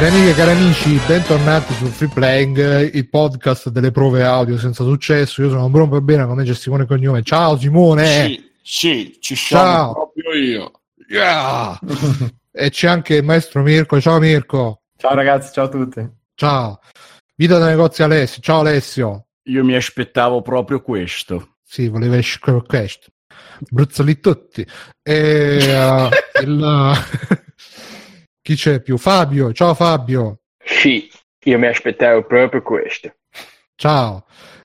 Cari amiche e cari amici, bentornati su Free Playing, il podcast delle prove audio senza successo. Io sono Bruno Perbena, con me c'è Simone Cognome. Ciao Simone! Sì, sì, ci sono proprio io. Yeah! e c'è anche il maestro Mirko. Ciao Mirko! Ciao ragazzi, ciao a tutti. Ciao! Vita da negozio Alessio. Ciao Alessio! Io mi aspettavo proprio questo. Sì, voleva escere questo. Bruzzoli tutti. E, uh, il, chi c'è più? Fabio. Ciao Fabio! Sì, io mi aspettavo proprio questo. Ciao!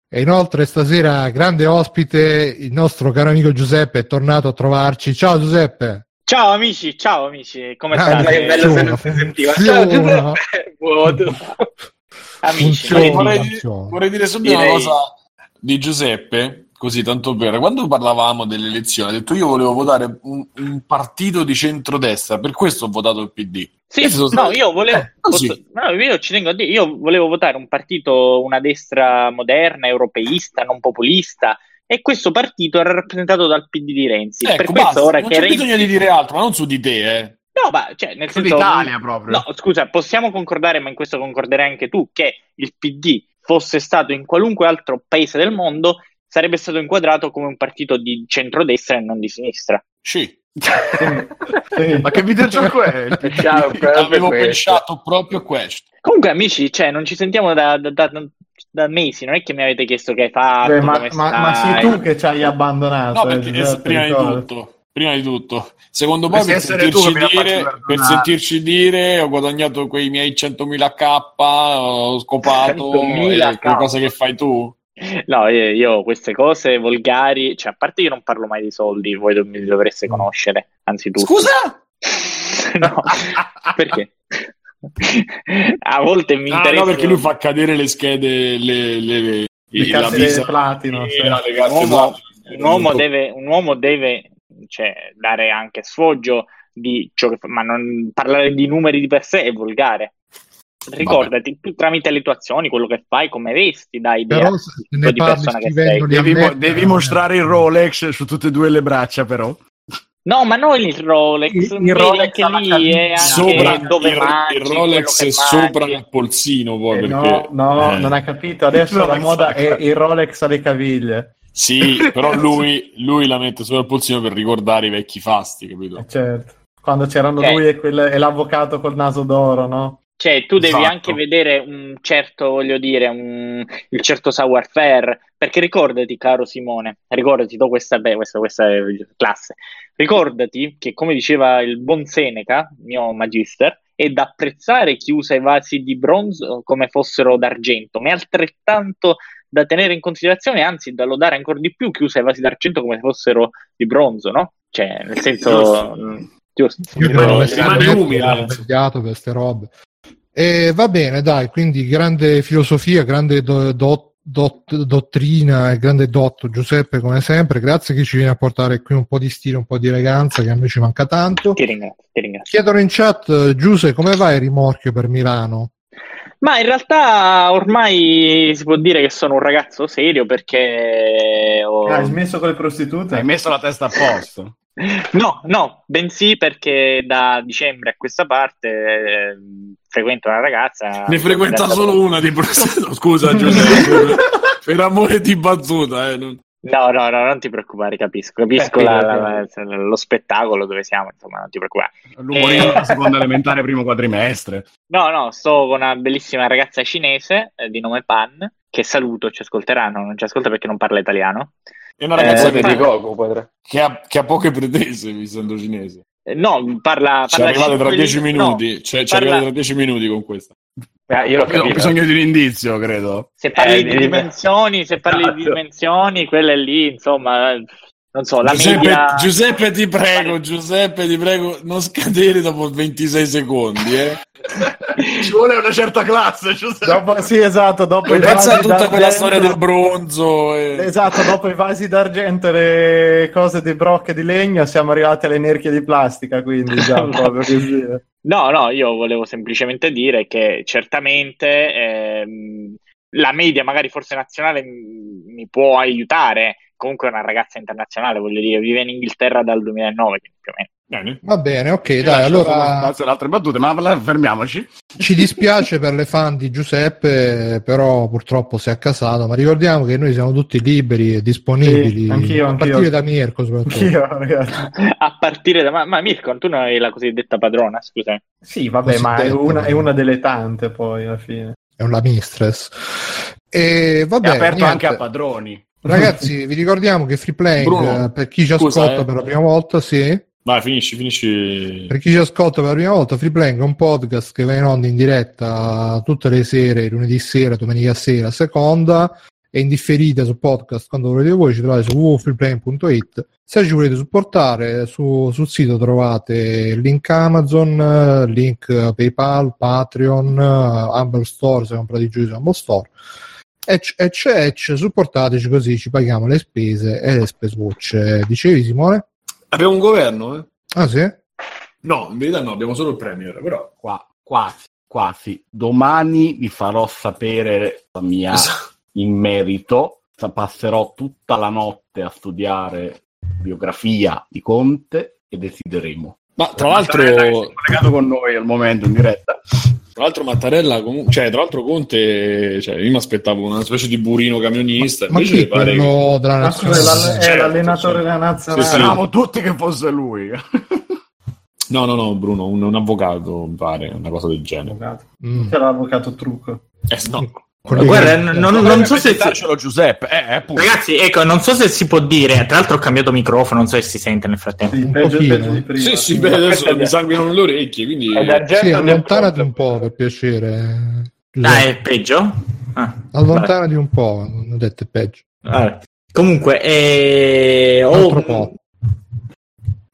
E inoltre stasera grande ospite, il nostro caro amico Giuseppe è tornato a trovarci. Ciao Giuseppe! Ciao amici, ciao amici, come Grande, state? Che bello se non si sentiva. Ciao. Giuseppe! Vuoto. Amici, Funziona. Vorrei, funziona. vorrei dire subito una Direi- cosa di Giuseppe, così tanto per quando parlavamo delle elezioni, ha detto io volevo votare un, un partito di centrodestra, per questo ho votato il PD. Sì, no, stati- io volevo, Eh, posso- no, io ci tengo a dire, io volevo votare un partito, una destra moderna, europeista, non populista, e questo partito era rappresentato dal PD di Renzi. per Ecco, questo basta, ora non che c'è Renzi... bisogno di dire altro, ma non su di te, eh. No, ma cioè, nel senso... Sull'Italia proprio. No, scusa, possiamo concordare, ma in questo concorderai anche tu, che il PD fosse stato in qualunque altro paese del mondo, sarebbe stato inquadrato come un partito di centrodestra e non di sinistra. Sì, Sì. Ma che videogioco è? Ciao, avevo questo. pensato proprio questo. Comunque, amici, cioè, non ci sentiamo da, da- da- da mesi. Non è che mi avete chiesto che hai fatto. Beh, ma, come ma- ma sei tu che ci hai abbandonato. No, eh, perché Giuseppe, eh, prima di tutto, prima di tutto, secondo me per sentirci, dire, per sentirci dire ho guadagnato quei miei 100.000 K, ho scopato 100.000 e quelle cose che fai tu. No, io, io queste cose volgari, cioè, a parte io non parlo mai di soldi, voi do- mi dovreste conoscere, anzitutto. Scusa? no, perché? a volte mi Ah, interessa. no, perché lui fa cadere le schede, le, le, le, Le la visa- platino, carte un uomo, platino. un uomo deve, un uomo deve cioè, dare anche sfoggio di ciò che fa, ma non parlare di numeri di per sé è volgare. Ricordati, tu tramite le tue azioni, quello che fai, come vesti, dai idea Però se ne di parli persona che sei. Devi, mo- devi mostrare il Rolex su tutte e due le braccia, però. No, ma non il Rolex, Il- il Rolex anche lì è anche Sopra, dove il, mangi, il Rolex è sopra il polsino poi Eh, perché no, no, eh, non hai capito. Adesso la moda è il Rolex alle caviglie. sì però lui, lui la mette sopra il polsino per ricordare i vecchi fasti capito? Eh, certo. Quando c'erano Ok. lui e, quel- e l'avvocato col naso d'oro, no? Cioè, tu devi Esatto. anche vedere un certo, voglio dire, un, il certo savoir-faire, perché ricordati, caro Simone, ricordati, do questa, beh, questa, questa classe, ricordati che, come diceva il buon Seneca, mio magister, è da apprezzare chi usa i vasi di bronzo come fossero d'argento, ma è altrettanto da tenere in considerazione, anzi da lodare ancora di più chi usa i vasi d'argento come se fossero di bronzo, no? Cioè, nel senso... Giusto. Io Rimane- devo essere rimane umile, ho anzi. sbagliato per queste robe. E va bene, dai, quindi grande filosofia, grande do- do- dot- dottrina e grande dotto Giuseppe come sempre. Grazie che ci viene a portare qui un po' di stile, un po' di eleganza che a noi ci manca tanto. Ti ringrazio, ti ringrazio. Chiedono in chat, eh, Giuse, come va il rimorchio per Milano? Ma in realtà ormai si può dire che sono un ragazzo serio perché ho... Ah, hai smesso con le prostitute? Hai messo la testa a posto. No, no, bensì perché da dicembre a questa parte eh, frequento una ragazza. ne frequenta solo una di prostituta scusa Giuseppe per amore di battuta eh, non- No, no, no, non ti preoccupare, capisco. Capisco Eh, la- figurati. la- lo spettacolo dove siamo, insomma, non ti preoccupare. L'umorino della seconda elementare, primo quadrimestre. No, no, sto con una bellissima ragazza cinese eh, di nome Pan, che saluto, ci ascolteranno, non ci ascolta perché non parla italiano. è una Eh, ragazza che, di Goku, padre. che ha, che ha poche pretese essendo cinese Eh, no, parla... ci parla arrivate tra dieci minuti no, cioè, ci parla- arrivate tra dieci minuti con questa Eh, io l'ho Ho bisogno di un indizio, credo. Se parli Eh, di dimensioni, se parli di Esatto. dimensioni, quelle lì, insomma, non so, la Giuseppe, media... Giuseppe ti prego Giuseppe ti prego non scadere dopo 26 secondi eh. Ci vuole una certa classe, Giuseppe. Dopo, sì, esatto, dopo i vasi tutta quella storia del bronzo e... Esatto, dopo i vasi d'argento e le cose di brocche di legno siamo arrivati alle nerchie di plastica, quindi già proprio così. No, no, io volevo semplicemente dire che certamente ehm, la media, magari forse nazionale, mi può aiutare. Comunque è una ragazza internazionale, voglio dire, vive in Inghilterra dal 2009, quindi più o meno. Bene. Va bene, ok, Ci dai, allora alle altre battute, ma fermiamoci. ci dispiace per le fan di Giuseppe, però purtroppo si è accasato, ma ricordiamo che noi siamo tutti liberi e disponibili, Sì, anch'io, a anch'io. partire da Mirko soprattutto. Anch'io. A partire da... Ma, ma Mirko, tu non hai la cosiddetta padrona, scusa. Sì, vabbè, ma è una, è una delle tante poi alla fine. È una mistress. E vabbè, è aperto niente. anche a padroni. Ragazzi, vi ricordiamo che Free Playing, Bruno, eh, per chi ci scusa, ascolta eh. per la prima volta, sì, Vai, finisci, finisci. per chi ci ascolta per la prima volta, Free Playing è un podcast che va in onda in diretta tutte le sere, lunedì sera, domenica sera, seconda, e in differita su podcast quando volete voi, ci trovate su www.freeplaying.it. Se ci volete supportare, su- sul sito trovate il link Amazon, link PayPal, Patreon, eh, Humble Store, se comprate i giochi su Humble Store. Ecc, ecc, supportateci così ci paghiamo le spese e le spesucce. Dicevi Simone? Abbiamo un governo, eh? Ah sì? No, in verità no, abbiamo solo il Premier, però. Qua, quasi, quasi. Domani vi farò sapere la mia Esatto. in merito. Passerò tutta la notte a studiare biografia di Conte e decideremo. Ma tra l'altro, collegato con noi al momento in diretta. Tra l'altro Mattarella, comu- cioè, tra l'altro Conte, cioè, io mi aspettavo una specie di burino camionista, Ma invece chi pare che- della Ma è nazionale? l'all- è Certo, l'allenatore certo. della nazionale. Sì, sì. Speriamo tutti che fosse lui. No, no, no, Bruno, un, un avvocato, mi pare, una cosa del genere. Avvocato. Mm. C'era l'avvocato trucco. Eh, no. Guarda, non, non so se si... Giuseppe, eh, appunto. Ragazzi, ecco, non so se si può dire. Tra l'altro ho cambiato microfono, non so se si sente nel frattempo. Sì, Un peggio, peggio di prima. Sì, sì, beh, adesso mi sanguinano le orecchie, quindi... D'argento Sì, allontanati un po' per piacere. Ah, è peggio? Ah, Allontanati un po', non ho detto è peggio. vabbè. Comunque, eh, po'.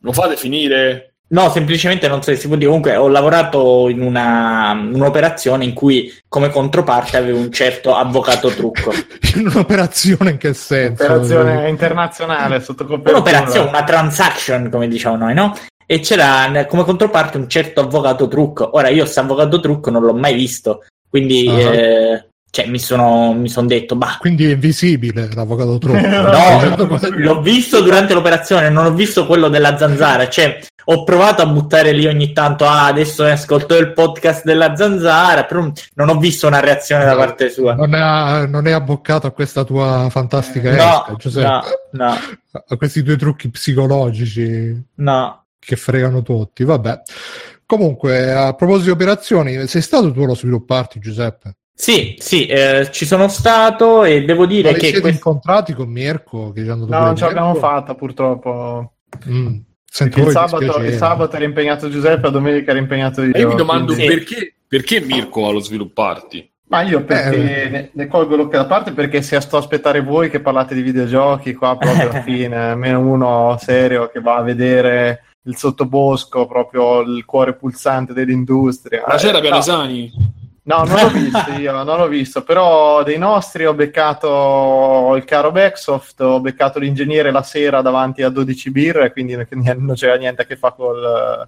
Lo fate finire? No, semplicemente non so se si può dire. Comunque, ho lavorato in una, un'operazione in cui come controparte avevo un certo avvocato trucco. In un'operazione in che senso? Operazione internazionale sotto copertura. Un'operazione, una transaction, come diciamo noi, no? E c'era come controparte un certo avvocato trucco. Ora, io questo avvocato trucco non l'ho mai visto, quindi Ah. eh, cioè, mi sono mi son detto, bah, Quindi è invisibile l'avvocato troppo. No, l'ho visto durante l'operazione, non ho visto quello della zanzara. Cioè, ho provato a buttare lì ogni tanto, ah, adesso ascolto il podcast della zanzara, però non ho visto una reazione da parte sua. Non è, non è abboccato a questa tua fantastica No, esca, Giuseppe. no, no, A questi tuoi trucchi psicologici no. che fregano tutti. Vabbè. Comunque, a proposito di operazioni, sei stato tu a svilupparti, Giuseppe? Sì, sì, eh, ci sono stato e devo Ma dire li che siete questo- incontrati con Mirko? Che No, non ce l'abbiamo fatta purtroppo. Mm. Sento il sabato, il sabato era impegnato Giuseppe, la domenica era impegnato io. E io mi domando quindi- perché, perché Mirko va allo svilupparti? Ma io perché Eh. ne, ne colgo l'occhio da parte perché se sto a aspettare voi che parlate di videogiochi qua proprio alla fine, almeno uno serio che va a vedere il sottobosco, proprio il cuore pulsante dell'industria. Ma c'era Eh, Pianesani? No, non l'ho visto io, non l'ho visto, però dei nostri ho beccato il caro Backsoft, ho beccato l'ingegnere la sera davanti a 12 birre, quindi non c'era niente a che fare col,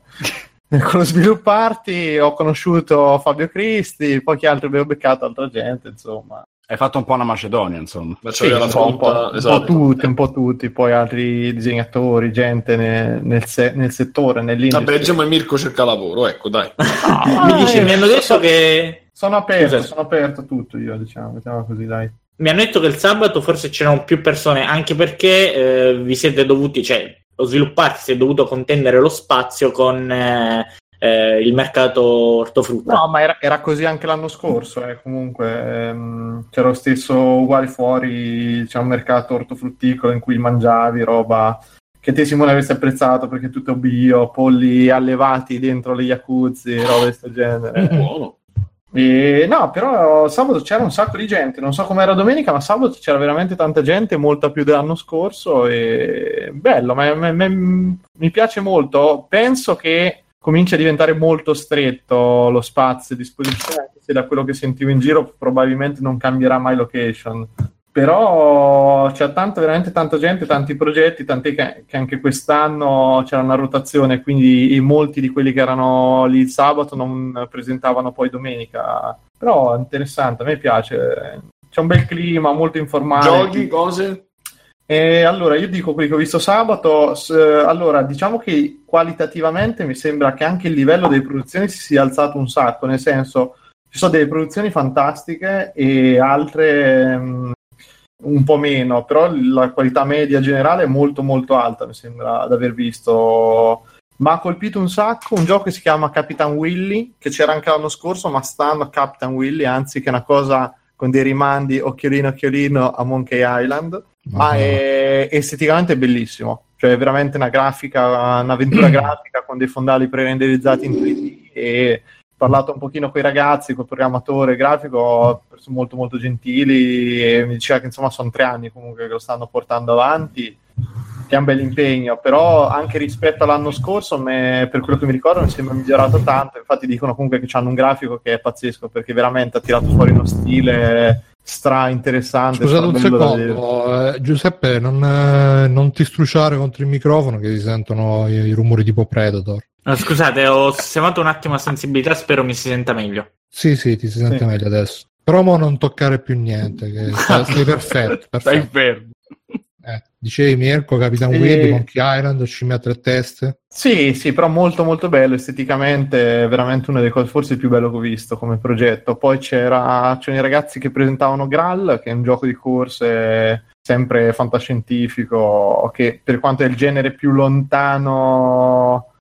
con lo svilupparti, ho conosciuto Fabio Cristi, poi chi altro avevo beccato, altra gente, insomma. Hai fatto un po' una Macedonia, insomma. Ma Sì, un, po', un, po', fronta, un po' esatto. tutti, un po' tutti, poi altri disegnatori, gente ne- nel, se- nel settore, nell'industria. Vabbè, diciamo che Mirko cerca lavoro, ecco, dai. Ah, mi dice, mi hanno detto che Sono aperto, Scusa. sono aperto tutto io, diciamo, mettiamola così, dai. mi hanno detto che il sabato forse c'erano più persone, anche perché eh, vi siete dovuti, cioè, lo svilupparti si è dovuto contendere lo spazio con eh, eh, il mercato ortofrutta. No, ma era, era così anche l'anno scorso, eh, comunque ehm, c'era lo stesso uguale fuori, c'è un mercato ortofrutticolo in cui mangiavi roba che te Simone avresti apprezzato perché tutto bio, polli allevati dentro le jacuzzi, roba di questo genere. Buono. E, no, però sabato c'era un sacco di gente, non so com'era domenica, ma sabato c'era veramente tanta gente, molta più dell'anno scorso e bello, ma- ma- ma- mi piace molto. Penso che comincia a diventare molto stretto lo spazio a disposizione, anche se da quello che sentivo in giro probabilmente non cambierà mai location. Però c'è tanto, veramente tanta gente, tanti progetti, tant'è che, che anche quest'anno c'era una rotazione, quindi molti di quelli che erano lì il sabato non presentavano poi domenica. Però è interessante, a me piace. C'è un bel clima, molto informale. Giochi, cose? E allora, io dico quelli che ho visto sabato. s- allora, diciamo che qualitativamente mi sembra che anche il livello delle produzioni si sia alzato un sacco, nel senso, ci sono delle produzioni fantastiche e altre mh, un po' meno, però la qualità media generale è molto molto alta, mi sembra di aver visto. Ma ha colpito un sacco un gioco che si chiama Capitan Willy, che c'era anche l'anno scorso, ma stanno a Capitan Willy, anzi che è una cosa con dei rimandi occhiolino occhiolino a Monkey Island ma Ah. è esteticamente bellissimo. Cioè, è veramente una grafica, un'avventura grafica con dei fondali pre-renderizzati in 3D e parlato un pochino con i ragazzi, col programmatore grafico, sono molto molto gentili e mi diceva che insomma sono tre anni comunque che lo stanno portando avanti, che è un bel impegno, però anche rispetto all'anno scorso, me- per quello che mi ricordo, mi sembra migliorato tanto, infatti dicono comunque che hanno un grafico che è pazzesco perché veramente ha tirato fuori uno stile stra interessante. Scusate un secondo, eh, Giuseppe, non, eh, non ti strusciare contro il microfono che si sentono i, i rumori tipo Predator. No, scusate, ho sistemato un attimo la sensibilità, spero mi si senta meglio. Sì, sì, ti si sente Sì. meglio adesso. Però mo non toccare più niente, che stai, sei perfetto. Stai perfetto. fermo. Eh, dicevi Mirko, Capitan E- Willy, Monkey Island, scimmia a tre teste. Sì, sì, però molto molto bello esteticamente, è veramente una delle cose, forse il più bello che ho visto come progetto. Poi c'era, c'erano i ragazzi che presentavano Graal, che è un gioco di corse sempre fantascientifico, che per quanto è il genere più lontano,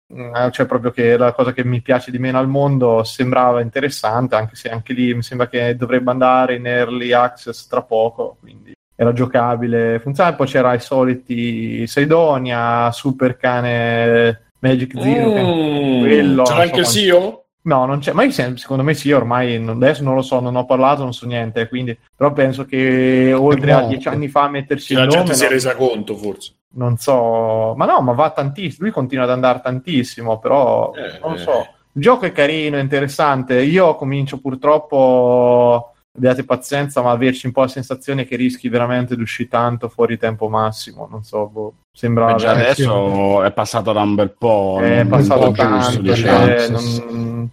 cioè proprio che è la cosa che mi piace di meno al mondo, sembrava interessante, anche se anche lì mi sembra che dovrebbe andare in early access tra poco, quindi era giocabile, funzionava. Poi c'era i soliti Seidonia, Super Cane Magic Zero. Mm, quello, c'era non anche so Sio? No, non c'è, ma secondo me sì, ormai non- adesso non lo so, non ho parlato, non so niente, quindi, però penso che oltre a morto. dieci anni fa metterci La il gente nome, si è no, resa conto, forse. non so, ma no, ma va tantissimo, lui continua ad andare tantissimo, però Eh, non eh. so, il gioco è carino, è interessante, io comincio purtroppo, abbiate pazienza, ma averci un po' la sensazione che rischi veramente di uscire tanto fuori tempo massimo, non so, boh, sembra... Già eh, adesso è passato da un bel po'. è passato non tanto, giusto, diciamo. sì. non-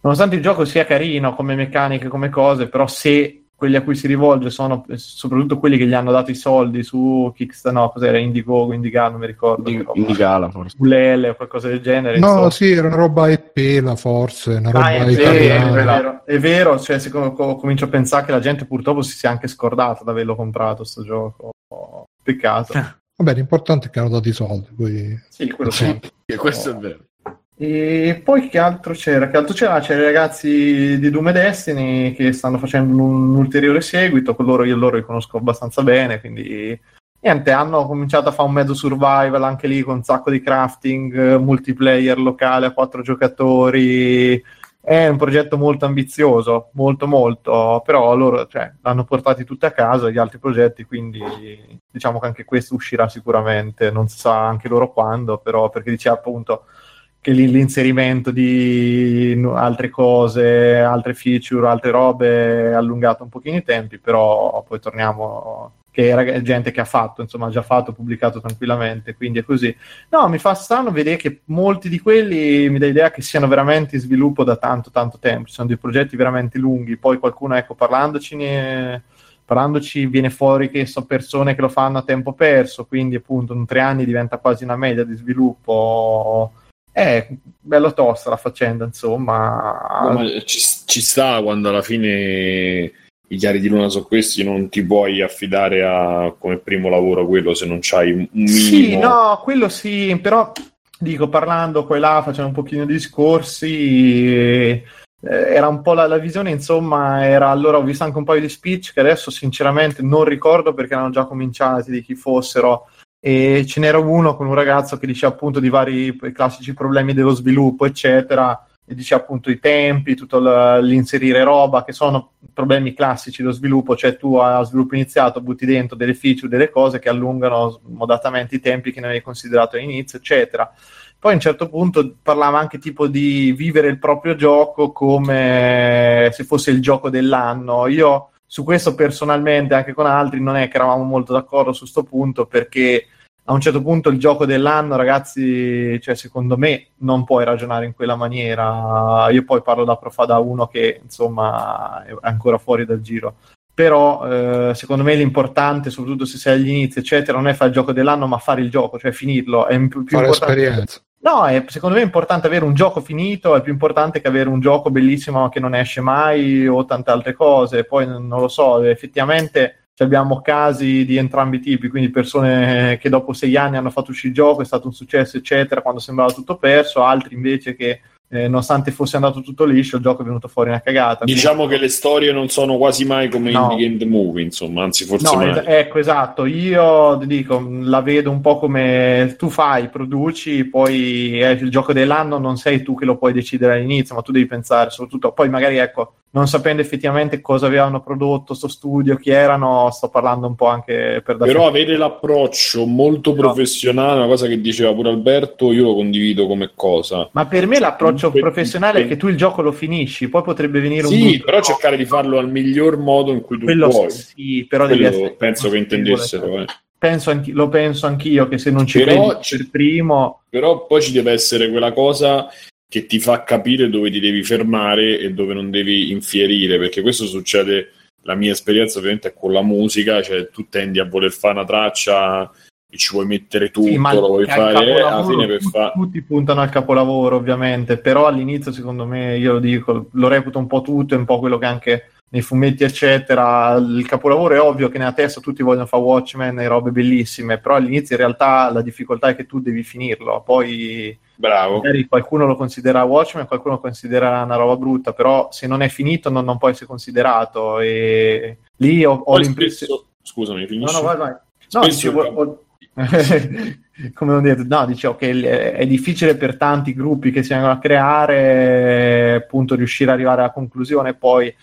nonostante il gioco sia carino come meccaniche, come cose, però se quelli a cui si rivolge sono eh, soprattutto quelli che gli hanno dato i soldi su Kickstarter, no, cos'era Indiegogo, Indiga, non mi ricordo, però, Indicala forse. Ulele o qualcosa del genere. No, insomma. sì, era una roba e pela forse, una roba Ah, è, vero, è vero, è vero, cioè, secondo- co- comincio a pensare che la gente purtroppo si sia anche scordata di averlo comprato sto gioco. Peccato. Vabbè, l'importante è che hanno dato i soldi. Poi... Sì, quello Sì. sì. Che questo è vero. E poi che altro c'era? Che altro c'era? C'erano i ragazzi di Doom e Destiny che stanno facendo un ulteriore seguito, con loro io loro li conosco abbastanza bene, quindi niente, hanno cominciato a fare un mezzo survival anche lì con un sacco di crafting, eh, multiplayer locale a quattro giocatori. È un progetto molto ambizioso, molto molto, però loro cioè, l'hanno portati tutti a casa gli altri progetti, quindi diciamo che anche questo uscirà sicuramente, non si sa anche loro quando, però perché diceva appunto che l'inserimento di altre cose, altre feature, altre robe ha allungato un pochino i tempi, però poi torniamo che era gente che ha fatto, insomma, ha già fatto, pubblicato tranquillamente, quindi è così. No, mi fa strano vedere che molti di quelli mi dà l'idea che siano veramente in sviluppo da tanto tanto tempo, sono dei progetti veramente lunghi, poi qualcuno, ecco, parlandoci ne- Parlandoci viene fuori che sono persone che lo fanno a tempo perso, quindi appunto in tre anni diventa quasi una media di sviluppo. È bello tosta la faccenda, insomma. No, ci, ci sta quando alla fine i chiari di luna sono questi, non ti puoi affidare a come primo lavoro quello se non c'hai un minimo. Sì, no, quello sì, però dico, parlando qua e là, facendo un pochino di discorsi, eh, era un po' la, la visione, insomma, era allora ho visto anche un paio di speech che adesso sinceramente non ricordo perché erano già cominciati di chi fossero. E ce n'era uno con un ragazzo che diceva appunto di vari classici problemi dello sviluppo, eccetera, e diceva appunto i tempi, tutto l'inserire roba, che sono problemi classici dello sviluppo, cioè tu a sviluppo iniziato butti dentro delle feature, delle cose che allungano modatamente i tempi che non avevi considerato all'inizio, eccetera. Poi a un certo punto parlava anche tipo di vivere il proprio gioco come se fosse il gioco dell'anno. Io su questo personalmente, anche con altri, non è che eravamo molto d'accordo su questo punto perché a un certo punto il gioco dell'anno, ragazzi, cioè secondo me non puoi ragionare in quella maniera. Io poi parlo da profa da uno che insomma è ancora fuori dal giro. però eh, secondo me l'importante, soprattutto se sei agli inizi, eccetera, non è fare il gioco dell'anno, ma fare il gioco, cioè finirlo. È più, più Fare importante. esperienza. No, è, secondo me è importante avere un gioco finito, è più importante che avere un gioco bellissimo che non esce mai o tante altre cose. Poi non lo so, effettivamente abbiamo casi di entrambi i tipi, quindi persone che dopo sei anni hanno fatto uscire il gioco, è stato un successo, eccetera, quando sembrava tutto perso, altri invece che eh, nonostante fosse andato tutto liscio, il gioco è venuto fuori una cagata. Diciamo Quindi- che le storie non sono quasi mai come No. Game The Movie, insomma, anzi forse No, es- ecco, esatto. Io ti dico, la vedo un po' come tu fai, produci, poi è il gioco dell'anno non sei tu che lo puoi decidere all'inizio, ma tu devi pensare soprattutto, poi magari ecco, non sapendo effettivamente cosa avevano prodotto, sto studio, chi erano, sto parlando un po' anche per dare Però avere l'approccio molto professionale, una cosa che diceva pure Alberto, io lo condivido come cosa. Ma per me l'approccio Que- professionale è che tu il gioco lo finisci, poi potrebbe venire un Sì, però cercare di farlo al miglior modo in cui tu quello puoi. sì, però devi Quello essere penso che intendessero. eh. Penso anche- lo penso anch'io che se non ci Però credi per primo Però poi ci deve essere quella cosa che ti fa capire dove ti devi fermare e dove non devi infierire, perché questo succede, la mia esperienza ovviamente è con la musica, cioè tu tendi a voler fare una traccia e ci vuoi mettere tutto, Sì, lo vuoi fare, alla fine per fare... tutti puntano al capolavoro ovviamente però all'inizio secondo me io lo dico lo reputo un po' tutto è un po' quello che anche nei fumetti eccetera il capolavoro è ovvio che nella testa tutti vogliono fare Watchmen e robe bellissime però all'inizio in realtà la difficoltà è che tu devi finirlo poi Bravo. magari qualcuno lo considera Watchmen qualcuno lo considera una roba brutta però se non è finito non, non può essere considerato e lì ho, ho l'impressione Scusami, No, finisci? no, vai, vai. No, dicevo, ho- come ho detto, no, dicevo che è difficile per tanti gruppi che si vengono a creare, appunto, riuscire ad arrivare alla conclusione. Poi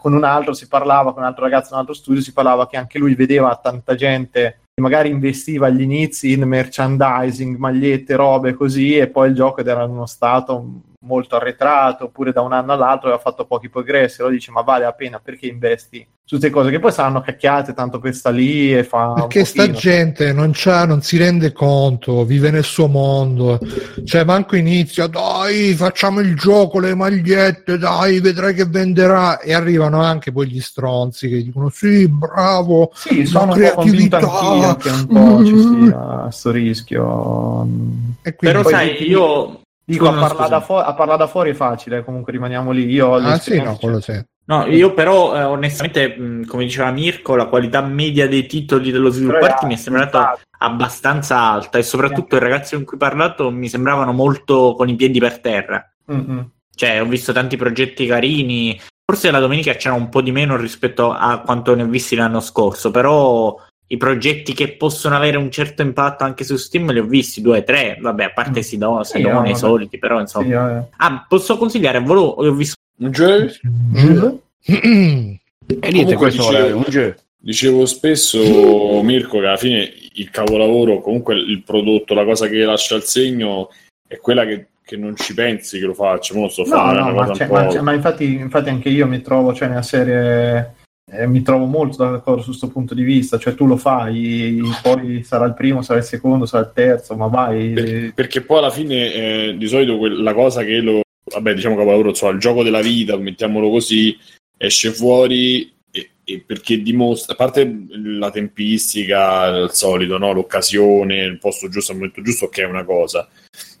con un altro si parlava, con un altro ragazzo in un altro studio, si parlava che anche lui vedeva tanta gente che magari investiva agli inizi in merchandising, magliette, robe così, e poi il gioco era in uno stato molto arretrato, oppure da un anno all'altro aveva fatto pochi progressi, allora dice ma vale la pena perché investi su queste cose che poi saranno cacchiate tanto per sta lì e fa un Perché sta gente non, c'ha, non si rende conto, vive nel suo mondo, cioè manco inizia, dai facciamo il gioco, le magliette, dai vedrai che venderà e arrivano anche poi gli stronzi che dicono sì bravo, Sì, sono la un po' creatività. anch'io che un po' ci sia sto rischio. e quindi Però sai, io... Dico, a parlare, da fu- a parlare da fuori è facile, comunque rimaniamo lì. Io ho ah sì no quello sì. No, io però eh, onestamente, mh, come diceva Mirko, la qualità media dei titoli dello Sviluppo mi è sembrata abbastanza alta e soprattutto i ragazzi con cui ho parlato mi sembravano molto con i piedi per terra. Mm-mm. Cioè, ho visto tanti progetti carini. Forse la domenica c'era un po' di meno rispetto a quanto ne ho visti l'anno scorso, però i progetti che possono avere un certo impatto anche su Steam li ho visti due tre. Vabbè, a parte Mm. Sidone, Sì, Sidone, no, i soliti, però insomma. Sì, vabbè. Ah, posso consigliare? Volevo, ho visto Un gioco? Mm. E niente, Comunque questo dicevo- un gioco. Dicevo spesso, Mirko, che alla fine il capolavoro, comunque il prodotto, la cosa che lascia il segno è quella che, che non ci pensi che lo faccia. Mo lo sto No, è no, ma, cosa c'è- un ma ma infatti, infatti anche io mi trovo, cioè nella serie, eh, mi trovo molto d'accordo su questo punto di vista, cioè tu lo fai, poi sarà il primo, sarà il secondo, sarà il terzo, ma vai... Per- perché poi alla fine eh, di solito quel- la cosa che lo vabbè diciamo capolavoro insomma il gioco della vita mettiamolo così esce fuori e, e perché dimostra a parte la tempistica il solito no? l'occasione il posto giusto al momento giusto che è una cosa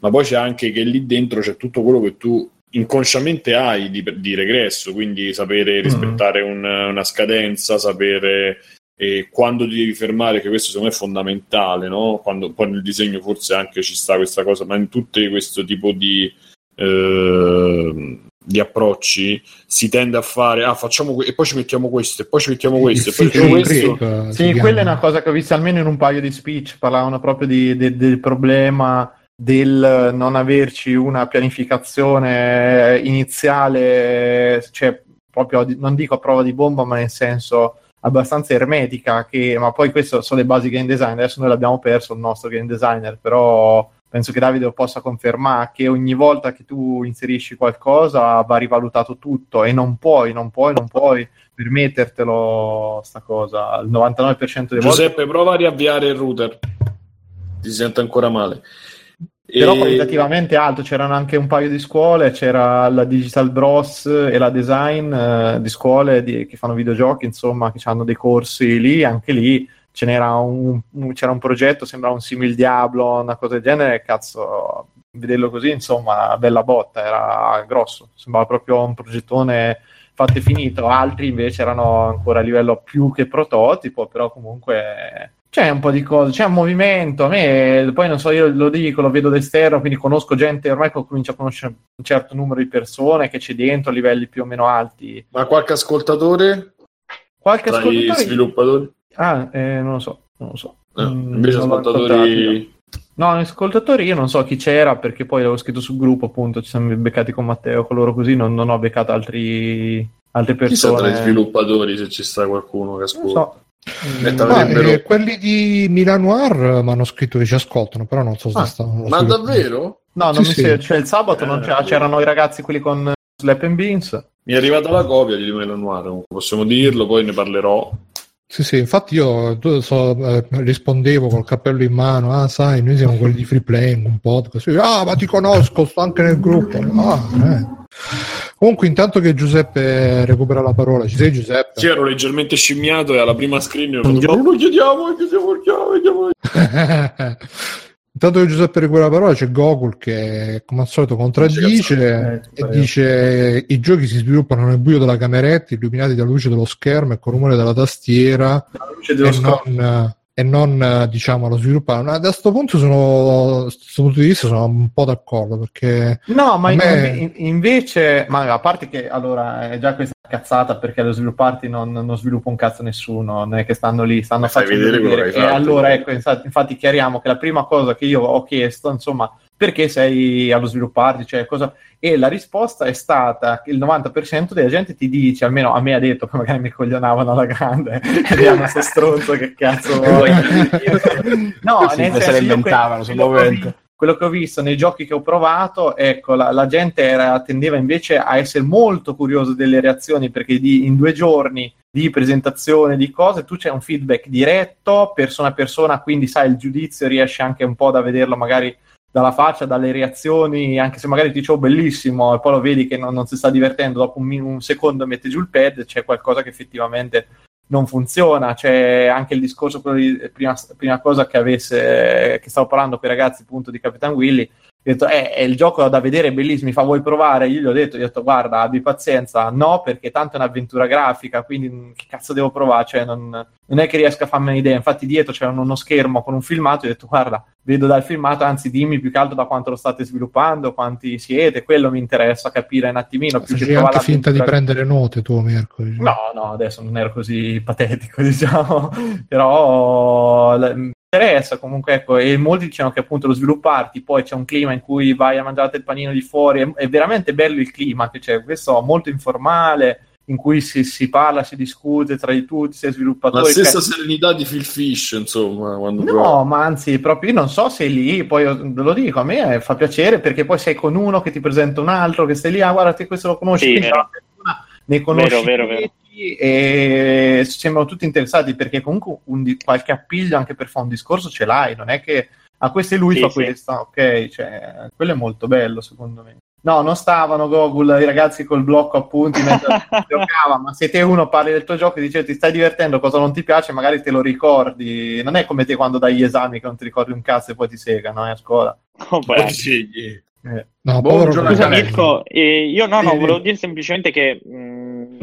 ma poi c'è anche che lì dentro c'è tutto quello che tu inconsciamente hai di, di regresso quindi sapere rispettare un- una scadenza sapere e quando ti devi fermare, che questo secondo me è fondamentale, no? Quando, poi nel disegno forse anche ci sta questa cosa, ma in tutti questo tipo di, eh, di approcci si tende a fare, ah facciamo que- e poi ci mettiamo questo, e poi ci mettiamo questo, e poi ci mettiamo questo. Sì, quella è una cosa che ho visto almeno in un paio di speech, parlavano proprio di- de- del problema del non averci una pianificazione iniziale, cioè proprio non dico a prova di bomba, ma nel senso abbastanza ermetica, che, ma poi queste sono le basi game design, adesso noi l'abbiamo perso il nostro game designer, però penso che Davide lo possa confermare che ogni volta che tu inserisci qualcosa va rivalutato tutto e non puoi, non puoi, non puoi permettertelo sta cosa il 99% delle volte Giuseppe, prova a riavviare il router. Ti sento ancora male. Però E- qualitativamente alto, c'erano anche un paio di scuole, c'era la Digital Bros e la Design eh, di scuole di- che fanno videogiochi, insomma, che hanno dei corsi lì, anche lì ce n'era un, un- c'era un progetto, sembrava un simil Diablo, una cosa del genere, cazzo, vederlo così, insomma, bella botta, era grosso, sembrava proprio un progettone fatto e finito, altri invece erano ancora a livello più che prototipo, però comunque c'è un po' di cose, c'è un movimento, a me poi non so, io lo dico, lo vedo d'esterno, quindi conosco gente, ormai comincio a conoscere un certo numero di persone che c'è dentro a livelli più o meno alti. Ma qualche ascoltatore Qualche tra gli ascoltatore... sviluppatori? Ah, eh, non lo so, non lo so. Eh, Mm, invece non ascoltatori... No, ascoltatori io non so chi c'era perché poi l'avevo scritto sul gruppo, appunto, ci siamo beccati con Matteo, con loro così, non, non ho beccato altri, altre Chissà persone. tra gli sviluppatori se ci sta qualcuno che Non ascolta. Mm, Ma, eh, quelli di Milanoir mi hanno scritto che ci ascoltano, però non so se Ah, stanno. Ma davvero? No, non Sì, mi sì. ser- cioè il sabato non Eh, c'era, c'erano i ragazzi quelli con Slap and Beans. Mi è arrivata la copia di Noir, comunque possiamo dirlo, poi ne parlerò. Sì, sì, infatti io so, eh, rispondevo col cappello in mano, ah sai, noi siamo quelli di Free Playing, un podcast. Ah, ma ti conosco, sto anche nel gruppo. Ah, eh. Comunque, intanto che Giuseppe recupera la parola, ci sei Giuseppe? Sì, ero leggermente scimmiato e alla prima screen ho fatto, ma lo chiediamo, chiediamo, chiediamo. Intanto che Giuseppe recupera la parola c'è Gogol che come al solito contraddice e dice i giochi si sviluppano nel buio della cameretta illuminati dalla luce dello schermo e col rumore della tastiera La luce dello e non, e non eh, diciamo lo sviluppare. Ma da questo punto sono, da questo punto di vista sono un po' d'accordo perché No, ma me- in- invece, ma a parte che allora è già questa cazzata perché lo svilupparti non, non sviluppa un cazzo nessuno, non è che stanno lì, stanno facendo vedere vedere. E allora ecco, infatti, infatti chiariamo che la prima cosa che io ho chiesto, insomma, perché sei allo svilupparti, cioè cosa... E la risposta è stata che il 90% della gente ti dice, almeno a me ha detto, poi magari mi coglionavano alla grande, e diamo sto stronzo che cazzo vuoi. no, Sì, nel se senso, le io inventavano sul quello che ho momento. vi- quello che ho visto nei giochi che ho provato, ecco, la, la gente era- tendeva invece a essere molto curiosa delle reazioni perché di- in due giorni di presentazione di cose tu c'è un feedback diretto, persona a persona, quindi sai il giudizio riesce anche un po' da vederlo magari dalla faccia, dalle reazioni, anche se magari ti dice oh bellissimo e poi lo vedi che non, non si sta divertendo, dopo un, un secondo mette giù il pad, c'è qualcosa che effettivamente non funziona, c'è anche il discorso, di, prima, prima cosa che avesse, che stavo parlando con i ragazzi appunto di Capitan Willy, ho detto, eh, è il gioco da vedere, è bellissimo, mi fa vuoi provare? Io gli ho detto, gli ho detto, guarda, abbi pazienza, no, perché tanto è un'avventura grafica, quindi mh, che cazzo devo provare? Cioè, non, non è che riesco a farmi un'idea, infatti dietro c'era uno schermo con un filmato, io ho detto, guarda, vedo dal filmato, anzi dimmi più che altro da quanto lo state sviluppando, quanti siete, quello mi interessa capire un attimino, più facevi anche finta di prendere note tu mercoledì. No, no, adesso non ero così patetico, diciamo, però interessa comunque, ecco, e molti dicono che appunto lo svilupparti, poi c'è un clima in cui vai a mangiare il panino di fuori, è, è veramente bello il clima che c'è, questo molto informale, in cui si, si parla, si discute tra di tutti, sei La sviluppatori. stessa cioè- serenità di Phil Fish, insomma. No, ma anzi, proprio io non so se lì, poi ve lo dico, a me fa piacere perché poi sei con uno che ti presenta un altro, che stai lì, ah guarda te questo lo conosci, Sì, vero. la ne conosci Vero, vero, vero. Tutti e sembrano tutti interessati perché comunque un di- qualche appiglio anche per fare un discorso ce l'hai, non è che a questo e lui Sì, fa sì. questo, ok, cioè, quello è molto bello secondo me. No, non stavano Gogol, i ragazzi col blocco appunti mentre giocava, ma se te uno parli del tuo gioco e dice ti stai divertendo, cosa non ti piace, magari te lo ricordi. Non è come te quando dai gli esami che non ti ricordi un cazzo e poi ti segano eh, a scuola. Oh, beh. segni. Eh. No, Buon povero giorno, Scusa. Mirko, eh, io no, no, Sì, volevo sì. dire semplicemente che mh,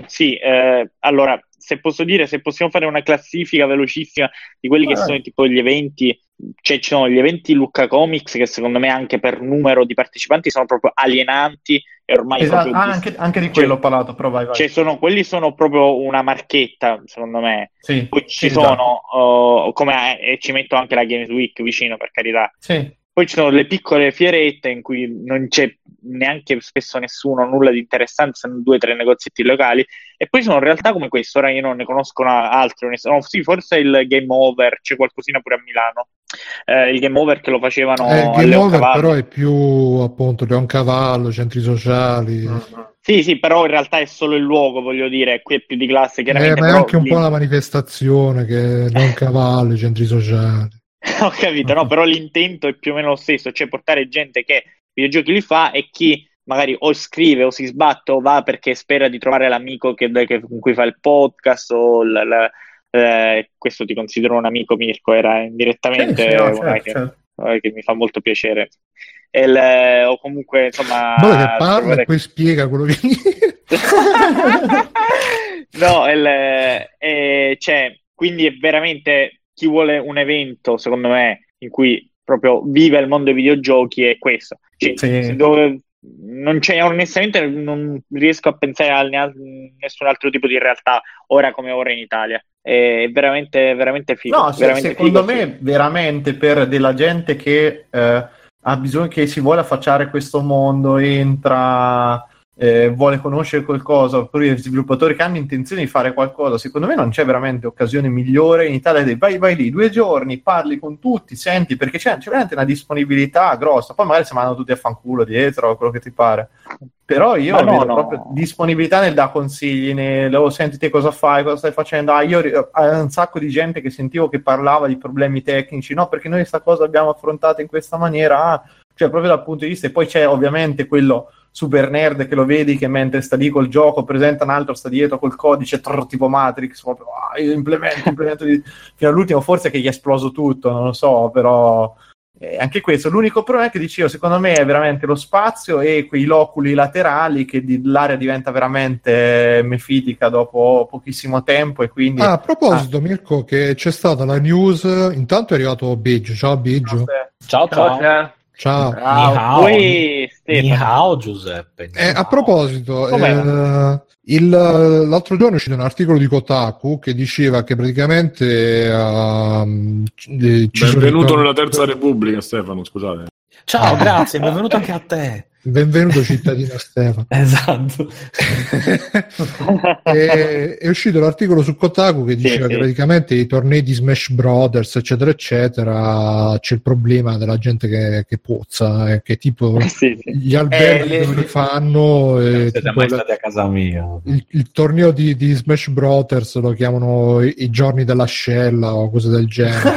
sì, eh, allora, se posso dire, se possiamo fare una classifica velocissima di quelli che Vai. sono tipo gli eventi, cioè ci sono gli eventi Lucca Comics che secondo me anche per numero di partecipanti sono proprio alienanti e ormai Esatto, ah, anche, anche di cioè- quello ho parlato, però vai, vai. cioè sono, quelli sono proprio una marchetta, secondo me. Sì, Poi ci esatto. sono, oh, come, e ci metto anche la Games Week vicino per carità, Sì, poi ci sono le piccole fierette in cui non c'è neanche spesso nessuno, nulla di interessante, se non due o tre negozietti locali. E poi sono realtà come questo, ora io non ne conosco altri. no, sì, forse il Game Over, c'è qualcosina pure a Milano. Eh, il Game Over che lo facevano Eh, il a game over Cavalli. però è più appunto Leoncavallo, centri sociali. Mm. Sì, sì, però in realtà è solo il luogo, voglio dire, qui è più di classe, Eh, chiaramente. ma è anche un lì- po' la manifestazione che Leoncavallo, i centri sociali. Ho capito, no, però l'intento è più o meno lo stesso, cioè portare gente che videogiochi li fa e chi magari o scrive o si sbatte o va perché spera di trovare l'amico che, che- con cui fa il podcast o l- l- eh, questo ti considero un amico Mirko, era indirettamente sì, no, eh, certo, che, certo. eh, che mi fa molto piacere. Il- o comunque insomma Guarda che parla trovare- e poi spiega quello che no, il, eh, cioè, quindi è veramente chi vuole un evento, secondo me, in cui proprio vive il mondo dei videogiochi è questo. Cioè, Sì. dove non c'è, onestamente, non riesco a pensare a ne- nessun altro tipo di realtà ora come ora in Italia. È veramente, veramente figo. No, veramente secondo figo, me figo. veramente per della gente che eh, ha bisogno, che si vuole affacciare a questo mondo, entra, eh, vuole conoscere qualcosa, oppure sviluppatori che hanno intenzione di fare qualcosa, secondo me non c'è veramente occasione migliore in Italia di vai, vai lì due giorni, parli con tutti, senti, perché c'è, c'è veramente una disponibilità grossa, poi magari si mandano tutti a fanculo dietro, quello che ti pare. Però io Ma no, vedo no. proprio disponibilità nel dare consigli, nel oh, senti te cosa fai, cosa stai facendo. Ah, io ri- ah, un sacco di gente che sentivo che parlava di problemi tecnici, no, perché noi questa cosa l'abbiamo affrontata in questa maniera, ah, cioè proprio dal punto di vista, e poi c'è ovviamente quello super nerd che lo vedi che mentre sta lì col gioco presenta un altro, sta dietro col codice, trrr, tipo Matrix, proprio, ah, io implemento, implemento di- fino all'ultimo, forse che gli è esploso tutto, non lo so, però eh, anche questo, l'unico problema è che dicevo, secondo me è veramente lo spazio e quei loculi laterali che di- l'area diventa veramente mefitica dopo pochissimo tempo e quindi... Ah, a proposito, Mirko, che c'è stata la news. Intanto è arrivato Biggio. Ciao, Biggio. Ciao, ciao. Cosa? Ciao. Ni hao. Poi, hao, Giuseppe. Eh, a proposito, eh, il- l'altro giorno è uscito un articolo di Kotaku che diceva che praticamente ci sono Benvenuto i- nella Terza Repubblica, Stefano, scusate. Ciao, grazie, benvenuto anche a te. Benvenuto cittadino Stefano. Esatto. è, è uscito l'articolo su Kotaku che diceva sì. che praticamente i tornei di Smash Brothers, eccetera, eccetera, c'è il problema della gente che, che pozza, eh, che tipo sì, gli alberghi Eh, le- non li fanno. e Siete mai stati a casa mia? il, il torneo di, di Smash Brothers lo chiamano i, i giorni dell'ascella o cose del genere.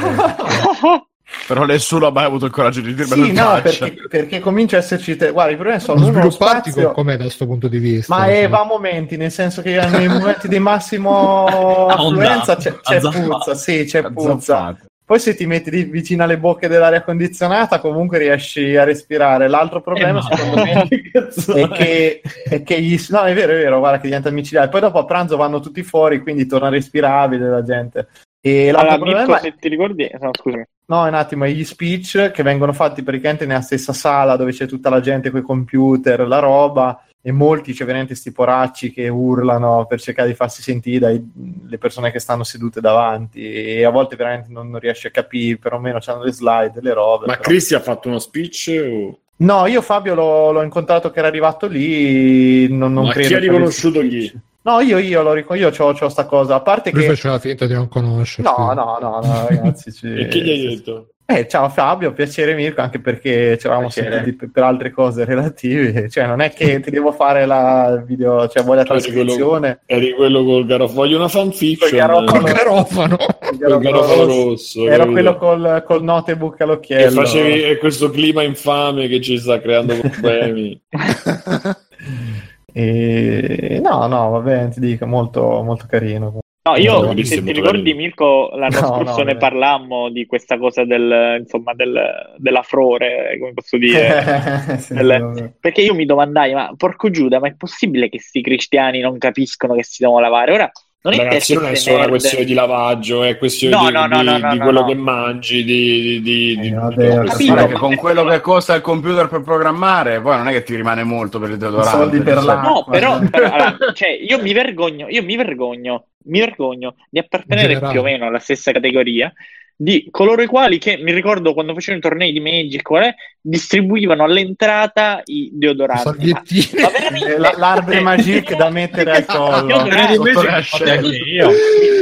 Però nessuno ha mai avuto il coraggio di dirmelo Sì, in no, faccia. perché, perché comincia a esserci... te- Guarda, i problemi sono uno sviluppati spazio... com'è da questo punto di vista? Ma eh, Sì. va a momenti, nel senso che nei momenti di massimo affluenza c'è, c'è puzza, sì, c'è puzza. Poi se ti metti lì vicino alle bocche dell'aria condizionata comunque riesci a respirare. L'altro problema Eh, secondo me è che, è che gli... No, è vero, è vero, guarda che diventa micidiale. Poi dopo a pranzo vanno tutti fuori, quindi torna respirabile la gente. E l'altro Allora, problema Mirko, è... se ti ricordi, no, scusami. No, un attimo, gli speech che vengono fatti praticamente nella stessa sala dove c'è tutta la gente con i computer, la roba, e molti c'è veramente sti poracci che urlano per cercare di farsi sentire dalle persone che stanno sedute davanti e a volte veramente non, non riesci a capire, perlomeno c'hanno le slide, le robe. Ma però- Cristi ha fatto uno speech? O... No, io Fabio l'ho, l'ho incontrato che era arrivato lì, non, non Ma credo chi ha riconosciuto speech. No, io, io lo riconosco, io c'ho, c'ho sta cosa, a parte Lui che... faceva finta di non conoscerti. No, no, no, no, ragazzi. ci- E chi gli hai detto? Eh, ciao Fabio, piacere Mirko, anche perché ci eravamo sentiti per, per altre cose relative, cioè non è che ti devo fare la video, cioè vuoi la di quello- trascrizione, Eri quello col garofano. Voglio una fanfiction. Col garofano. Col garofano. Col garofano rosso. ero capito? quello col, col notebook all'occhiello. facevi e questo clima infame che ci sta creando problemi. E... No, no, va bene, ti dico, molto, molto carino. No, io, No, se ti ricordi, carino. Mirko, l'anno No, scorso no, ne vabbè. parlammo di questa cosa del, insomma, del, della frore, come posso dire. Sì, vabbè. Perché io mi domandai, ma porco Giuda, ma è possibile che questi cristiani non capiscono che si devono lavare? Ora, non è Ragazzi, non è solo una questione di lavaggio, è questione No, di, no, no, di- no, no, di no, quello che mangi, di, di, di- Eh, capito. Che con quello che costa il computer per programmare, poi non è che ti rimane molto per il deodorante. soldi per cioè. l'acqua. No, però, però, allora, cioè, io mi vergogno, io mi vergogno, mi vergogno di appartenere più o meno alla stessa categoria di coloro i quali che mi ricordo quando facevano i tornei di Magic qual è, distribuivano all'entrata i deodoranti. Ma, ma Eh, la- L'arbre magique da mettere al Io collo. io.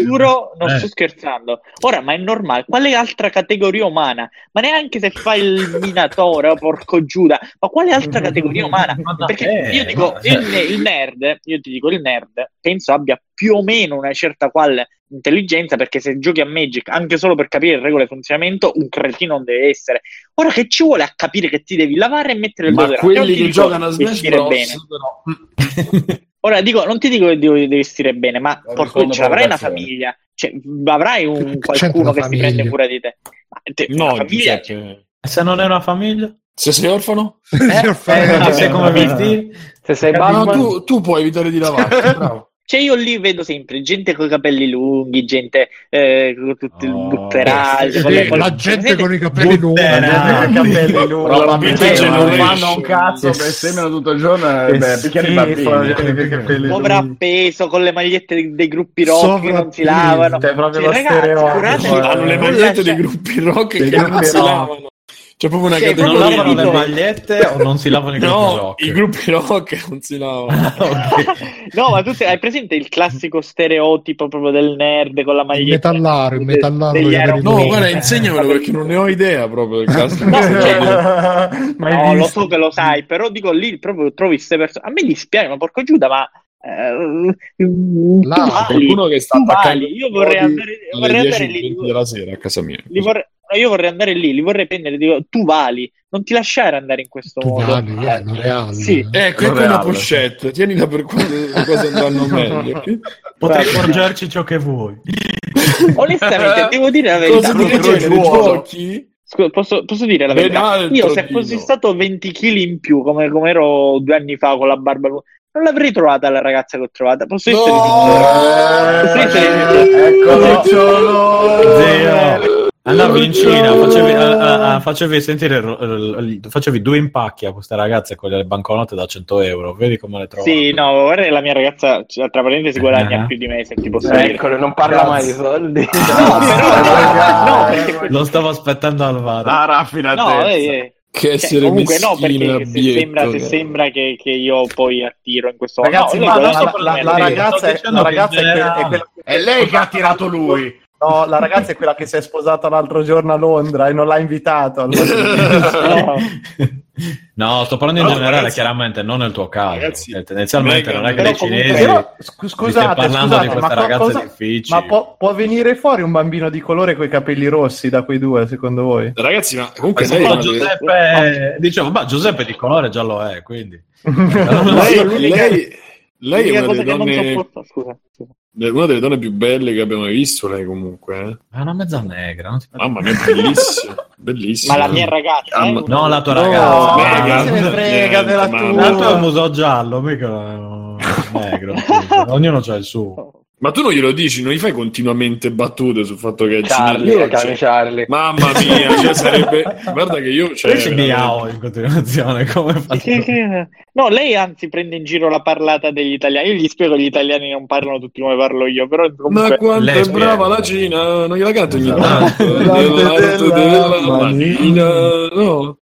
Giuro, non Eh. sto scherzando. Ora, ma è normale. Quale altra categoria umana? Ma neanche se fai il minatore, oh, porco Giuda, ma quale altra categoria umana? Perché io dico, il, il nerd, io ti dico, il nerd penso abbia più più o meno una certa qual intelligenza, perché se giochi a Magic anche solo per capire le regole di funzionamento, un cretino non deve essere. Ora che ci vuole a capire che ti devi lavare e mettere il Ma deodorante? quelli Non ti che dico giocano a Smash vestire Bros. bene. però- Ora dico, non ti dico che devi, devi vestire bene, ma porco, ce l'avrai una famiglia, cioè, avrai un qualcuno che si prende cura di te. Ma te- No, famiglia, Giuseppe. E se non è una famiglia? Se sei orfano? Signor Fare- Eh, non sai come vestire? Se sei No, tu, tu puoi evitare di lavarti, bravo. Cioè, io lì vedo sempre gente con i capelli lunghi, gente eh, con tutti Oh, il butterage, con le- Sì, con le- la gente con i capelli lunghi. Capelli lunghi. Probabilmente Vintage non fanno un cazzo, Che per seminano tutto il giorno Che e beh, picchiano i bambini. capelli Povera lunghi. appeso con le magliette dei, gruppi rock che non si lavano. Cioè, Cioè, ragazzi, curatevi, eh. Hanno le magliette dei gruppi rock che non si lavano. C'è proprio una Cioè, Non categoria. lavano le magliette o non si lavano i gruppi No, rock? i gruppi rock non si lavano. Ok. No, ma tu sei- hai presente il classico stereotipo proprio del nerd con la Il maglietta? metallaro, il de- metallaro degli con i capelli Iron No, guarda, insegnamelo perché non ne ho idea proprio del caso. No, cioè, No, lo so che lo sai, però dico lì proprio trovi queste persone. A me dispiace, ma porco Giuda, ma tu Là, vali, Qualcuno che sta attaccando vali. Io vorrei andare, vorrei andare 10 lì. della sera a casa mia. li vorrei- io vorrei andare lì, li vorrei prendere. Dico, tu vali, non ti lasciare andare in questo Tu modo. vali, eh, non reale. Sì. Ecco, ecco una pochette, tienila per quando le cose andranno meglio. Potrei forgiarci ciò che vuoi. Onestamente, devo dire la verità. Cosa genere giochi? Scusa, posso, posso dire la verità? Io se Dio. fossi stato 20 kg in più, come, come ero due anni fa con la barba lunga, non l'avrei trovata la ragazza che ho trovata. Posso essere sincero? Posso essere sincero? Eccolo. Zio. Andavi in Cina, facevi, a- a- facevi sentire il- facevi due impacchi a queste ragazze con le banconote da 100 euro. Vedi come le trovo. Sì, no, guarda la mia ragazza, cioè, tra parentesi, guadagna Eh. più di me, se ti posso dire. eccolo, non parla mai di soldi. No, però, no, perché Lo stavo aspettando al VAR. La No, raffinatezza. eh, eh. Che Cioè, comunque no, perché se sembra, se eh. sembra che, che io poi attiro in questo Ragazzi, no, la, la- la- la ragazza, è, ragazza è, que- è quella È lei che ha tirato lui. No, la ragazza è quella che si è sposata l'altro giorno a Londra e non l'ha invitato. al No. No, sto parlando in No, generale, ragazzi- chiaramente, non nel tuo caso. Ragazzi, Eh, tendenzialmente non è che dei cinesi Però, scusate, parlando scusate, di co- ragazze cosa- difficili. ma può, può venire fuori un bambino di colore con i capelli rossi da quei due, secondo voi? Ragazzi, ma comunque qua ma- Giuseppe, dicevo, ma Giuseppe di colore già lo è, quindi. lei, lei- lei è una delle, donne, scusa, scusa. una delle donne più belle che abbiamo mai visto, lei comunque. eh. È una mezza negra. Non ti Mamma mia, bellissima. bellissima. Ma la mia ragazza, Ah, eh, ma- No, la tua No, ragazza. Mega. se ne frega della Ma- tua. L'altro è un muso giallo, mica negro. Ognuno c'ha il suo. Ma tu non glielo dici, non gli fai continuamente battute sul fatto che è Charlie, cinese? chiami Charlie. Mamma mia, cioè sarebbe... Guarda che io... Cioè, Invece miau in continuazione, come che- No, lei anzi prende in giro la parlata degli italiani. Io gli spiego che gli italiani non parlano tutti come parlo io, però Ma comunque... quanto Lei è spiega. brava la Cina, non gliela canto ogni Esatto. tanto. Della manina, no.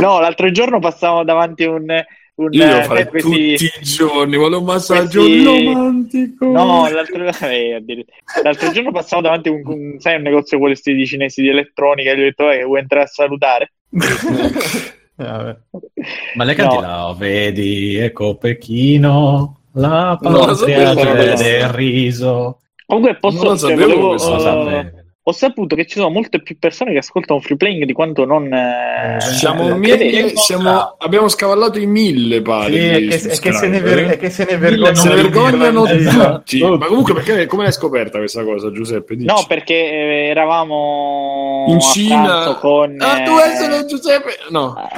No, l'altro giorno passavo davanti a un... un Io devo eh, fare questi- tutti i giorni, vuole un massaggio questi- romantico. No, l'altro... eh, l'altro giorno passavo davanti a un, un- sai, un negozio quelli di cinesi di elettronica e gli ho detto, eh, vuoi entrare a salutare? Eh, vabbè. Ma le canti No. là, vedi, ecco Pechino, la Non lo patria sapevo, del riso. Comunque Non posso... lo cioè, sapevo volevo, eh, ho saputo che ci sono molte più persone che ascoltano free playing di quanto non... eh, Siamo, eh, mille- credevo. siamo- abbiamo scavallato i mille pari. Sì, di che, è che se ne ver- che se ne vergognano. Se tutti. Ma comunque, perché, come l'hai scoperta questa cosa, Giuseppe? Dici. No, perché eh, eravamo in a Cina. con... Ah, tu eh, essere Giuseppe? No.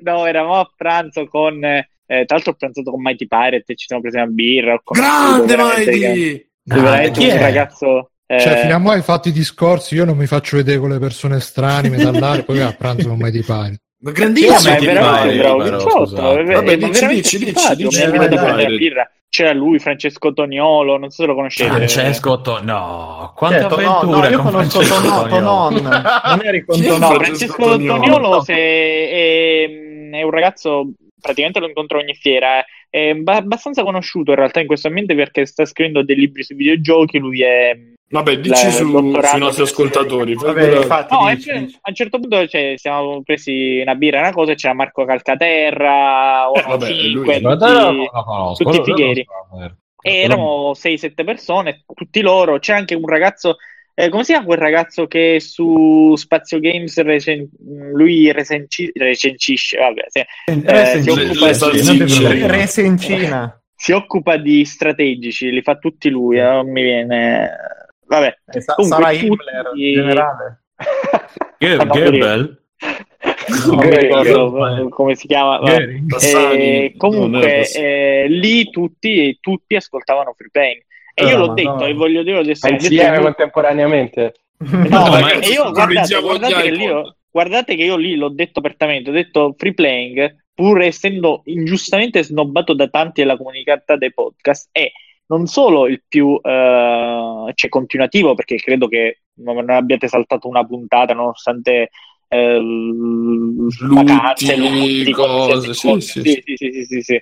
no, eravamo a pranzo con... eh, tra l'altro ho pranzato con Mighty Pirate e ci siamo presi una birra. Grande veramente che- Mighty! che veramente chi un è? ragazzo... eh, Cioè, fino a mo' hai fatto i discorsi, io non mi faccio vedere con le persone strane, metallare, poi a pranzo non mai ti pare. Ma Sì, grandissimo! ma è veramente bravo però, è- è- Vabbè, è dici, veramente dici, dici, simpatico, dici, mi ha invitato a Mighty prendere la birra. C'era lui, Francesco Toniolo, non so se lo conoscete. Francesco To- no, quante Certo, no, avventure no, io con conosco Francesco Toniolo. Tonon. non eri con. No, Francesco Toniolo. Toniolo se- è, è un ragazzo, praticamente lo incontro ogni fiera, è ba- abbastanza conosciuto in realtà in questo ambiente perché sta scrivendo dei libri sui videogiochi, lui è Vabbè, dici La- su, sui nostri ascoltatori. Vabbè, infatti, No, dici, dici. a un certo punto cioè, siamo presi una birra e una cosa c'era Marco Calcaterra, Eh, vabbè, lui- cinque, Ma tutti, conosco, tutti lo fighieri. eh. E erano 6-7 persone, tutti loro. C'era anche un ragazzo, eh, come si chiama quel ragazzo che su Spazio Games recen- lui recenci- recencisce, vabbè, sì. Eh, si, le- occupa di, Resencina. si occupa di strategici, li fa tutti lui, eh, non mi viene... Vabbè. Sa- Comunque, sarà tutti- Himmler, generale. Che- Ah, no, Goebbels? non mi ricordo come si chiama. Eh, comunque eh, lì tutti, tutti ascoltavano free playing e Eh, io l'ho ma detto no. e voglio dire adesso ho detto Insieme io- contemporaneamente. no, No, e ragazzi, io guardate, guardate che ho- guardate che io lì l'ho detto apertamente ho detto free playing pur essendo ingiustamente snobbato da tanti della comunità dei podcast è non solo il più eh, cioè continuativo perché credo che non abbiate saltato una puntata nonostante eh, vacanze, lutti, cose, sì, sì, Sì, sì, sì, sì, sì, sì.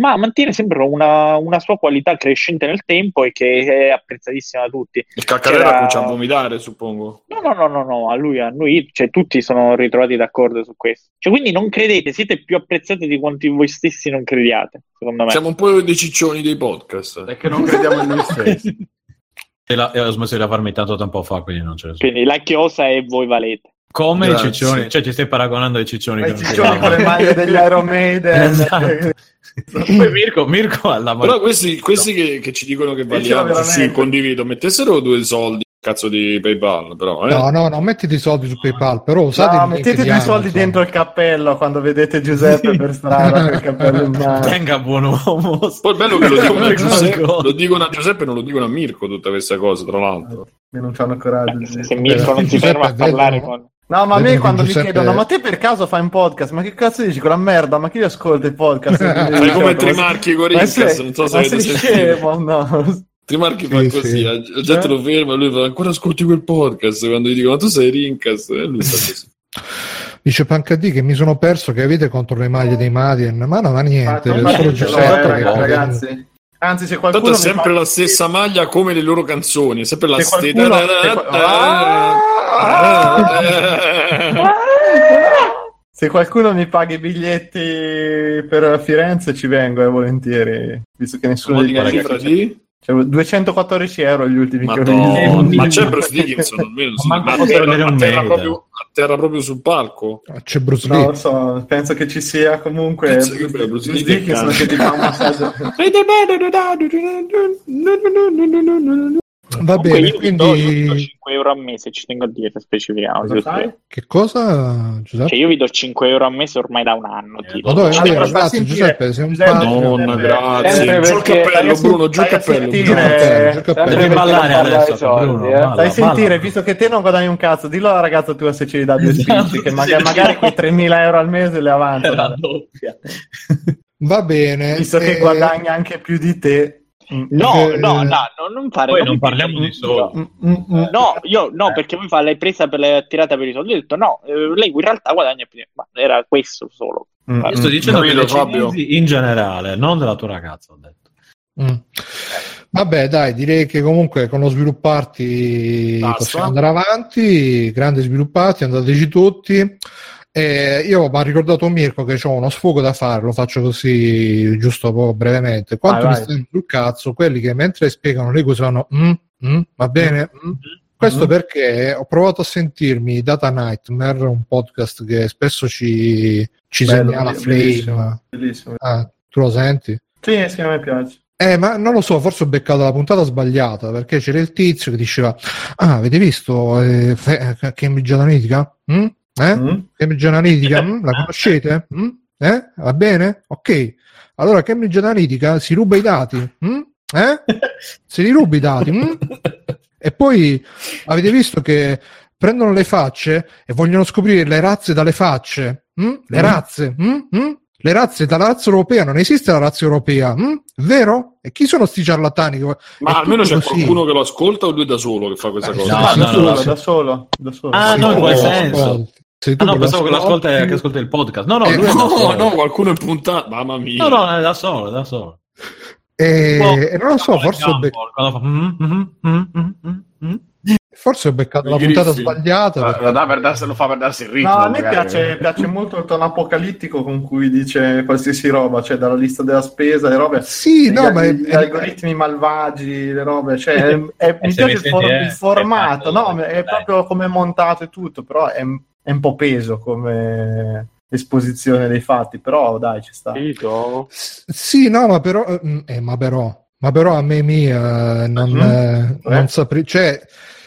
Ma mantiene sempre una, una sua qualità crescente nel tempo e che è apprezzatissima da tutti Il Calcarella C'era- comincia a vomitare, suppongo. No, no, no, no, no, a lui, a noi, cioè tutti sono ritrovati d'accordo su questo. Cioè, quindi non credete, siete più apprezzati di quanto voi stessi non crediate, secondo me. Siamo un po' dei ciccioni dei podcast. È che non crediamo in noi stessi. E la- e ho smesso di farmi tanto tempo fa, quindi non ce ne so. Quindi la chiosa e voi valete. Come Grazie. i ciccioni, cioè ci stai paragonando ai ciccioni. I che non ciccioni crediamo. con le maglie degli Iron Maiden. Esatto. Poi Mirko, Mirko alla Però questi, questi che, che ci dicono che valiamo, sì, condivido, mettessero due soldi, cazzo di PayPal, però, eh. No, no, non mettete i soldi su PayPal, però usate No, mettete due soldi dentro il cappello quando vedete Giuseppe per strada con il cappello in mano. Tenga buon uomo. Poi bello che lo dicono, a. Giuseppe, lo dicono a Giuseppe e non lo dicono a Mirko tutte queste cose, tra l'altro. Che non c'hanno coraggio. Se, se Mirko non si ferma a parlare con... No, ma a me quando mi Giuseppe- chiedono, ma te per caso fai un podcast? Ma che cazzo dici quella merda? Ma chi ascolta i podcast? Fai come Trimarchi con Rincas, non so se avete sentito. scemo, no. Trimarchi Sì, fa sì. così, la la gente lo ferma, lui fa ancora ascolti quel podcast, quando gli dicono ma tu sei Rincas, e lui fa così. Dice Pancadì che mi sono perso che avete contro le maglie dei Madien, ma non ha niente, Ah, è ma solo Giuseppe no, che eh, ragazzi. Anzi, se Tanto qualcuno è sempre fa- la stessa maglia come le loro canzoni, è sempre la stessa. Se qua- Se qualcuno mi paga i biglietti per Firenze ci vengo, eh, volentieri, visto che nessuno di voi cifra di? Cioè, 214 euro gli ultimi che ho visto. Ma c'è Bruce Dickinson almeno, sì, Ma ma a terra, a terra proprio, a terra proprio sul palco. C'è Bruce lo so, penso che ci sia comunque Penso Bruce, Bruce Bruce Lee Dickinson che che ti fa un massaggio. Va Comunque bene, io vi do, io vi do quindi 5 euro a mese, ci tengo a dire, specifichiamo. Che cosa Giuseppe? Cioè io vi do 5 euro a mese ormai da un anno. tipo. Ma dove, è Allora, grazie sentire- Giuseppe, sei un. Madonna, grazie. Giù il cappello, Bruno, giù il cappello. Devi ballare adesso, soldi, Bruno. eh. sentire, visto che te non guadagni un cazzo, dillo alla ragazza tua se ce li dà due Esatto, spicci, che magari, magari quei 3.000 euro al mese le avanza. La doppia. Va bene. Visto che eh, guadagna anche più di te. Mm. No, Eh, no, no, no, non fare. Poi non parliamo di soldi. Mm, mm. No, io no, perché poi fa l'hai presa per la tirata per i soldi. Ho detto no, eh, lei in realtà guadagna più. Ma era questo solo. Mm, Io sto dicendo Fabio? cinesi in generale, non della tua ragazza, ho detto. Mm. Vabbè, dai, direi che comunque con lo svilupparti Basta. possiamo andare avanti. Grandi sviluppati, andateci tutti. Eh, io mi ha ricordato Mirko che ho uno sfogo da fare, lo faccio così giusto brevemente. Quanto Vai, mi stanno sul cazzo quelli che mentre spiegano le cose fanno "Mm, mm, va bene? mm". Questo Mm. perché ho provato a sentirmi Data Nightmare, un podcast che spesso ci, ci Bello, segnala bellissimo. Flame. Bellissimo. Ah, tu lo senti? Sì, sì, a me piace. Eh, ma non lo so, forse ho beccato la puntata sbagliata perché c'era il tizio che diceva: Ah, avete visto eh, Cambridge Analytica? Mm? Eh? Mm? Cambridge Analytica, mm? la conoscete? Mm? Eh? Va bene? Ok. Allora, Cambridge Analytica si ruba i dati? Eh? Se li rubi i dati? E poi avete visto che prendono le facce e vogliono scoprire le razze dalle facce? Le razze? Le razze dalla razza europea non esiste la razza europea, vero? E chi sono sti ciarlatani? Ma È almeno c'è così. qualcuno che lo ascolta o lui da solo che fa questa Eh, cosa? no, no, da, solo, no. da solo, da solo. Ah, no, in quel senso. Tu Ah, no, pensavo che, l'ascolta, che ascolta il podcast. No, no, Eh, è No, no, qualcuno in puntata. Mamma mia. No, no, è da solo, è da solo. E, Boh, e non lo so, forse ho, fa, mm, mm, mm, forse ho beccato la puntata sbagliata. Lo, dà per darsi- lo fa per darsi il ritmo. No, a me piace, piace molto il tono apocalittico con cui dice qualsiasi roba, cioè dalla lista della spesa, le robe, Sì, no, gli, ma è- gli algoritmi malvagi, le robe, cioè è- è- mi se piace mi il, senti, for- eh, il formato, è no, fatto- è proprio come è montato e tutto, però è, è un po' peso come esposizione dei fatti, però dai, ci sta. Capito? S- Sì, no, ma però, eh, eh, ma però, ma però a me mia non, Mm. eh, Eh? non saprei, cioè,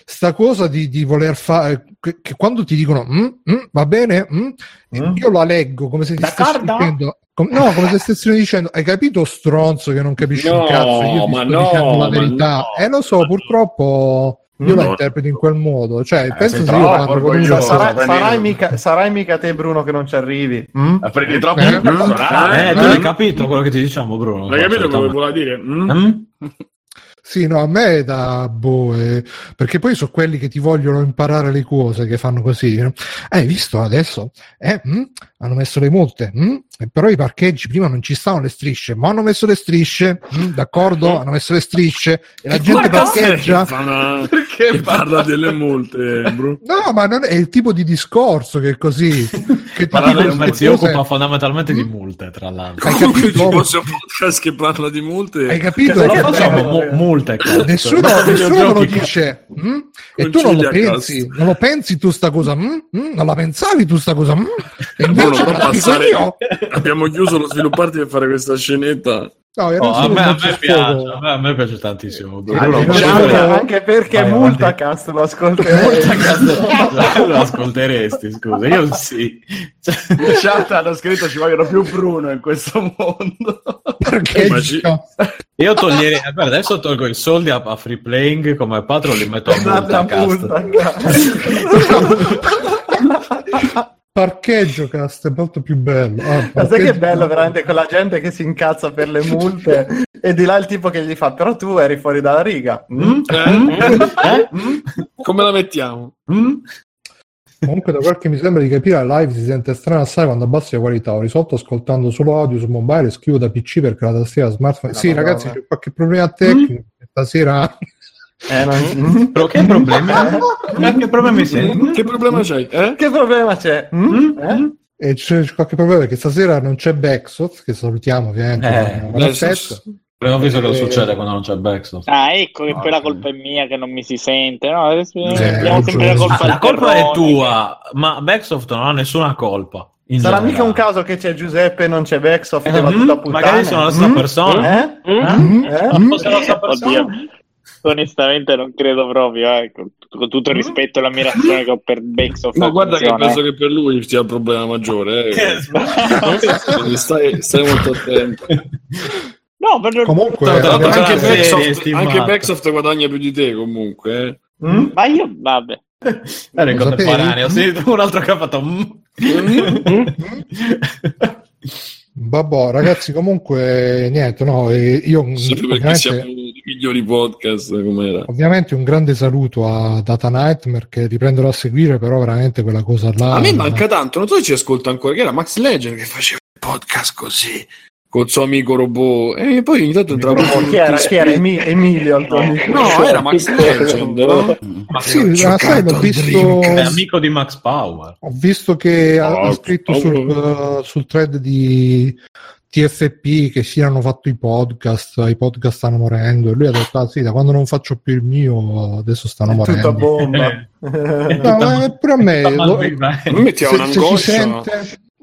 sta cosa di, di voler fare, che, che quando ti dicono "Mm, mm, va bene, mm", Mm? io la leggo come se ti D'accordo? dicendo, com- no, come se stessero dicendo, hai capito stronzo che non capisci un No, cazzo, io ti ma sto no, dicendo la verità. no. Eh, lo so, purtroppo io la No. interpreto in quel modo, cioè, penso sei se io parlo con un sarai, sarai mica, sarai mica te, Bruno, che non ci arrivi. Mm? La prendi troppo Eh? sul personale. Eh, tu hai capito quello che ti diciamo, Bruno? Hai capito come vuole dire? Mm? Mm? Sì, no, a me da boh, eh, perché poi sono quelli che ti vogliono imparare le cose che fanno così. no? Eh, Hai visto adesso? Eh, mm, hanno messo le multe, mm? Eh, però i parcheggi prima non ci stavano le strisce, ma hanno messo le strisce, mm, d'accordo? Hanno messo le strisce e la gente parcheggia. Fa una- Perché parla delle multe, bro. No, ma non è il tipo di discorso che è così. Che me- queste si occupa fondamentalmente di multe, tra l'altro. Hai capito? fosse un podcast che parla di multe. Hai capito? Perché Non Che- facciamo bello, mu- eh. multe, cazzo. Nessuno, No, nessuno lo dice mm? e tu non lo pensi, non lo pensi tu sta cosa, mm? Mm? non la pensavi tu sta cosa, mm? e invece la dico passare- io. Abbiamo chiuso lo svilupparti per fare questa scenetta. No, Oh, a, me, a, me piace, a, me, a me piace tantissimo. Bruno, non Anche, se- anche perché Vai, Multacast lo ascolterei. Multacast lo ascolteresti, scusa, io sì. Cioè, In chat hanno scritto ci vogliono più Bruno in questo mondo. Perché Ma ci- io toglierei, eh, guarda, adesso tolgo i soldi a, a free playing come patron li metto a Multacast. Parcheggio cast è molto più bello. Ah, Ma sai che è bello veramente quella gente che si incazza per le multe e di là il tipo che gli fa però tu eri fuori dalla riga. Mm? Eh? Mm? Come la mettiamo? comunque da quel che mi sembra di capire la live si sente strana assai quando abbassi la qualità. Ho risolto ascoltando solo audio su mobile e scrivo da pc perché la tastiera smartphone La sì Madonna. ragazzi c'è qualche problema tecnico. Stasera Eh, non- Però che problemi? Eh, che problema c'hai? Eh? che problema c'è? Mm? Eh? e c'è qualche problema perché stasera non c'è Backsoft che salutiamo ovviamente Eh. Abbiamo visto cosa Eh, succede quando non c'è backstop. Ah, ecco che poi la colpa è mia che non mi si sente. No, adesso Eh, abbiamo sempre la colpa Ah, la colpa è tua, ma Backsoft non ha nessuna colpa. in sarà generale. mica un caso che c'è Giuseppe e non c'è Backsoft Eh, mm, magari sono la stessa Mm? persona. Eh? Mm? Eh? Mm? La stessa persona. Oddio. Onestamente non credo proprio, eh, con, con tutto il rispetto e l'ammirazione che ho per Backsoft. No, guarda che penso che per lui sia il problema maggiore. eh. Stai, stai molto attento. No, per... comunque ovviamente- Anche Backsoft, stimata. anche Backsoft guadagna più di te comunque. eh. Mm? Ma io, vabbè. Era in contemporanea, sì, un altro che ha fatto mm. Vabbè, ragazzi, comunque niente, no, io Sempre perché ovviamente, siamo i migliori podcast com'era. ovviamente un grande saluto a Data Nightmare che riprenderò a seguire, però veramente quella cosa là. A me manca tanto, non so se ci ascolta ancora, che era Max Legend che faceva il podcast così col suo amico robot e poi ogni tanto entrava Oh, chi era, chi era? Emi- Emilio il tuo amico? No, era Max Legend. no? Sì, ma sai, l'ho visto, È amico di Max Power. ho visto che ha, ha Oh, scritto oh, sul, uh, sul thread di TFP che si erano fatto i podcast, i podcast stanno morendo e lui ha detto, ah sì, da quando non faccio più il mio adesso stanno a morendo. bomba. No, ma pure a me, lo- Mi metteva se, se ci un'angoscia. sente,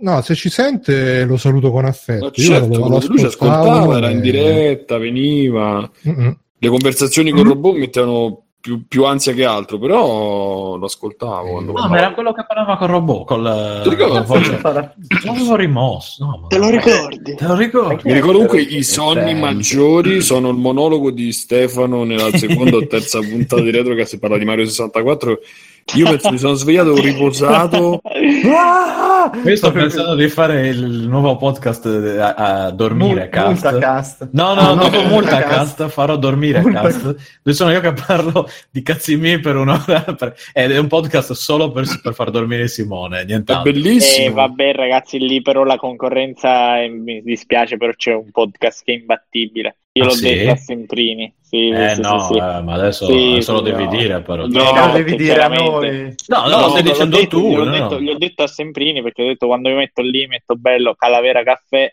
no, se ci sente lo saluto con affetto. Ma Io certo, lo- lo lui ci ascoltava, era in e- diretta, veniva. Mm-mm. Le conversazioni con il robot mettevano più, più ansia che altro, però lo ascoltavo. Quando No, ma era quello che parlava con robot, con Ti la voce. L'avevo rimosso. No, ma- Te lo ricordi? Te lo ricordi? Mi ricordo comunque i sonni Senti. maggiori sono il monologo di Stefano nella seconda o terza puntata di Retro che si parla di Mario 64. Io penso mi sono svegliato, ho riposato. Ah! Io sto pensando di fare il nuovo podcast eh, a, a dormire cast. Multacast. No, no, Ah, no, dopo Multacast. Multacast farò dormire Multacast. cast. Dove sono io che parlo di cazzi miei per un'ora. per- Ed è un podcast solo per, per far dormire Simone, È nient'altro. bellissimo. Eh, vabbè, ragazzi, lì però la concorrenza eh, mi dispiace, però c'è un podcast che è imbattibile. Io Ah, l'ho sì? detto a Semprini. Sì, Eh sì, no, sì, sì. eh, ma adesso, Sì, adesso lo devi no. dire però. No, No, perché devi dire a noi. No, no, No, lo stai dicendo detto, tu. gliel'ho, no? detto, gli ho detto a Semprini perché ho detto quando mi metto lì, metto bello Calavera Caffè.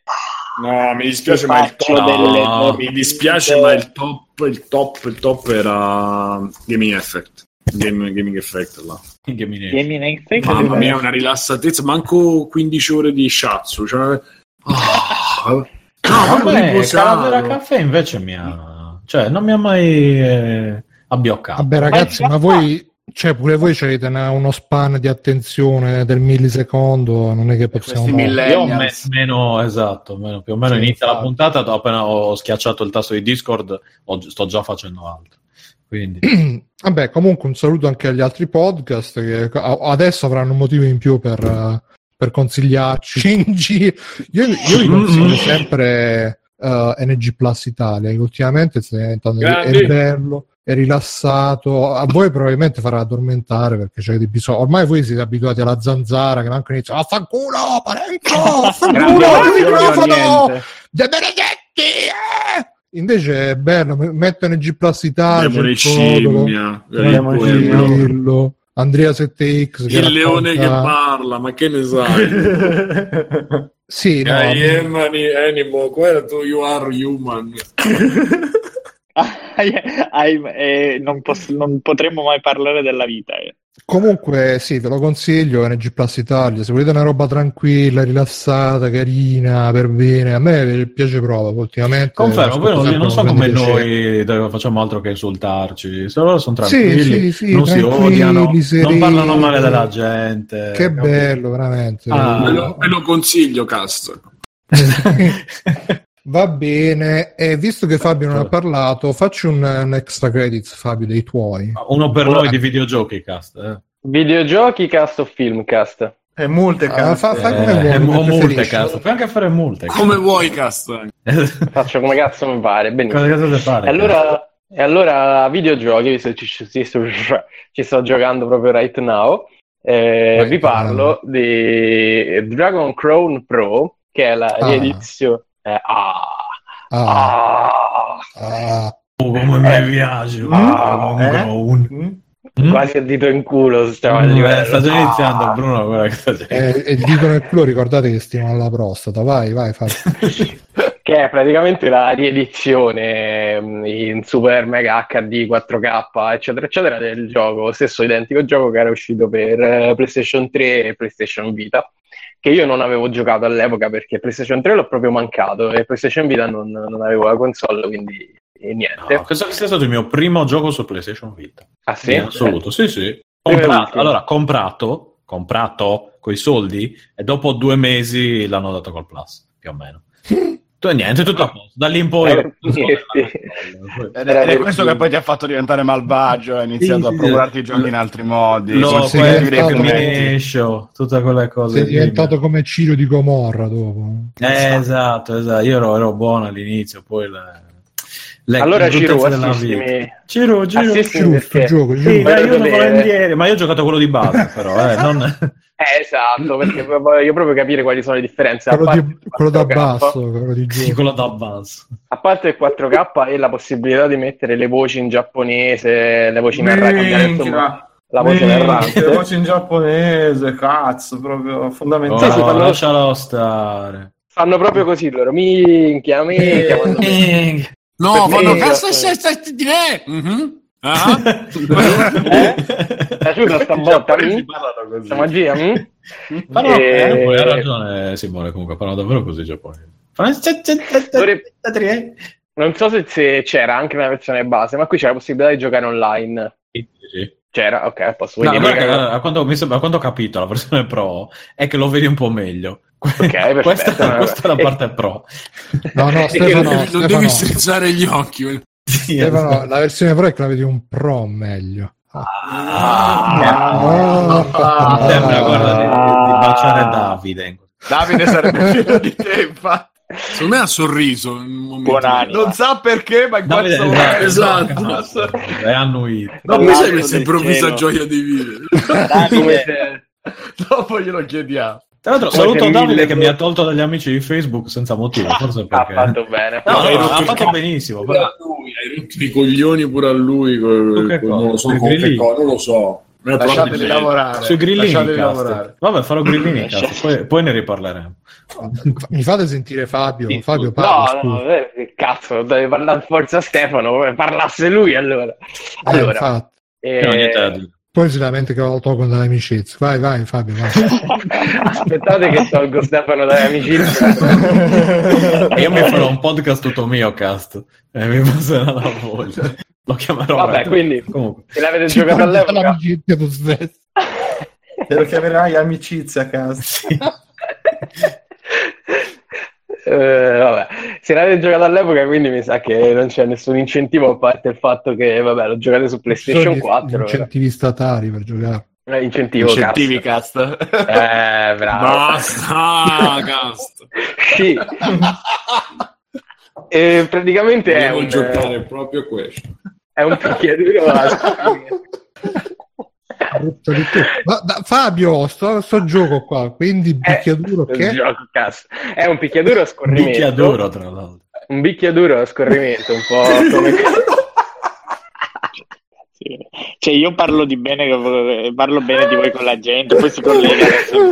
No, mi dispiace, ma il top, delle no, mi dispiace, ma il top, il top, il top era Gaming Effect. Game- gaming Effect là. Gaming Effect. Gaming Effect. Mamma mia, una rilassatezza, manco 15 ore di shatsu. Cioè... Ah, no, proprio Vabbè. Calavera Caffè invece mi ha... Cioè, non mi ha mai eh, abbioccato. Vabbè, ragazzi, ma voi, cioè, pure voi avete uno span di attenzione del millisecondo, non è che possiamo. Io me- meno, esatto, meno- più o meno Sì, inizia la infatti. puntata, do- appena ho schiacciato il tasto di Discord, ho- sto già facendo altro. Quindi, Vabbè, comunque un saluto anche agli altri podcast che adesso avranno un motivo in più per, eh, per consigliarci in giro. Io, io vi consiglio sempre eh, NG Plus Italia, che ultimamente sta diventando è bello, è rilassato. A voi probabilmente farà addormentare perché c'è bisogno. Ormai voi siete abituati alla zanzara che manco inizia. Affanculo, Parenzo! Affanculo, Grandi il microfono! De Benedetti! eh! Invece è bello, metto NG Plus Italia. Il Codolo, scimmia. Demone Il, scimmia. Grillo, Andrea 7X. che il leone che racconta- parla, ma che ne sai? Sì, no, I am an animal, where do you are human? Ai- eh, non, poss- non potremmo mai parlare della vita. eh. Comunque sì, ve lo consiglio, NG Plus Italia, se volete una roba tranquilla, rilassata, carina, per bene, a me piace proprio ultimamente. confermo, però non con come piacere. noi facciamo altro che insultarci, se loro sono Sì, tranquilli, sì, sì, non si odiano, non sereni. parlano male della gente. Che bello, veramente. Ah. Me lo, me lo consiglio, cast. Va bene, e visto che Fabio non ha parlato, facci un, un extra credits, Fabio, dei tuoi. Uno per noi di videogiochi, cast. Eh. Videogiochi, cast o filmcast? E multe Ah, cazzo. fa- fai come Eh, vuoi, multe, preferisci. cazzo. Puoi anche fare multe. Come vuoi, cast. Faccio come cazzo mi pare, benissimo. Cosa cazzo ti pare? E allora, e allora videogiochi, visto che ci, ci sto, ci sto giocando proprio right now, eh, vi parlo di Dragon Crown Pro, che è la Ah. riedizione... eh, ah, Ah, ah, ah. Oh, come mi piace. Ah, un eh? grown. Mm? Mm? quasi a dito in culo stiamo Mm, livello. eh, sta già iniziando, Ah. Bruno. Che sta già E, e il dito nel culo, ricordate che stiamo alla prostata. Vai, vai, che è praticamente la riedizione mm, in super mega HD 4K eccetera eccetera del gioco stesso identico gioco che era uscito per eh, PlayStation 3 e PlayStation Vita che io non avevo giocato all'epoca perché PlayStation 3 l'ho proprio mancato e PlayStation Vita non, non avevo la console quindi niente No, questo questo è stato il mio primo gioco su PlayStation Vita. ah sì? In assoluto, sì, sì. Comprato, allora, comprato, comprato coi soldi e dopo due mesi l'hanno dato col Plus, più o meno. Tu, niente, tutto a posto. Da lì in poi... Eh. Ed è, questo che poi ti ha fatto diventare malvagio, hai iniziato Sì, a sì. procurarti i giochi in altri modi. Fumetti. show, tutte quelle cose. Sei lì. diventato come Ciro di Gomorra dopo. Eh, esatto, esatto. Io ero, ero buono all'inizio, poi le, le allora Ciro bruttezze della vita. assistimi Ciro, Ciro. assistimi Giusto, perché gioco, Sì, gioco. dai, io volentieri, ma io ho giocato quello di base, però, eh, non... Eh, esatto, perché voglio proprio capire quali sono le differenze. A Quello, parte di- il quello da 4K basso, quello di Sì, gioco. quello da basso. A parte il 4K e la possibilità di mettere le voci in giapponese, le voci insomma, Minchia. la voce Minchia, narrante. Le voci in giapponese, cazzo, proprio Oh, fondamentale. Sì, sì, fanno- lascialo stare. Fanno proprio così loro, minchia, minchia. quando- No, fanno cazzo stai stai di me. Mhm. Ah. Eh? Piaciuta sta botta? mm? Sta magia? mm? Però, E- eh, poi ha ragione Simone, comunque, parlano davvero così i giapponesi. Non so se, se c'era anche nella versione base, ma qui c'è la possibilità di giocare online. Sì, sì. C'era, ok, posso No, che, a, quanto, a quanto ho capito la versione pro è che lo vedi un po' meglio. perfetto. questa, questa è la E- parte pro. No, no, Stefano, non Stefano, devi strizzare gli occhi. Sì, Stefano, la versione pro è che la vedi un pro meglio. Ah, Ah. mi sembra, guarda, di, di baciare Davide. Davide sarebbe figlio di te, infatti. Secondo me ha sorriso. in un momento. Buonanima. Non sa perché, ma in Davide, questo esatto, momento- esatto. È annuito. Non mi Guarda sai questa improvvisa cielo. gioia di vivere. Dopo glielo chiediamo. Tra l'altro, saluto Davide che mi ha tolto dagli amici di Facebook senza motivo. Forse Ha perché. fatto bene. No, no, Hai no, ha fatto benissimo. pure però- a lui, hai rotto i coglioni pure a lui. co- Su che co- non lo so, con non lo so. Lasciateli probabile- lavorare. Sui grillini. Lavorare. Vabbè, farò grillini. Poi, poi ne riparleremo. Mi fate sentire Fabio? Sì, Fabio No, parla, no, scusa. eh, che cazzo, deve parlare forza Stefano, parlasse lui allora. Eh, Allora, eh, Poi si lamenta che lo tolgo dall'amicizia. Vai, vai, Fabio, vai. aspettate che tolgo Stefano dalle amicizie. Io mi farò un podcast tutto mio, cast. E mi passerà la voglia. Lo chiamerò. Vabbè, Retro. quindi Comunque. se l'avete Ci giocato all'epoca, dall'amicizia tu stesso. Te lo chiamerai amicizia a casa. Sì. Eh, vabbè, se l'avete giocato all'epoca, quindi mi sa che non c'è nessun incentivo a parte il fatto che, vabbè, lo giocate su PlayStation gli 4. incentivi statali per giocare. Eh, incentivo, Incentivi cazzo. cast. Eh, bravo. Basta, cast. Sì. E praticamente è Devo un, giocare proprio questo. è un picchiaduro Brutto di tutto. Ma, da- Fabio, sto, sto gioco qua, quindi picchiaduro Eh, che? gioco, cazzo. È un picchiaduro a Un scorrimento. picchiaduro, tra l'altro. Un bicchiaduro a scorrimento, un po' come... Cioè, io parlo di bene, parlo bene di voi con la gente, poi si collega.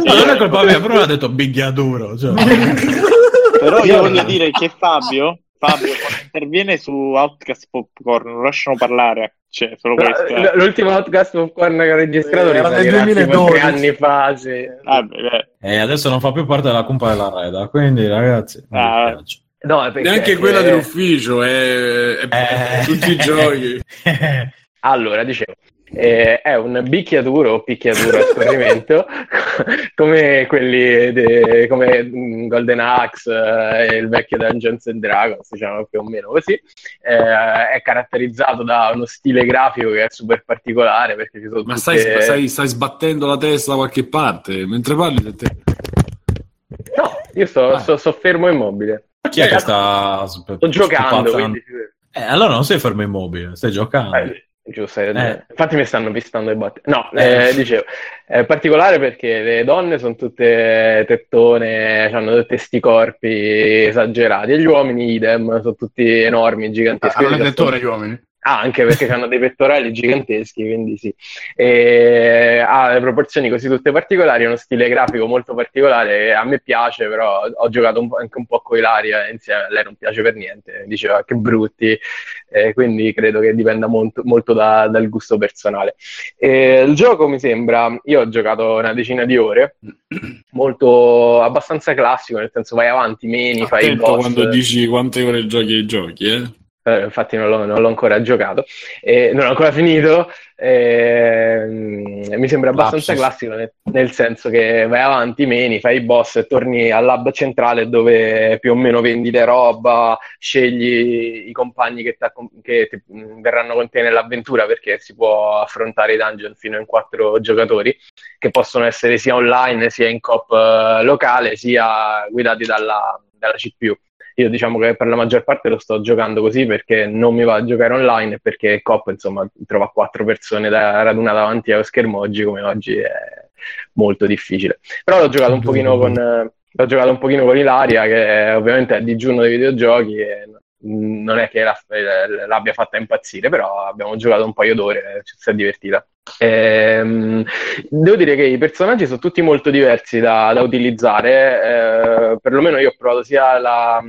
Ma non è colpa mia, però ha detto picchiaduro. Cioè. Però io voglio dire che Fabio, Fabio interviene su Outcast Popcorn, non lasciano parlare. Cioè, solo questo. eh. L'ultimo podcast popcorn che ho registrato Eh, era nel risalirà tipo 2012. tre anni fa. Sì. Beh. E adesso non fa più parte della cumpa della Reda, quindi ragazzi... Ah. No, è perché- Neanche quella dell'ufficio, è, è Eh. tutti i giochi. Allora, dicevo, eh, è un bicchiaduro o picchiaduro a scorrimento come quelli de- come mm, Golden Axe eh, il vecchio Dungeons and Dragons, diciamo più o meno così. Eh, è caratterizzato da uno stile grafico che è super particolare perché ci sono Ma tutte... stai, stai, stai sbattendo la testa da qualche parte mentre parli di te. No, io sto, Ah. sto, sto fermo immobile. Chi è che sta... Sto giocando, quindi... Eh, allora non sei fermo immobile, stai giocando. Eh, giusto, eh, Eh. infatti mi stanno pistando i botti. No, Eh. eh, dicevo, è particolare perché le donne sono tutte tettone, hanno tutti sti corpi esagerati, e gli uomini idem, sono tutti enormi, giganteschi. Hanno le Quindi tettone gli uomini. Ah, anche perché hanno dei pettorali giganteschi, quindi sì. E ha le proporzioni così tutte particolari, uno stile grafico molto particolare. A me piace, però ho giocato un anche un po' con Ilaria insieme a lei, non piace per niente. Diceva che brutti, eh, quindi credo che dipenda molto, molto da- dal gusto personale. E il gioco mi sembra, io ho giocato una decina di ore, molto abbastanza classico, nel senso vai avanti, meni, fai il Attento boss. quando dici quante ore giochi ai giochi, eh? Eh, infatti non l'ho, non l'ho ancora giocato, e non ho ancora finito. ehm, mi sembra abbastanza Lapsus. classico nel, nel senso che vai avanti, meni, fai i boss e torni al lab centrale dove più o meno vendi le roba, scegli i compagni che, che ti- mh, verranno con te nell'avventura perché si può affrontare i dungeon fino in quattro giocatori che possono essere sia online sia in coop eh, locale sia guidati dalla, dalla CPU. Io diciamo che per la maggior parte lo sto giocando così perché non mi va a giocare online e perché COP insomma trova quattro persone da radunare davanti allo schermo oggi come oggi è molto difficile. Però l'ho giocato un pochino con l'ho giocato un pochino con Ilaria che ovviamente è digiuno dei videogiochi e non è che la- eh, l'abbia fatta impazzire, però abbiamo giocato un paio d'ore ci si è divertita. Ehm, devo dire che i personaggi sono tutti molto diversi da, da utilizzare, eh, perlomeno io ho provato sia la,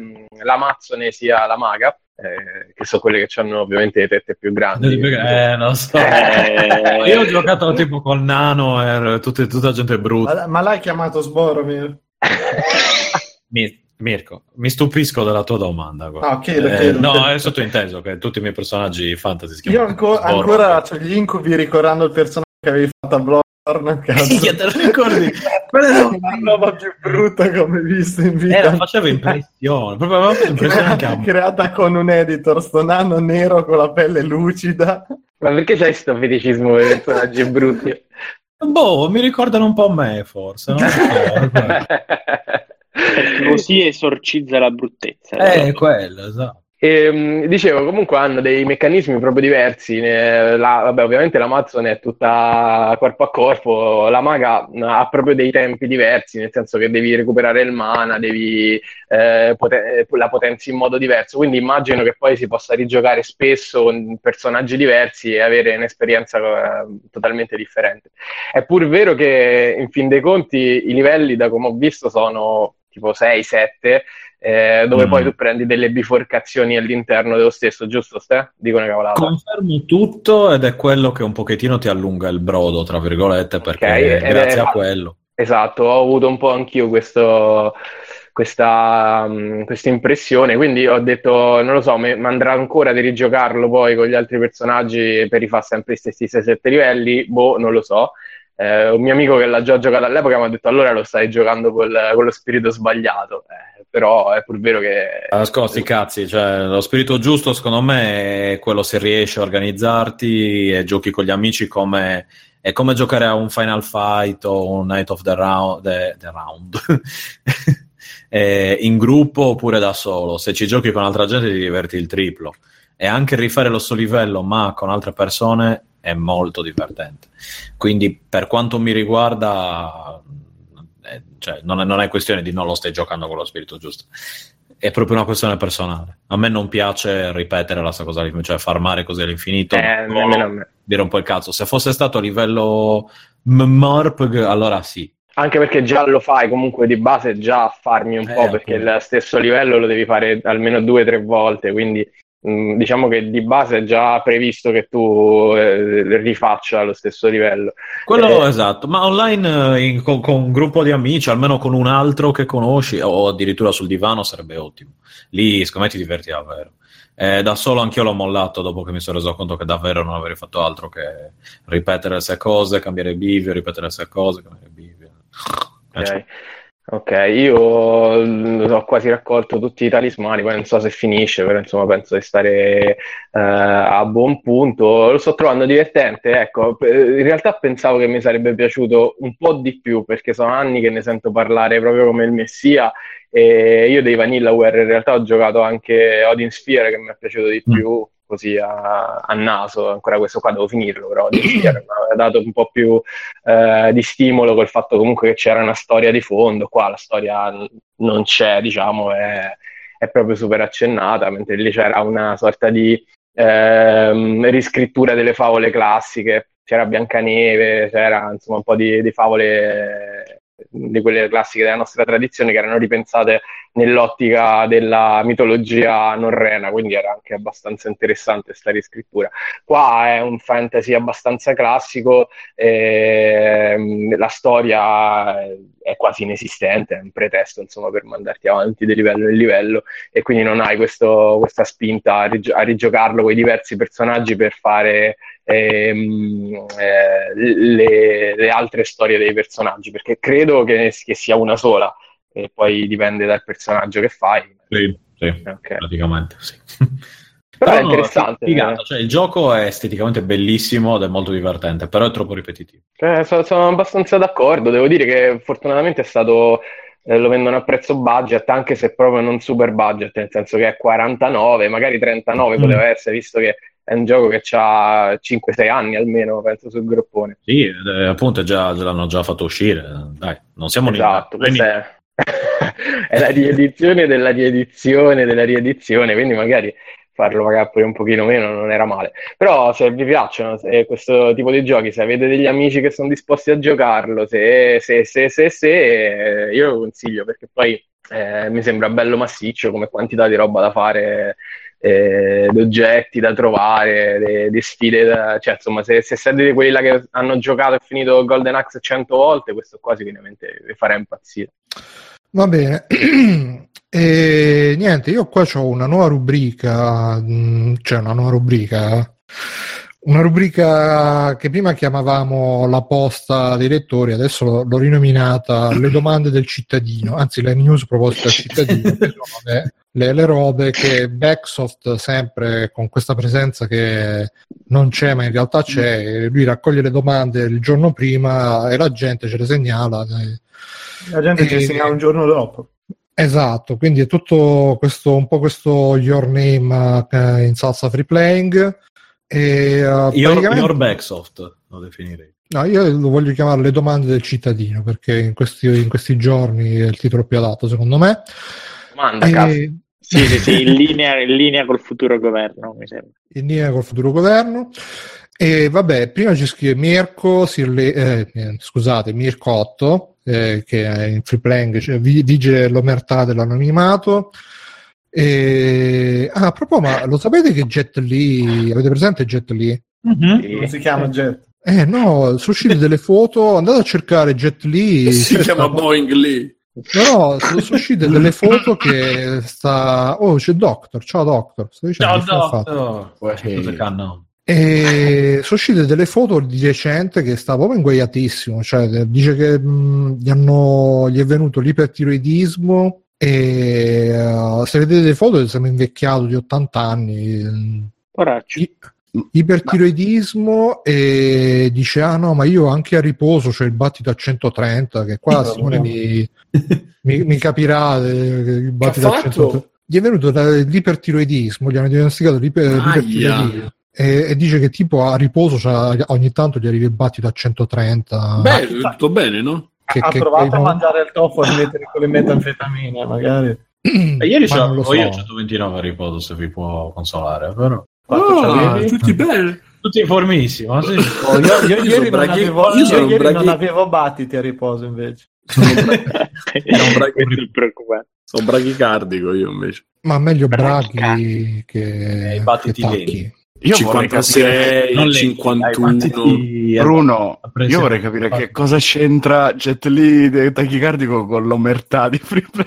l'Amazzone sia la Maga, eh, che sono quelle che hanno ovviamente le tette più grandi. Eh, non so. Eh, Io ho giocato tipo con Nano e tutte- tutta gente brutta. Ma, ma l'hai chiamato Sboromir? Mi- Mirko, mi stupisco della tua domanda. guarda. Ah, chiedo, Eh, chiedo. no, è sottointeso che tutti i miei personaggi fantasy si Io chiamano anco- Sborro. ancora ho gli incubi ricordando il personaggio che avevi fatto a Bloodborne. Cazzo. Minchia, te lo ricordi? Quella era la roba più brutta che ho mai visto in vita. Eh, faceva impressione, proprio aveva fatto impressione anche a me. creata con un editor, sto nano nero con la pelle lucida. Ma perché c'hai sto feticismo per i personaggi brutti? Boh, mi ricordano un po' me, forse. non so. così esorcizza la bruttezza. Eh, quello, esatto. E, mh, dicevo, comunque hanno dei meccanismi proprio diversi. ne- la- vabbè, ovviamente l'Amazon è tutta corpo a corpo, la maga mh, ha proprio dei tempi diversi, nel senso che devi recuperare il mana, devi eh, pote- la potenzi in modo diverso. Quindi immagino che poi si possa rigiocare spesso con personaggi diversi e avere un'esperienza eh, totalmente differente. È pur vero che in fin dei conti i livelli, da come ho visto, sono tipo 6-7 eh, dove Mm. poi tu prendi delle biforcazioni all'interno dello stesso, giusto Ste? Dico una cavolata. Confermi tutto ed è quello che un pochettino ti allunga il brodo, tra virgolette, perché Ok, ed è- grazie a quello. Esatto, ho avuto un po' anch'io questo, questa, mh, questa impressione, quindi ho detto, non lo so, mi mi andrà ancora di rigiocarlo poi con gli altri personaggi per rifare sempre gli stessi 6-7 livelli, boh, non lo so. Eh, un mio amico che l'ha già giocato all'epoca mi ha detto allora lo stai giocando col- con lo spirito sbagliato, Eh, però è pur vero che... Ascolti, cazzi, cioè, lo spirito giusto secondo me è quello se riesci a organizzarti e giochi con gli amici come è come giocare a un Final Fight o un Night of the Round, the- the round. In gruppo oppure da solo. Se ci giochi con altra gente ti diverti il triplo. E anche rifare lo stesso livello ma con altre persone è molto divertente. Quindi per quanto mi riguarda, eh, cioè, non, è, non è questione di non lo stai giocando con lo spirito giusto. È proprio una questione personale. A me non piace ripetere la stessa cosa, cioè farmare così all'infinito. Eh, No, dire un po' il cazzo. Se fosse stato a livello m- MORPG, allora sì. Anche perché già lo fai comunque di base già farmi un Eh, po', perché appunto. il stesso livello lo devi fare almeno due o tre volte, quindi mh, diciamo che di base è già previsto che tu eh, rifaccia lo stesso livello. Quello Eh, esatto, ma online eh, in- con, con un gruppo di amici, almeno con un altro che conosci, o addirittura sul divano sarebbe ottimo. Lì, secondo me, ti diverti davvero. Eh, da solo anch'io l'ho mollato dopo che mi sono reso conto che davvero non avrei fatto altro che ripetere le stesse cose, cambiare bivio, ripetere le stesse cose, cambiare bivio. Eh, Ok, ok, io mm, ho quasi raccolto tutti i talismani, poi non so se finisce, però insomma penso di stare eh, a buon punto. Lo sto trovando divertente, ecco, in realtà pensavo che mi sarebbe piaciuto un po' di più perché sono anni che ne sento parlare proprio come il messia e io dei Vanillaware in realtà ho giocato anche Odin Sphere che mi è piaciuto di Mm. più, così a, a naso, ancora questo qua devo finirlo, però mi ha dato un po' più eh, di stimolo col fatto comunque che c'era una storia di fondo, qua la storia non c'è, diciamo, è, è proprio super accennata, mentre lì c'era una sorta di ehm, riscrittura delle favole classiche, c'era Biancaneve, c'era insomma un po' di, di favole di quelle classiche della nostra tradizione che erano ripensate nell'ottica della mitologia norrena, quindi era anche abbastanza interessante questa riscrittura. Qua è un fantasy abbastanza classico, ehm, la storia è- quasi inesistente, è un pretesto insomma per mandarti avanti di livello in livello e quindi non hai questo- questa spinta a, rig- a rigiocarlo con i diversi personaggi per fare ehm, eh, le, le altre storie dei personaggi, perché credo che, che sia una sola e poi dipende dal personaggio che fai. Sì, sì, Ok. praticamente sì. Però è no, interessante. figata, cioè, il gioco è esteticamente bellissimo ed è molto divertente, però è troppo ripetitivo. Eh, so- sono abbastanza d'accordo, devo dire che fortunatamente è stato, eh, lo vendono a prezzo budget, anche se proprio non super budget, nel senso che è 49, magari 39 Mm. poteva essere, visto che è un gioco che ha 5-6 anni almeno, penso, sul groppone. Sì, è- appunto già, l'hanno già fatto uscire. Dai, non siamo lì. Esatto, questa è... è la riedizione della riedizione della riedizione, quindi magari farlo magari pure un pochino meno non era male. Però se vi piacciono se questo tipo di giochi, se avete degli amici che sono disposti a giocarlo, se, se, se, se, se, eh, io lo consiglio perché poi eh, mi sembra bello massiccio come quantità di roba da fare, eh, di oggetti da trovare, di, sfide, da- cioè insomma se, se siete di quelli là che hanno giocato e finito Golden Axe 100 volte, questo qua sicuramente vi farà impazzire. Va bene. E niente, io qua ho una nuova rubrica, cioè una nuova rubrica, una rubrica che prima chiamavamo la posta dei lettori, adesso l'ho, rinominata le domande del cittadino, anzi le news proposte dal cittadino, che sono le, le- le robe che Backsoft sempre con questa presenza che non c'è ma in realtà c'è, lui raccoglie le domande il giorno prima e la gente ce le segnala. eh, La gente ci Eh, segnala un giorno dopo. Esatto, quindi è tutto questo, un po' questo your name eh, in salsa free playing. E, eh, Your, praticamente- your Backsoft lo definirei. No, io lo voglio chiamare le domande del cittadino perché in questi, in questi giorni è il titolo più adatto secondo me. Domanda. E, Sì, sì, sì, in linea, in linea col futuro governo, mi sembra. in linea col futuro governo. E vabbè, prima ci scrive Mirko, Sirle- eh, eh, scusate, Mirko 8, eh, che è in free playing, cioè, vi- vige l'omertà dell'anonimato. E... Ah, proprio, ma lo sapete che Jet Li, avete presente Jet Li? Come si chiama Jet? Eh no, sono uscite delle foto, andate a cercare Jet Li. Si c'è chiama Boeing lì. No, sono uscite delle foto che sta... Oh, c'è Doctor, ciao Doctor. Sto dicendo, fatto? Scusa, Canno. E sono uscite delle foto di recente che sta proprio inguaiatissimo, cioè dice che mh, gli, hanno, gli è venuto l'ipertiroidismo e uh, se vedete le foto sembra invecchiato di 80 anni. Poraccio. I- ipertiroidismo e dice ah no ma io anche a riposo c'è il battito a 130 che qua Simone mi, mi, mi capirà eh, il battito a fatto? 130 gli è venuto l'ipertiroidismo gli hanno diagnosticato l'iper- l'ipertiroidismo e, e dice che tipo a riposo c'ha- ogni tanto gli arriva il battito a 130 Beh, tutto bene, no? che, ha che- provato che- a mangiare il tofu e mettere con le metanfetamine, magari. E ieri io so. 129 a riposo se vi può consolare, però. Ah, c'avevi? tutti bene. Tutti ma sì. Oh, io, io Io ieri, sono non braghi- avevo, io io sono ieri non avevo battiti a riposo invece. Era un braghi-. Sono brachicardico io invece. ma meglio braghi che, Eh, i battiti che tacchi. Io vorrei capire, 56, Non le- 51. dai, Bruno, io vorrei capire che cosa c'entra Jet Li tachicardico con l'omertà di free play.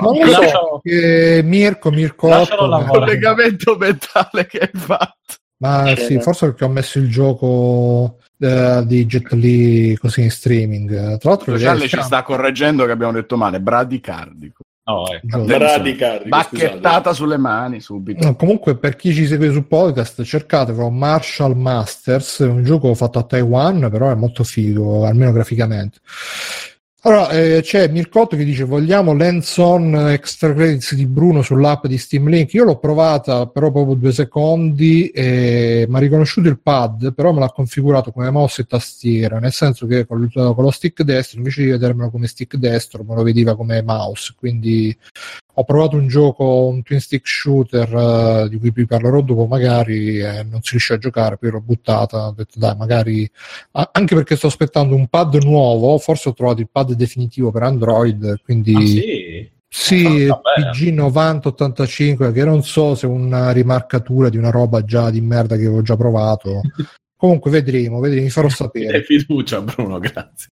non lo so che Mirko Mirko Lascialo 8, lavorare. collegamento mentale che hai fatto. Ma sì, forse perché ho messo il gioco eh, di Jet Li così in streaming. Tra l'altro, Gialle vedete, ci sta correggendo che abbiamo detto male, bradicardico. No, ecco. Bradicardico, Bacchettata sulle mani subito. No, comunque, per chi ci segue sul podcast, cercatelo Marshall Masters, è un gioco fatto a Taiwan, però è molto figo, almeno graficamente. Allora, eh, c'è Mircotto che dice vogliamo l'hands-on extra credits di Bruno sull'app di Steam Link. Io l'ho provata però proprio due secondi e mi ha riconosciuto il pad, però me l'ha configurato come mouse e tastiera, nel senso che con, con lo stick destro, invece di vedermelo come stick destro, me lo vedeva come mouse. Quindi ho provato un gioco, un twin stick shooter eh, di cui vi parlerò dopo magari e non si riesce a giocare, poi l'ho buttata, ho detto dai magari, anche perché sto aspettando un pad nuovo, forse ho trovato il pad definitivo per Android, quindi Ah, sì? sì, Ah, bene. PG9085 che non so se è una rimarcatura di una roba già di merda che avevo già provato. Comunque vedremo, vedremo, vi farò sapere. fiducia, Bruno, grazie.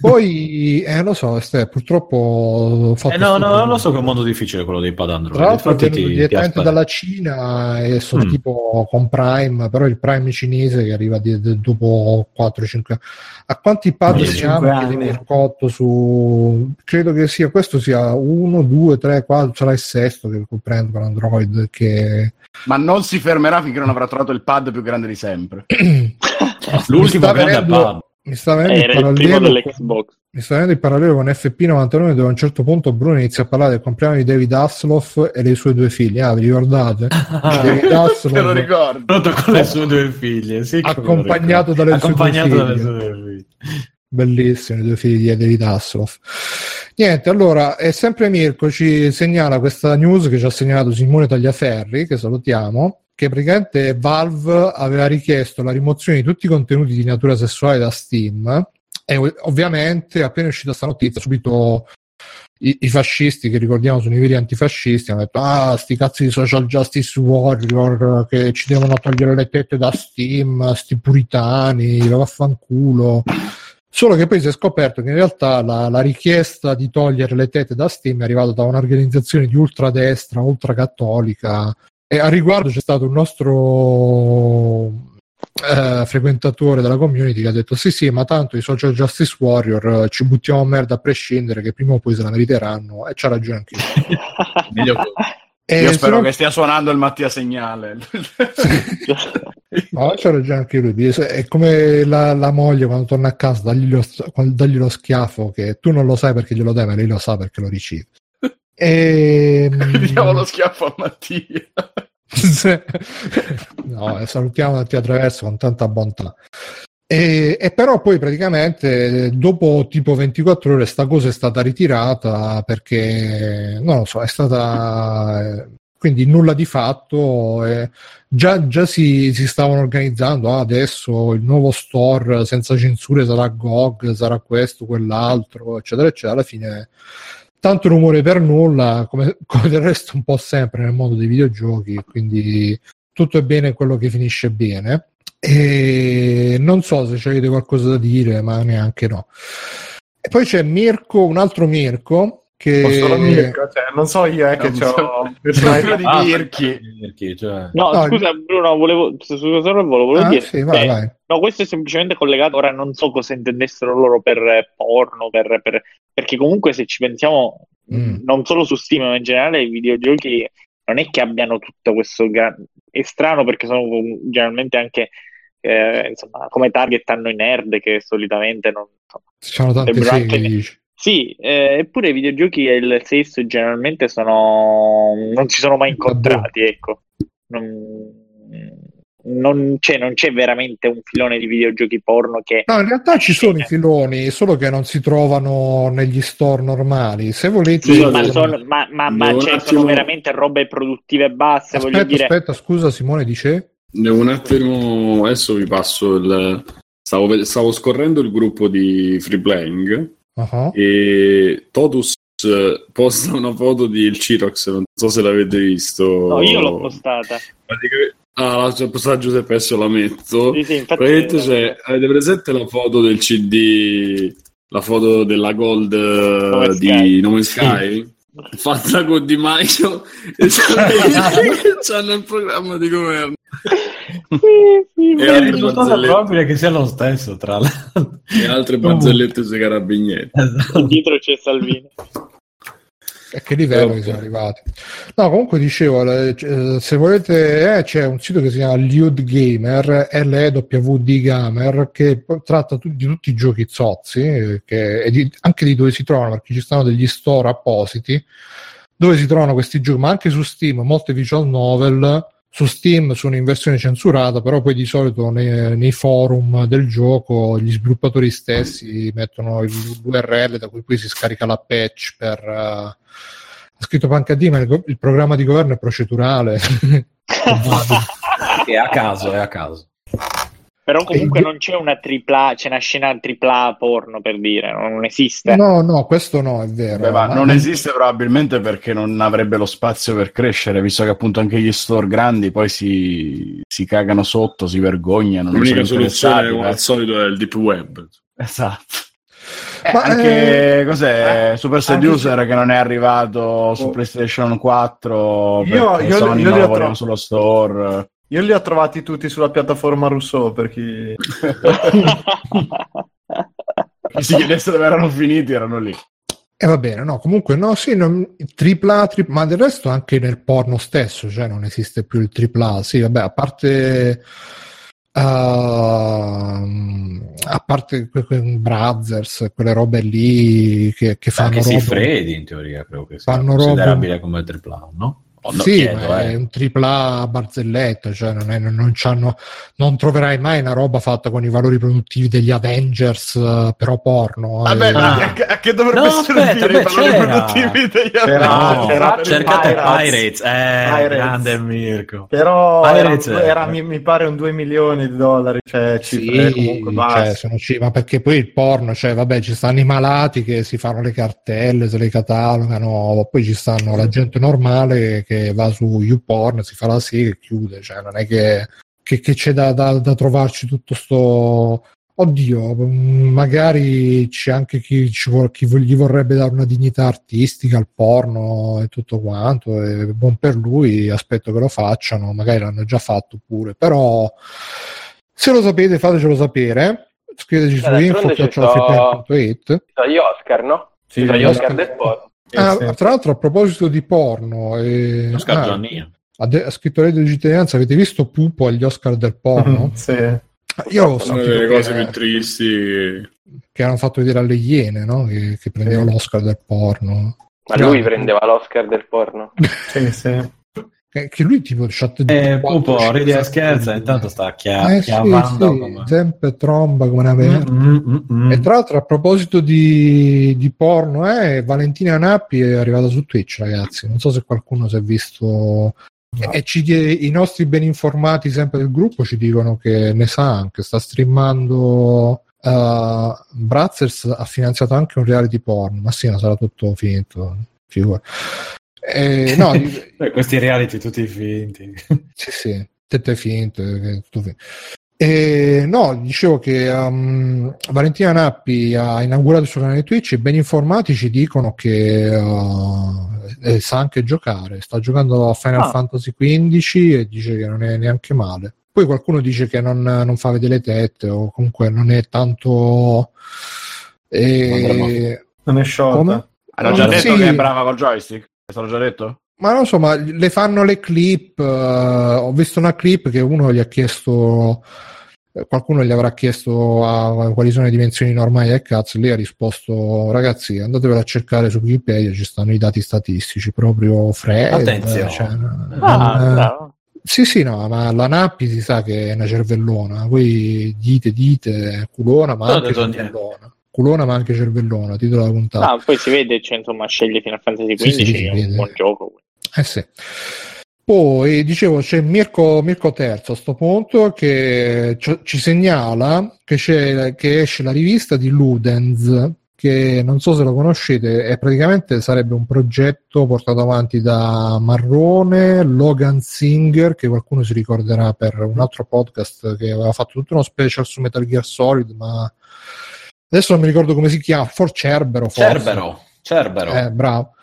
Poi, eh, lo so, Ste, purtroppo ho fatto Eh, no, no, non lo so che è un mondo difficile quello dei pad Android. Tra l'altro ti- ti direttamente aspetto. dalla Cina e sono Mm. tipo con Prime, però il Prime cinese che arriva di- di- dopo 4-5 anni. A quanti pad 25 siamo? anni. Chiede Mircotto su... Credo che sia questo sia 1, 2, 3, 4, sarà il sesto che comprendo per Android che... Ma non si fermerà finché non avrà trovato il pad più grande di sempre. L'ultimo grande venendo- pad. Mi sta venendo il parallelo dell'Xbox. mi sta venendo il parallelo con FP99 dove a un certo punto Bruno inizia a parlare del compleanno di David Hasselhoff e dei suoi due figli. Ah, vi ricordate? David Te lo Hasselhoff ricordo. Con le sue due figlie, sì, accompagnato ricordo. dalle sue due accompagnato sue due figlie. Bellissimo, i due figli di David Hasselhoff. Niente, allora, è sempre Mirko ci segnala questa news che ci ha segnalato Simone Tagliaferri, che salutiamo, che praticamente Valve aveva richiesto la rimozione di tutti i contenuti di natura sessuale da Steam e ov- ovviamente appena è uscita questa notizia subito i, i fascisti che ricordiamo sono i veri antifascisti hanno detto ah sti cazzi di social justice warrior che ci devono togliere le tette da Steam sti puritani vaffanculo Solo che poi si è scoperto che in realtà la, la richiesta di togliere le tette da Steam è arrivata da un'organizzazione di ultradestra, ultracattolica. E a riguardo c'è stato un nostro eh, frequentatore della community che ha detto: Sì, sì, ma tanto i social justice warrior eh, ci buttiamo a merda a prescindere, che prima o poi se la meriteranno. E c'ha ragione anche lui. Meglio così. E Io spero no- che stia suonando il Mattia Segnale. No, c'ha ragione anche lui. È come la, la moglie quando torna a casa, dagli lo, dagli lo schiaffo che tu non lo sai perché glielo dai, ma lei lo sa perché lo riceve. E, Diamo lo schiaffo a Mattia. no, eh, salutiamo Mattia Traverso con tanta bontà. E, e però poi praticamente dopo tipo 24 ore sta cosa è stata ritirata perché non lo so, è stata eh, quindi nulla di fatto. eh, già già si, si stavano organizzando ah, adesso il nuovo store senza censure sarà GOG, sarà questo, quell'altro, eccetera, eccetera. Alla fine tanto rumore per nulla, come, come del resto un po' sempre nel mondo dei videogiochi, quindi tutto è bene quello che finisce bene. E non so se avete qualcosa da dire, ma neanche no. E poi c'è Mirko, un altro Mirko, che... Mirko, cioè, non so io eh, che c'ho so. personalità di Ah, Mirchi. Cioè. No, No, scusa Bruno, volevo, scusa solo volevo Ah, dire. sì, vai, eh, vai. No, questo è semplicemente collegato. Ora non so cosa intendessero loro per eh, porno, per, per- perché comunque se ci pensiamo, Mm. non solo su Steam, ma in generale i videogiochi non è che abbiano tutto questo. gra- È strano perché sono generalmente anche eh, insomma, come target hanno i nerd che solitamente non. insomma. Tante Sembra seghe, anche-. Sì, eh, eppure i videogiochi e il sesso generalmente sono non si sono mai incontrati, ecco. Non, non c'è, non c'è veramente un filone di videogiochi porno che No, in realtà ci sono i filoni, solo che non si trovano negli store normali. Se volete... Sì, ma, sono, ma, ma, ma cioè, attimo- sono veramente robe produttive basse, voglio Aspetta, dire. aspetta, scusa Simone, dice? Devo un attimo, adesso vi passo il... Stavo, stavo scorrendo il gruppo di Free Playing Ah, e Totus eh, posta una foto di il Cirox, non so se l'avete visto. No, io l'ho postata. Praticamente- Ah, la c'è postata Giuseppe, adesso la metto. Sì, sì, Praticamente c'è, avete presente la foto del CD, la foto della Gold eh, No di Sky. No Sky? Fatta con Di Maio e c'hanno il programma di governo. E altre risultato barzellette, probabile che sia lo stesso, tra l'altro. e altre barzellette sui carabinieri. dietro c'è Salvini. a che livello Però- che siamo arrivati? No, comunque dicevo, eh, se volete, eh, c'è un sito che si chiama Lude Gamer, LEWD Gamer, che tratta tu- di tutti i giochi zozzi, eh, che- e di- anche di dove si trovano, perché ci stanno degli store appositi, dove si trovano questi giochi, ma anche su Steam, molte visual novel, su Steam sono in versione censurata, però poi di solito nei, nei forum del gioco gli sviluppatori stessi mettono il- l'URL da cui poi si scarica la patch per... eh, ha scritto Pancadì, ma il, il programma di governo è procedurale. È a caso, è a caso. Però comunque E- non c'è una tripla, c'è una scena tripla porno per dire, non esiste. no, no, questo no, è vero. Beh, ma Ma- non esiste probabilmente perché non avrebbe lo spazio per crescere, visto che appunto anche gli store grandi poi si, si cagano sotto, si vergognano. L'unica soluzione, come eh. al solito, è il deep web. Esatto. Eh, Ma, anche eh, cos'è Super anche Seducer che non è arrivato su Oh. PlayStation 4 Io- perché io- Sony io non lo voleva tro- sullo store. Io li ho trovati tutti sulla piattaforma Rousseau per chi... Si chiedesse dove erano finiti erano lì. E va bene, no, comunque no, sì, non, tripla, tri- ma del resto anche nel porno stesso, cioè non esiste più il tripla, sì, vabbè, a parte ehm, a parte que- que- Brothers, quelle robe lì che, che fanno Anche robe- Freddy in teoria credo che sia Fanno robe- considerabile come tripla, no? Oh, no, sì, chiedo, ma eh. è un tripla a barzelletta, cioè non, è- non- non c'hanno- non troverai mai una roba fatta con i valori produttivi degli Avengers, eh, però porno. Vabbè, eh. ma Ah. a, che- dovrebbe No, aspetta, servire beh, i valori c'era. produttivi degli C'era- Avengers? No, cercate Pirates. Pirates, eh, Pirates. grande Mirko. Però era, Pirates, eh. era, mi, mi pare un 2 milioni di dollari, cioè cifre Sì, comunque cioè, basse. sono ci- ma perché poi il porno, cioè, vabbè, ci stanno i malati che si fanno le cartelle, se le catalogano, poi ci stanno la gente normale che va su YouPorn, si fa la sega e chiude, cioè, non è che, che- che c'è da, da- da trovarci tutto sto. Oddio, magari c'è anche chi, ci vuol- chi vo- gli vorrebbe dare una dignità artistica al porno e tutto quanto, e buon per lui, aspetto che lo facciano, magari l'hanno già fatto pure, però se lo sapete fatecelo sapere, scriveteci su info.it. Gli Oscar, no? Sì, Oscar Oscar. del porno. Ah, sì. Tra l'altro a proposito di porno, eh, Oscar ah, ha, de- ha scritto Reddito di cittadinanza, avete visto Pupo agli Oscar del porno? Sì. Io ho Una sentito delle che, cose più tristi. che hanno fatto vedere alle Iene, no? che, che prendeva l'Oscar del porno. Ma No. lui prendeva l'Oscar del porno. Sì, sì. Che, che lui tipo chat Eh, Pupo, ridi e scherza, intanto sta chia- eh, sì, sì, come... sempre tromba come una merda. Mm, mm, mm, mm. E tra l'altro, a proposito di, di porno, eh, Valentina Nappi è arrivata su Twitch, ragazzi. Non so se qualcuno si è visto. E ci i nostri ben informati sempre del gruppo ci dicono che ne sa anche, sta streamando. Uh, Brazzers ha finanziato anche un reality porn, ma sì, ma sarà tutto finito. figura. Eh, no, di- Eh, Questi reality tutti finti. sì, sì, tette finte, tutto finto. E, no, dicevo che um, Valentina Nappi ha inaugurato il suo canale Twitch e ben informati ci dicono che uh, eh, sa anche giocare. Sta giocando a Final Ah. Fantasy XV e dice che non è neanche male. Poi qualcuno dice che non, non fa vedere le tette o comunque non è tanto... eh, Non è sciolta. Hanno già detto sì. che è brava col joystick? È stato già detto? Ma non so, ma le fanno le clip. eh, ho visto una clip che uno gli ha chiesto, eh, qualcuno gli avrà chiesto a, quali sono le dimensioni normali del cazzo. Lei ha risposto: Ragazzi, andatevelo a cercare su Wikipedia, ci stanno i dati statistici proprio freddi. Attenzione. cioè, Ah, non- bravo. sì, sì, no, ma la Nappi si sa che è una cervellona. Poi dite, dite, culona, ma Non ho anche cervellona. Culona, ma anche cervellona. Titolo della puntata. Ah, poi si vede, cioè, insomma, sceglie Final Fantasy Sì, sì, XV, si è un buon gioco. Eh sì. Poi dicevo c'è Mirko, Mirko Terzo a sto punto che ci- ci segnala che, c'è, che esce la rivista di Ludens che non so se lo conoscete è praticamente sarebbe un progetto portato avanti da Marrone, Logan Singer che qualcuno si ricorderà per un altro podcast che aveva fatto tutto uno special su Metal Gear Solid ma adesso non mi ricordo come si chiama forse Cerbero forse. Cerbero, Cerbero. Eh, bravo.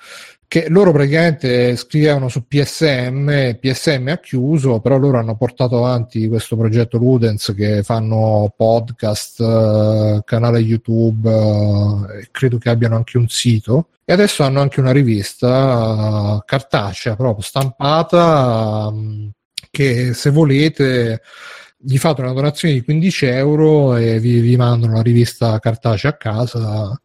Che loro praticamente scrivevano su PSM, PSM ha chiuso, però loro hanno portato avanti questo progetto Ludens che fanno podcast, eh, canale YouTube, eh, credo che abbiano anche un sito. E adesso hanno anche una rivista eh, cartacea, proprio stampata, mm, che se volete gli fate una donazione di 15 euro e vi, vi mandano la rivista cartacea a casa.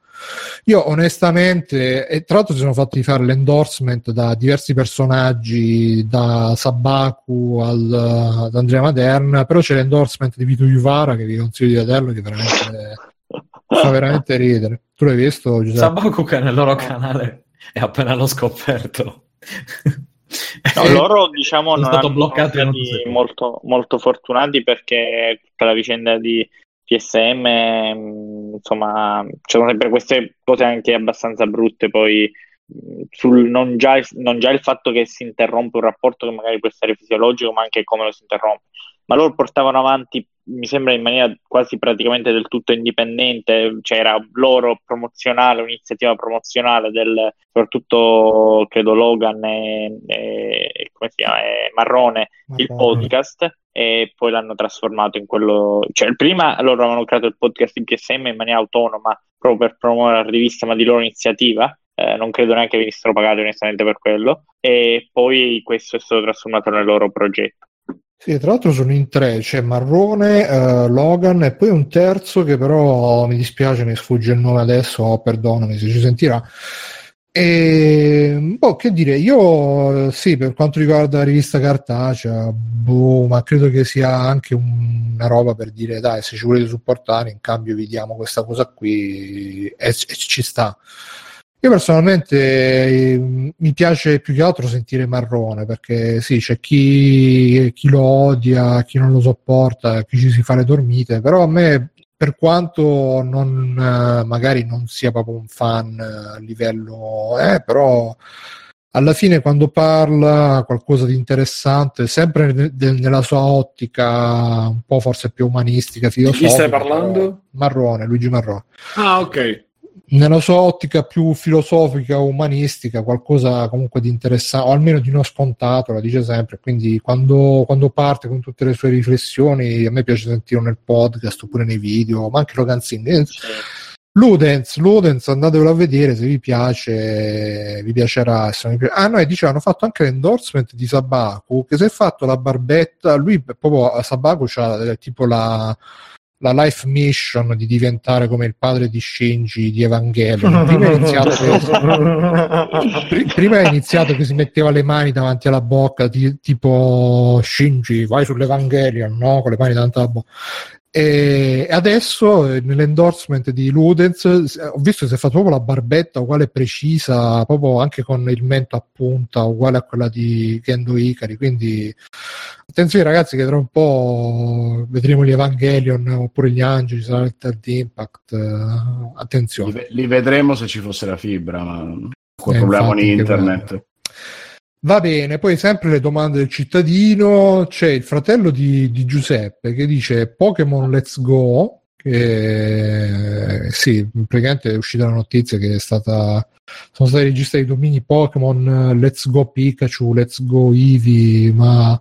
Io onestamente, e tra l'altro si sono fatti fare l'endorsement da diversi personaggi, da Sabaku al, ad Andrea Maderna, però c'è l'endorsement di Vito Juvara che vi consiglio di vederlo che veramente fa veramente ridere. Tu l'hai visto, Giuseppe? Sabaku che nel loro canale è appena l'ho scoperto. No, loro diciamo sono non stato hanno- sono stati molto, molto fortunati perché tutta la vicenda di PSM, mh, insomma, c'erano sempre queste cose anche abbastanza brutte poi mh, sul non già, non già il fatto che si interrompe un rapporto che magari può essere fisiologico, ma anche come lo si interrompe. Ma loro portavano avanti, mi sembra in maniera quasi praticamente del tutto indipendente, c'era loro promozionale, un'iniziativa promozionale del soprattutto credo Logan e, e- come si chiama, e Marrone, il Marrone. podcast e poi l'hanno trasformato in quello, cioè il prima loro avevano creato il podcast di PSM in maniera autonoma proprio per promuovere la rivista ma di loro iniziativa eh, non credo neanche venissero pagati onestamente per quello e poi questo è stato trasformato nel loro progetto Sì, tra l'altro sono in tre, c'è Marrone, eh, Logan e poi un terzo che però mi dispiace, mi sfugge il nome adesso, oh, perdonami se ci sentirà. E, boh, che dire, io eh, sì, per quanto riguarda la rivista cartacea, boh, ma credo che sia anche un- una roba per dire, dai, se ci volete supportare, in cambio vi diamo questa cosa qui e, e ci sta. Io personalmente eh, mi piace più che altro sentire Marrone perché sì, c'è chi, chi lo odia, chi non lo sopporta, chi ci si fa le dormite, però a me, per quanto non, eh, magari non sia proprio un fan eh, a livello, eh, però alla fine quando parla qualcosa di interessante, sempre ne- de- nella sua ottica un po' forse più umanistica, filosofica. stai però- parlando? Marrone, Luigi Marrone Ah, ok. Nella sua ottica più filosofica, umanistica, qualcosa comunque di interessante, o almeno di non scontato, la dice sempre. Quindi quando, quando parte con tutte le sue riflessioni, a me piace sentirlo nel podcast oppure nei video, ma anche Logan Singh. Ludens, Ludens, andatevelo a vedere se vi piace, vi piacerà. Ah, no, e dice hanno fatto anche l'endorsement di Sabaku che si è fatto la barbetta. Lui proprio a Sabaku c'ha eh, tipo la, la life mission di diventare come il padre di Shinji di Evangelion. Prima è iniziato che, pri- prima è iniziato che si metteva le mani davanti alla bocca, ti- tipo Shinji, vai sull'Evangelion, no? Con le mani davanti alla bocca. E adesso eh, nell'endorsement di Ludens ho visto che si è fatto proprio la barbetta uguale precisa, proprio anche con il mento a punta, uguale a quella di Kendo Ikari. Quindi attenzione ragazzi che tra un po' vedremo gli Evangelion oppure gli angeli, sarà il third impact. eh, Li, attenzione. ve- li vedremo se ci fosse la fibra, ma quel Eh, problema con infatti, che internet. Va bene, poi sempre le domande del cittadino, c'è il fratello di, di Giuseppe che dice Pokémon Let's Go, che sì, praticamente è uscita la notizia che è stata, sono stati registrati i domini Pokémon eh, Let's Go Pikachu, Let's Go Eevee, ma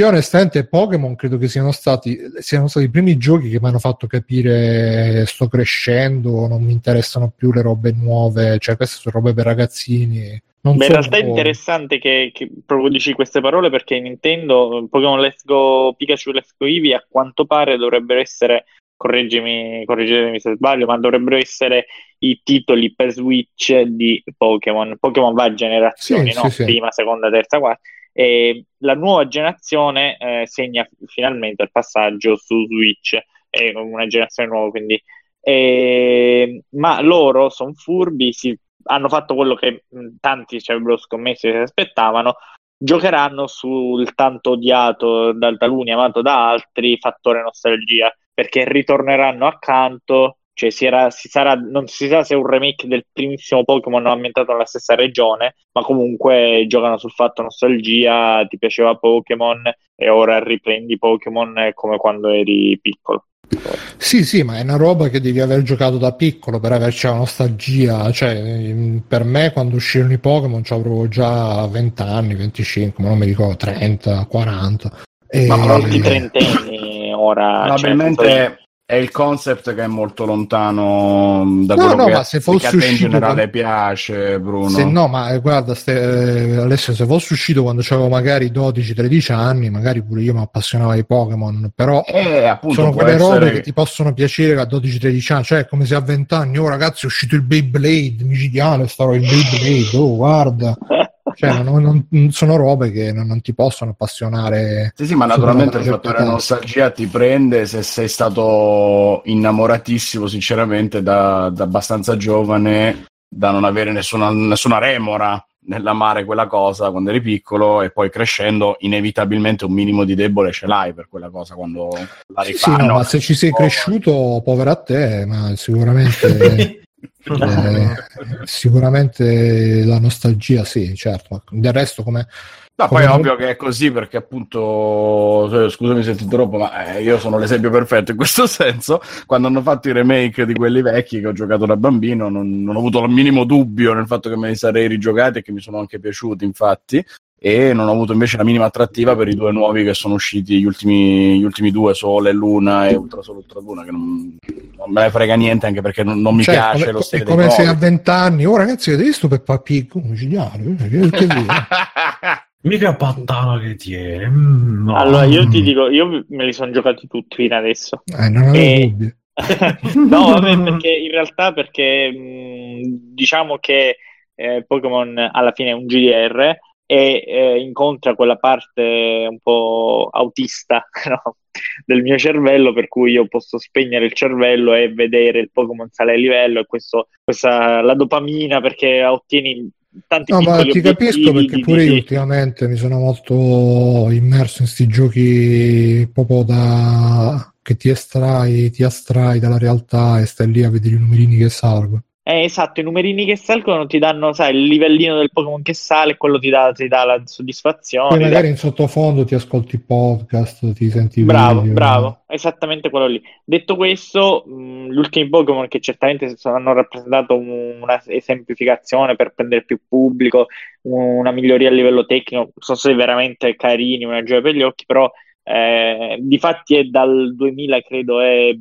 io onestamente Pokémon credo che siano stati, siano stati i primi giochi che mi hanno fatto capire sto crescendo, non mi interessano più le robe nuove, cioè queste sono robe per ragazzini. Non Beh, in realtà è interessante che, che proprio dici queste parole perché Nintendo, Pokémon Let's Go, Pikachu Let's Go Eevee, a quanto pare dovrebbero essere, correggimi, correggetemi se sbaglio, ma dovrebbero essere i titoli per Switch di Pokémon. Pokémon va a generazioni, Sì, no? sì, sì. Prima, seconda, terza, quarta. E la nuova generazione eh, segna finalmente il passaggio su Switch, è una generazione nuova, quindi e- ma loro sono furbi, si- hanno fatto quello che tanti ci avrebbero scommesso e si aspettavano. Giocheranno sul tanto odiato da taluni, amato da altri, fattore nostalgia, perché ritorneranno accanto. Cioè, si era- si sarà, non si sa se è un remake del primissimo Pokémon ambientato nella stessa regione, ma comunque giocano sul fatto nostalgia, ti piaceva Pokémon e ora riprendi Pokémon come quando eri piccolo. Sì, sì, ma è una roba che devi aver giocato da piccolo per averci la nostalgia. Cioè, per me quando uscirono i Pokémon avevo già 20 anni, 25, ma non mi ricordo, 30, 40. E... Ma Molti trentenni ora. cioè, Probabilmente è il concept che è molto lontano da No, quello no, che, ma se che fosse a te in generale con- piace, Bruno. Se no, ma eh, guarda, ste- eh, Alessio, se fosse uscito quando avevo magari 12-13 anni, magari pure io mi appassionavo ai Pokémon, però Eh, appunto, sono quelle robe essere- che ti possono piacere a 12-13 anni, cioè è come se a 20 anni, oh ragazzi, è uscito il Beyblade micidiale, starò il Beyblade, oh guarda, cioè non, non- sono robe che non, non ti possono appassionare. Sì, sì, ma naturalmente il fattore nostalgia ti prende se sei stato innamoratissimo, sinceramente, da, da abbastanza giovane, da non avere nessuna, nessuna remora nell'amare quella cosa quando eri piccolo e poi crescendo inevitabilmente un minimo di debole ce l'hai per quella cosa quando la Sì, sì, rifanno. no, ma se ci sei Oh, cresciuto, povero a te, ma sicuramente, eh, sicuramente la nostalgia, sì, certo, del resto come... No, poi è ovvio che è così perché appunto, eh, scusami se ti interrompo, ma eh, io sono l'esempio perfetto in questo senso. Quando hanno fatto i remake di quelli vecchi che ho giocato da bambino, non, non ho avuto il minimo dubbio nel fatto che me li sarei rigiocati e che mi sono anche piaciuti, infatti. E non ho avuto invece la minima attrattiva per i due nuovi che sono usciti, gli ultimi, gli ultimi due, Sole e Luna e Ultra Sole Ultra Luna, che non, non me ne frega niente anche perché non, non mi Cioè, piace come, lo è stile come dei se a nuovi. 20 anni, oh ragazzi, avete visto Peppa Pig? Oh, micidiale, eh, che- che dire? Mica pattana che tiene. Mm, no. Allora, io ti dico, io me li sono giocati tutti fino adesso. Eh, non avevo E- dubbi. no, vabbè, perché in realtà perché mh, diciamo che eh, Pokémon alla fine è un GDR e eh, incontra quella parte un po' autista no, del mio cervello, per cui io posso spegnere il cervello e vedere il Pokémon sale a livello e questo, questa, la dopamina perché ottieni tanti No, ma ti capisco perché di- pure di- io ultimamente mi sono molto immerso in questi giochi proprio da che ti estrai, ti astrai dalla realtà e stai lì a vedere i numerini che salgono. Eh, esatto, i numerini che salgono ti danno, sai, il livellino del Pokémon che sale, quello ti dà, ti dà la soddisfazione. Poi ti dà- magari in sottofondo ti ascolti i podcast, ti senti Bravo, video. bravo, esattamente quello lì. Detto questo, mh, gli ultimi Pokémon che certamente sono- hanno rappresentato un- una esemplificazione per prendere più pubblico, una miglioria a livello tecnico, sono stati veramente carini, una gioia per gli occhi, però eh, difatti è dal 2000, credo, è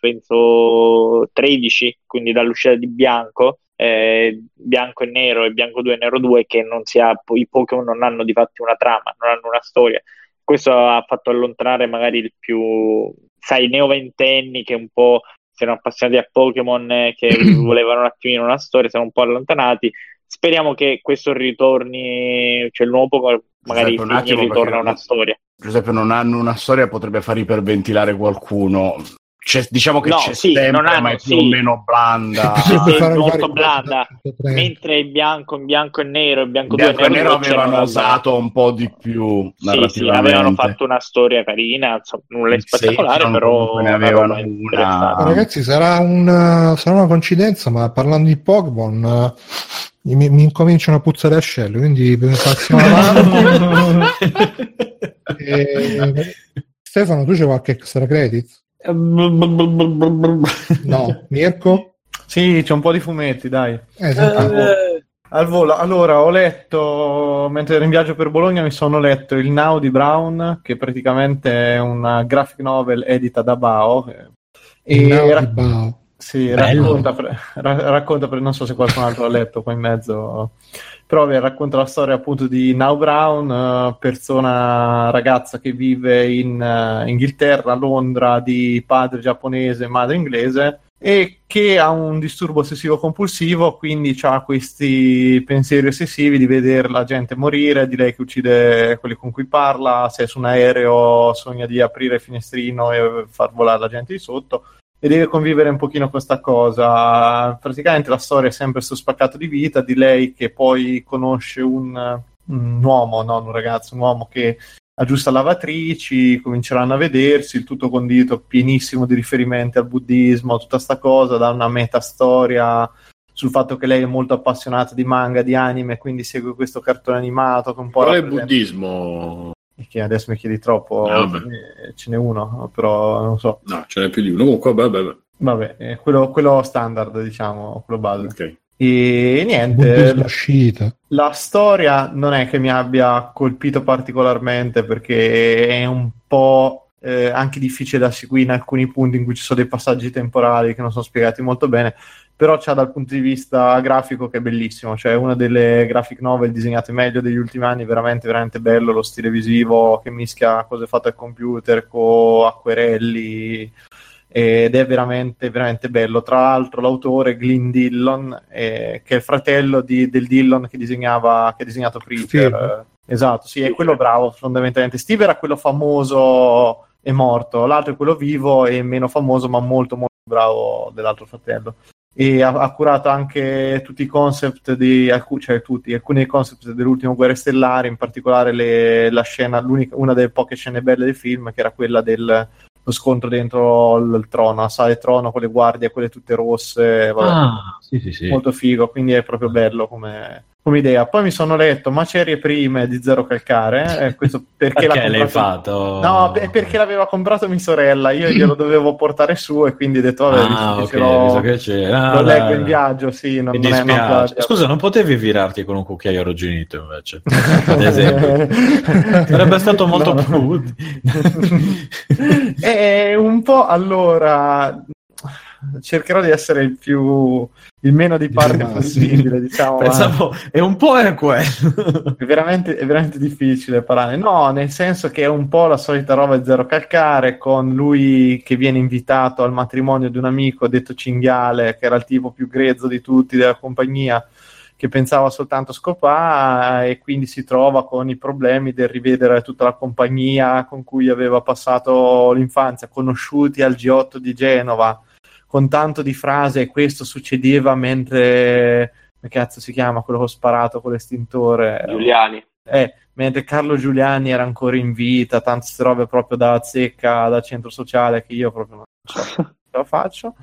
penso 13, quindi dall'uscita di Bianco, eh, Bianco e Nero e Bianco 2 e Nero 2, che non si ha, i Pokémon non hanno di fatti una trama, non hanno una storia questo ha fatto allontanare magari il più, sai, neo ventenni che un po' si erano appassionati a Pokémon, eh, che volevano un attimino una storia, sono un po' allontanati. Speriamo che questo ritorni, cioè il nuovo Pokémon magari Giuseppe, un attimo, ritorna perché- una storia. Giuseppe, non hanno una storia, potrebbe far iperventilare qualcuno. C'è- diciamo che No, c'è sì, sempre, non hanno- ma è più sì. o meno blanda. Sì, sì, fare molto blanda. Mentre il bianco, in bianco e nero, il bianco, Bianco 2 e nero avevano osato un po' di più Sì, sì, avevano fatto una storia carina, insomma, nulla di spettacolare, Satan però ne una avevano una- ragazzi, sarà, un, sarà una coincidenza, ma parlando di Pokémon mi, mi incominciano a puzzare ascelli, quindi passiamo avanti. E- Stefano, tu c'è qualche extra credit? No, Mirko? Sì, c'è un po' di fumetti, dai. Eh, senti, Al volo, allora ho letto, mentre ero in viaggio per Bologna, mi sono letto il Now di Brown, che praticamente è una graphic novel edita da Bao. eh, E Now ra- di Bao. Sì, racconta, racconta per- non so se qualcun altro l'ha letto qua in mezzo, però beh, racconta la storia appunto di Now Brown, eh, persona ragazza che vive in eh, Inghilterra, a Londra, di padre giapponese e madre inglese e che ha un disturbo ossessivo compulsivo, quindi ha questi pensieri ossessivi di vedere la gente morire, di lei che uccide quelli con cui parla, se è su un aereo sogna di aprire il finestrino e far volare la gente di sotto e deve convivere un pochino con questa cosa. Praticamente la storia è sempre sto spaccato di vita di lei che poi conosce un, un uomo, non un ragazzo, un uomo che aggiusta lavatrici, cominceranno a vedersi, il tutto condito pienissimo di riferimenti al buddismo, tutta sta cosa, da una metastoria sul fatto che lei è molto appassionata di manga, di anime, quindi segue questo cartone animato che un po' Qual è il buddismo? Che adesso mi chiedi troppo, Ah, eh, ce n'è uno, però non so. No, ce n'è più di uno. Comunque, vabbè, vabbè. Vabbè, eh, quello, quello standard, diciamo, quello base. Ok. E niente, sciita. la storia non è che mi abbia colpito particolarmente perché è un po' eh, anche difficile da seguire in alcuni punti in cui ci sono dei passaggi temporali che non sono spiegati molto bene, però c'ha dal punto di vista grafico che è bellissimo, cioè è una delle graphic novel disegnate meglio degli ultimi anni, veramente veramente bello lo stile visivo che mischia cose fatte al computer con acquerelli ed è veramente veramente bello. Tra l'altro l'autore Glyn Dillon, eh, che è il fratello di- del Dillon che disegnava che ha disegnato Preacher. Steve. Eh, esatto, sì, è quello bravo fondamentalmente. Steve era quello famoso e morto, l'altro è quello vivo e meno famoso, ma molto molto bravo dell'altro fratello. E ha, ha curato anche tutti i concept di alcu- cioè tutti, alcuni dei concept dell'ultimo Guerre Stellari, in particolare le- la scena, l'unica, una delle poche scene belle del film, che era quella del scontro dentro il, il trono, la sala del trono con le guardie, quelle tutte rosse, vabbè, Ah, sì, sì, sì. molto figo, quindi è proprio bello come, come idea. Poi mi sono letto Macerie Prime di Zero Calcare, eh, questo perché, Perché l'hai comprato- fatto? No, è perché l'aveva comprato mia sorella, io glielo dovevo portare su e quindi ho detto, vabbè, Ah, visto ok, che ce l'ho- visto che c'è. Ah, lo leggo in viaggio, sì, non, Mi non è dispiace. plagiato. Scusa, non potevi virarti con un cucchiaio arrugginito invece? Ad esempio. Sarebbe stato molto No, più no. È un po' allora cercherò di essere il più il meno di parte sì. possibile, diciamo. ma Pensavo, è un po' è quello. È veramente, è veramente difficile parlare. No, nel senso che è un po' la solita roba zero calcare con lui che viene invitato al matrimonio di un amico detto cinghiale, che era il tipo più grezzo di tutti della compagnia, che pensava soltanto a scopare e quindi si trova con i problemi del rivedere tutta la compagnia con cui aveva passato l'infanzia, conosciuti al G8 di Genova, con tanto di frase questo succedeva mentre come cazzo si chiama quello che ho sparato con l'estintore Giuliani. eh, mentre Carlo Giuliani era ancora in vita tante robe proprio da zecca da centro sociale che io proprio non so ce la faccio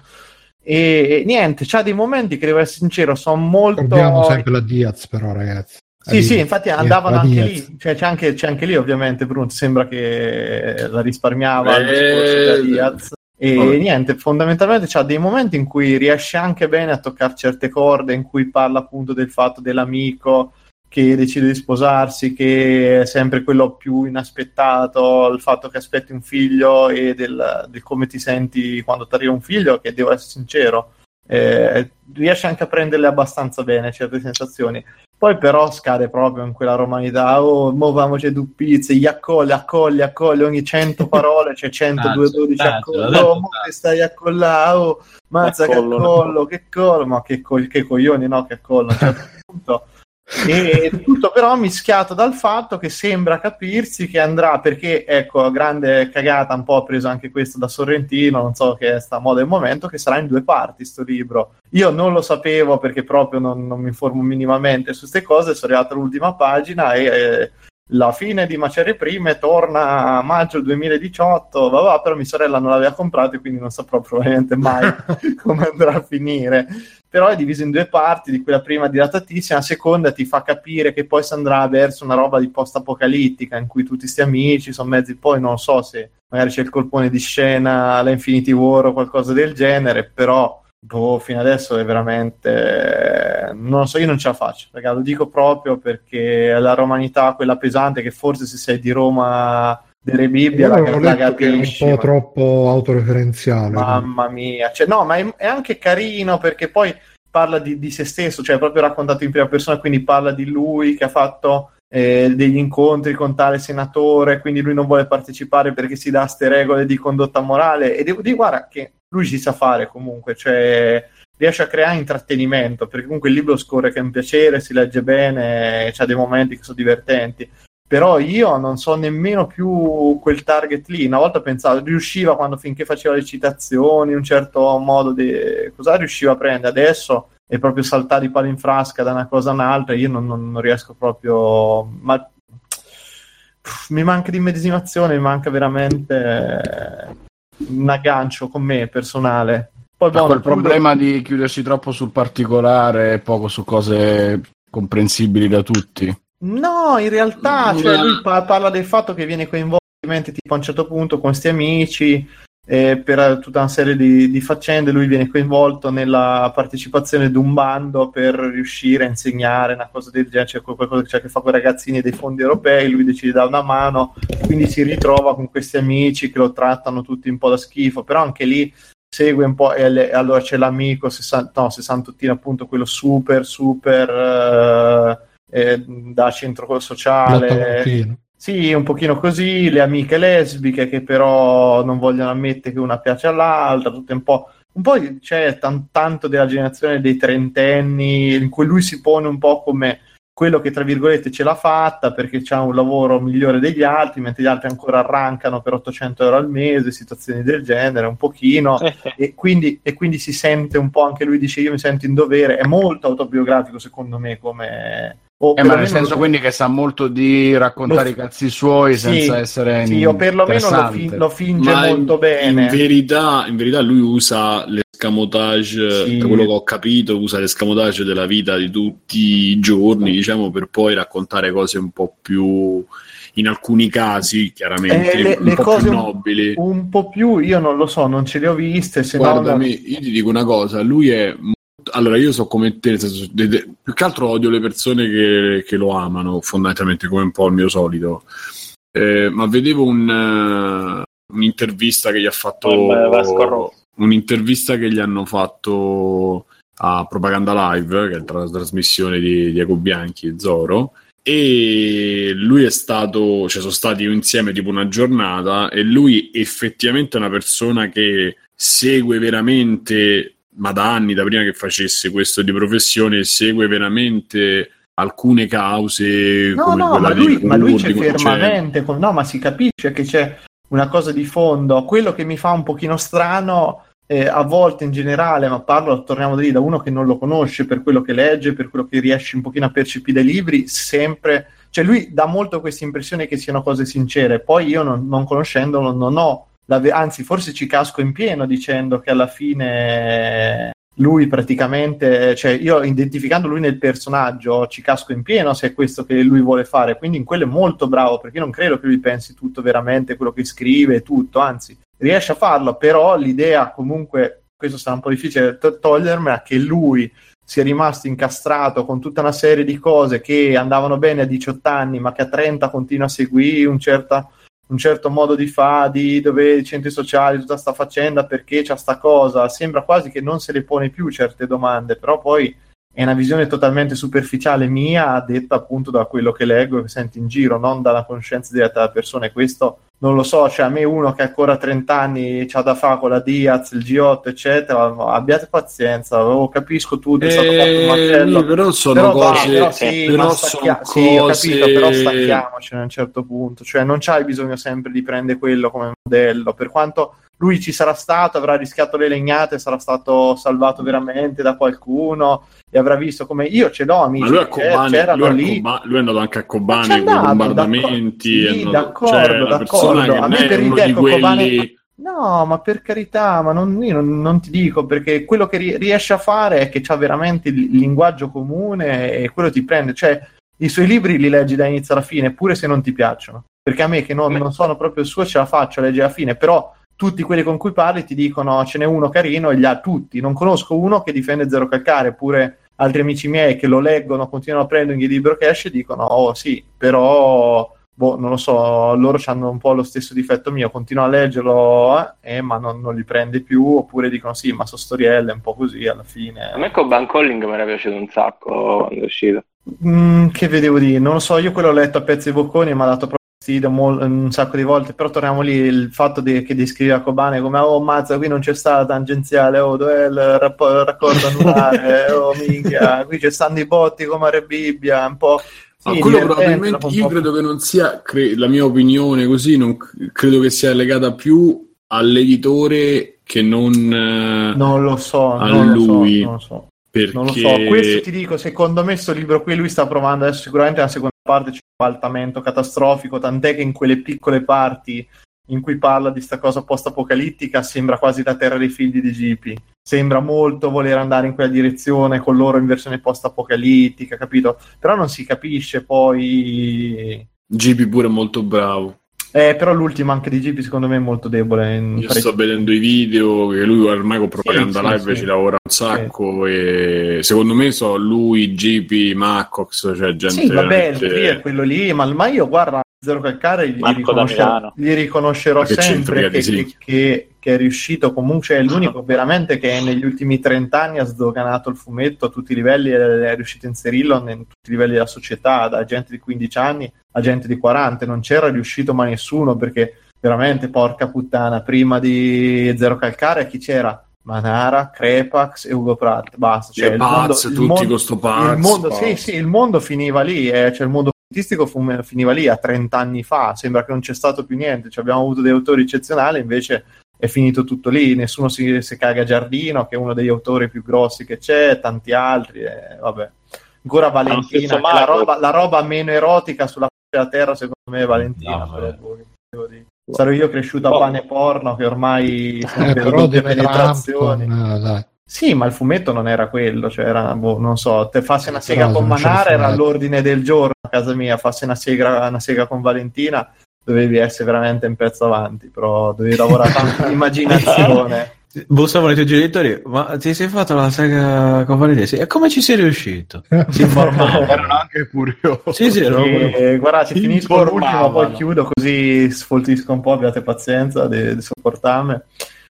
e, e niente c'ha dei momenti che devo essere sincero sono molto Ricordiamo sempre la Diaz, però, ragazzi. La sì, sì, infatti andavano anche lì, cioè, c'è, anche, c'è anche lì ovviamente Bruno, sembra che la risparmiava il Eh, discorso della Diaz. E vabbè. niente, fondamentalmente c'ha dei momenti in cui riesce anche bene a toccare certe corde, in cui parla appunto del fatto dell'amico che decide di sposarsi, che è sempre quello più inaspettato, il fatto che aspetti un figlio e del, del come ti senti quando ti arriva un figlio, che devo essere sincero, eh, riesce anche a prenderle abbastanza bene certe sensazioni. Poi però scade proprio in quella romanità, oh, muoviamoci due pizze, gli accogli, accogli, accogli, ogni 100 parole c'è 100, Ah, 212 ah, accogli, l'ho detto, oh, mo che stai a collare, oh, mazza che Accollo, che collo, ma che, co- che coglioni, no, che accollo, a un certo punto. E tutto però mischiato dal fatto che sembra capirsi che andrà, perché ecco, grande cagata, un po' preso anche questo da Sorrentino, non so che è sta moda del momento, che sarà in due parti sto libro. Io non lo sapevo perché proprio non, non mi informo minimamente su queste cose, sono arrivato all'ultima pagina e eh, la fine di Macerie Prime torna a maggio 2018, vabbè, però mia sorella non l'aveva comprato e quindi non saprò probabilmente mai come andrà a finire. Però è diviso in due parti, di cui la prima dilatatissima, la seconda ti fa capire che poi si andrà verso una roba di post-apocalittica in cui tutti sti amici sono mezzi, poi non so se magari c'è il colpone di scena alla Infinity War o qualcosa del genere, però boh, fino adesso è veramente non so, io non ce la faccio, raga, lo dico proprio perché la romanità, quella pesante, che forse se sei di Roma delle Bibbie la, la era un capisci, po' ma- troppo autoreferenziale. Mamma mia, cioè, no, ma è, è anche carino perché poi parla di, di se stesso, cioè è proprio raccontato in prima persona, quindi parla di lui che ha fatto eh, degli incontri con tale senatore, quindi lui non vuole partecipare perché si dà ste regole di condotta morale e devo dire, guarda, che lui ci sa fare comunque, cioè riesce a creare intrattenimento, perché comunque il libro scorre che è un piacere, si legge bene, c'ha dei momenti che sono divertenti. Però io non so nemmeno più quel target lì. Una volta pensavo, riusciva quando finché faceva le citazioni, un certo modo di cosa riusciva a prendere. Adesso è proprio saltare di palo in frasca da una cosa a un'altra. Io non, non- non riesco proprio. Ma Pff, mi manca di immedesimazione, mi manca veramente un aggancio con me personale. Poi boh, quel chiudo- problema di chiudersi troppo sul particolare e poco su cose comprensibili da tutti. No, in realtà cioè, lui pa- parla del fatto che viene coinvolto tipo a un certo punto con sti amici eh, per tutta una serie di, di faccende. Lui viene coinvolto nella partecipazione di un bando per riuscire a insegnare una cosa del genere, cioè qualcosa che a che fa con i ragazzini dei fondi europei. Lui decide di dare una mano, quindi si ritrova con questi amici che lo trattano tutti un po' da schifo, però anche lì segue un po' e, le- e allora c'è l'amico 60, no, 68 appunto quello super super eh, eh, da centro sociale. Sì, un pochino così, le amiche lesbiche che però non vogliono ammettere che una piace all'altra, tutte un po', un po' c'è tan- tanto della generazione dei trentenni in cui lui si pone un po' come quello che tra virgolette ce l'ha fatta perché ha un lavoro migliore degli altri, mentre gli altri ancora arrancano per 800 euro al mese, situazioni del genere, un pochino. E quindi, e quindi si sente un po' anche lui dice io mi sento in dovere. È molto autobiografico secondo me come Eh, ma nel senso lo- quindi che sa molto di raccontare Lo- i cazzi suoi Sì, senza essere sì, o perlomeno lo, fin- lo finge Ma in- molto bene In verità, in verità lui usa l'escamotage, Sì. da quello che ho capito, usa l'escamotage della vita di tutti i giorni, diciamo, per poi raccontare cose un po' più, in alcuni casi, chiaramente, Eh, le- un le po' cose più un- nobili. un po' più io non lo so non ce le ho viste se no Guardami, io ti dico una cosa, lui è... Allora, io so come te, senso, de- de- più che altro odio le persone che, che lo amano, fondamentalmente, come un po' il mio solito. Eh, ma vedevo un, eh, un'intervista che gli ha fatto... Vasco Rossi. Un'intervista che gli hanno fatto a Propaganda Live, che è la trasmissione di Diego Bianchi e Zoro, e lui è stato, cioè sono stati insieme tipo una giornata e lui effettivamente è una persona che segue veramente, ma da anni, da prima che facesse questo di professione, segue veramente alcune cause no no ma lui, ma lui c'è fermamente con- no ma si capisce che c'è una cosa di fondo. Quello che mi fa un pochino strano eh, a volte in generale ma parlo torniamo da lì da uno che non lo conosce per quello che legge per quello che riesce un pochino a percepire dai libri sempre cioè lui dà molto questa impressione che siano cose sincere. Poi io non, non conoscendolo non ho la anzi forse ci casco in pieno dicendo che alla fine lui praticamente, cioè io identificando lui nel personaggio ci casco in pieno se è questo che lui vuole fare, quindi in quello è molto bravo perché io non credo che lui pensi tutto veramente quello che scrive tutto, anzi riesce a farlo, però l'idea comunque, questo sarà un po' difficile to- togliermela, che lui sia rimasto incastrato con tutta una serie di cose che andavano bene a 18 anni ma che a 30 continua a seguire un certa un certo modo di fare, di dove i centri sociali, tutta sta faccenda, perché c'è sta cosa, sembra quasi che non se le pone più certe domande, però poi è una visione totalmente superficiale mia, detta appunto da quello che leggo e che sento in giro, non dalla conoscenza diretta della persona. E questo non lo so, cioè a me uno che ha ancora 30 anni c'ha da fare con la Diaz, il G8, eccetera, abbiate pazienza, oh, capisco tutto, è stato fatto un macello. Eh, però sono Però cose, però sì, però ma sono stacchia- sì, ho cose- capito, però stacchiamocene a un certo punto, cioè non c'hai bisogno sempre di prendere quello come modello, per quanto lui ci sarà stato, avrà rischiato le legnate, sarà stato salvato veramente da qualcuno e avrà visto come io ce l'ho Ma amici lui, a che Kobane, lui, lì Koba- lui è andato anche a Ma Kobane con i bombardamenti. d'accordo, sì, andato- d'accordo, cioè, d'accordo. A me per idea con Kobane- quelli... No, ma per carità, ma non, io non, non ti dico perché quello che ri- riesce a fare è che c'ha veramente il linguaggio comune e quello ti prende. Cioè, i suoi libri li leggi da inizio alla fine, pure se non ti piacciono. Perché a me, che non, non sono proprio il suo, ce la faccio a leggere alla fine, però tutti quelli con cui parli ti dicono ce n'è uno carino e gli ha tutti. Non conosco uno che difende Zero Calcare, pure altri amici miei che lo leggono, continuano a prendere il libro esce e dicono oh sì, però boh, non lo so, loro hanno un po' lo stesso difetto mio, continuo a leggerlo, eh, ma non, non li prende più, oppure dicono sì, ma sono storielle, un po' così alla fine. A me Coban Calling mi era piaciuto un sacco quando è uscito. Mm, che vedevo dire, non lo so, io quello ho letto a pezzi e bocconi e mi ha dato proprio fastidio mol- un sacco di volte, però torniamo lì, il fatto di- che descrive a Kobane come oh mazza, qui non c'è stata tangenziale, oh dov'è il rappo- raccordo anulare, oh minchia, qui ci stanno i botti come a Re Bibbia, un po'... Ma sì, quello divertente, probabilmente io credo che non sia, cre- la mia opinione così, non c- credo che sia legata più all'editore che non, eh, Non lo so, a non lo so, lui. non lo so. perché Non lo so, questo ti dico, secondo me sto libro qui lui sta provando adesso sicuramente la seconda parte c'è un faltamento catastrofico, tant'è che in quelle piccole parti in cui parla di sta cosa post-apocalittica sembra quasi la terra dei figli di GP. Sembra molto voler andare in quella direzione con loro in versione post-apocalittica, capito? Però non si capisce poi... GP pure molto bravo. Eh, però l'ultimo anche di GP secondo me è molto debole. in Io parecchi- sto vedendo i video che lui ormai con propaganda Sì, live sì. ci lavora un sacco e secondo me so lui, GP, Macox, cioè gente Sì, vabbè, il veramente- Tri è quello lì, ma, ma io guarda, Zero Calcare gli, Damiano. gli riconoscerò che sempre che, che- che- che è riuscito, comunque è l'unico veramente che negli ultimi 30 anni ha sdoganato il fumetto a tutti i livelli, e è riuscito a inserirlo in tutti i livelli della società, da gente di 15 anni a gente di 40, non c'era riuscito mai nessuno perché veramente, porca puttana, prima di Zero Calcare chi c'era? Manara, Crepax e Ugo Pratt, basta. Cioè, il mondo- il tutti mondo- con sto Paz, il mondo, Paz. sì, sì, il mondo finiva lì, eh, cioè il mondo fumettistico fu- finiva lì a 30 anni fa, sembra che non c'è stato più niente, cioè, abbiamo avuto dei autori eccezionali, invece è finito tutto lì, nessuno si, si caga Giardino, che è uno degli autori più grossi che c'è, tanti altri, eh, vabbè. Ancora Valentina, la roba, la roba meno erotica sulla faccia della terra, secondo me è Valentina. No, boh. Sarò io cresciuto a Oh. pane porno, che ormai sono Eh, per però Trump penetrazioni. eh, dai. Sì, ma il fumetto non era quello, cioè era, boh, non so, te farsi una sega Però con Manara era all'ordine del giorno a casa mia, farsi una sega, una sega con Valentina dovevi essere veramente un pezzo avanti, però dovevi lavorare tanto immaginazione. Bussavano i tuoi genitori, ma ti sei fatto la sega con Validesi? E come ci sei riuscito? Si informava. Erano anche curiosi. sì, sì, ero E, guardate, Si finisco l'ultimo, informavano. poi chiudo così sfoltisco un po', abbiate pazienza di, di sopportarmi.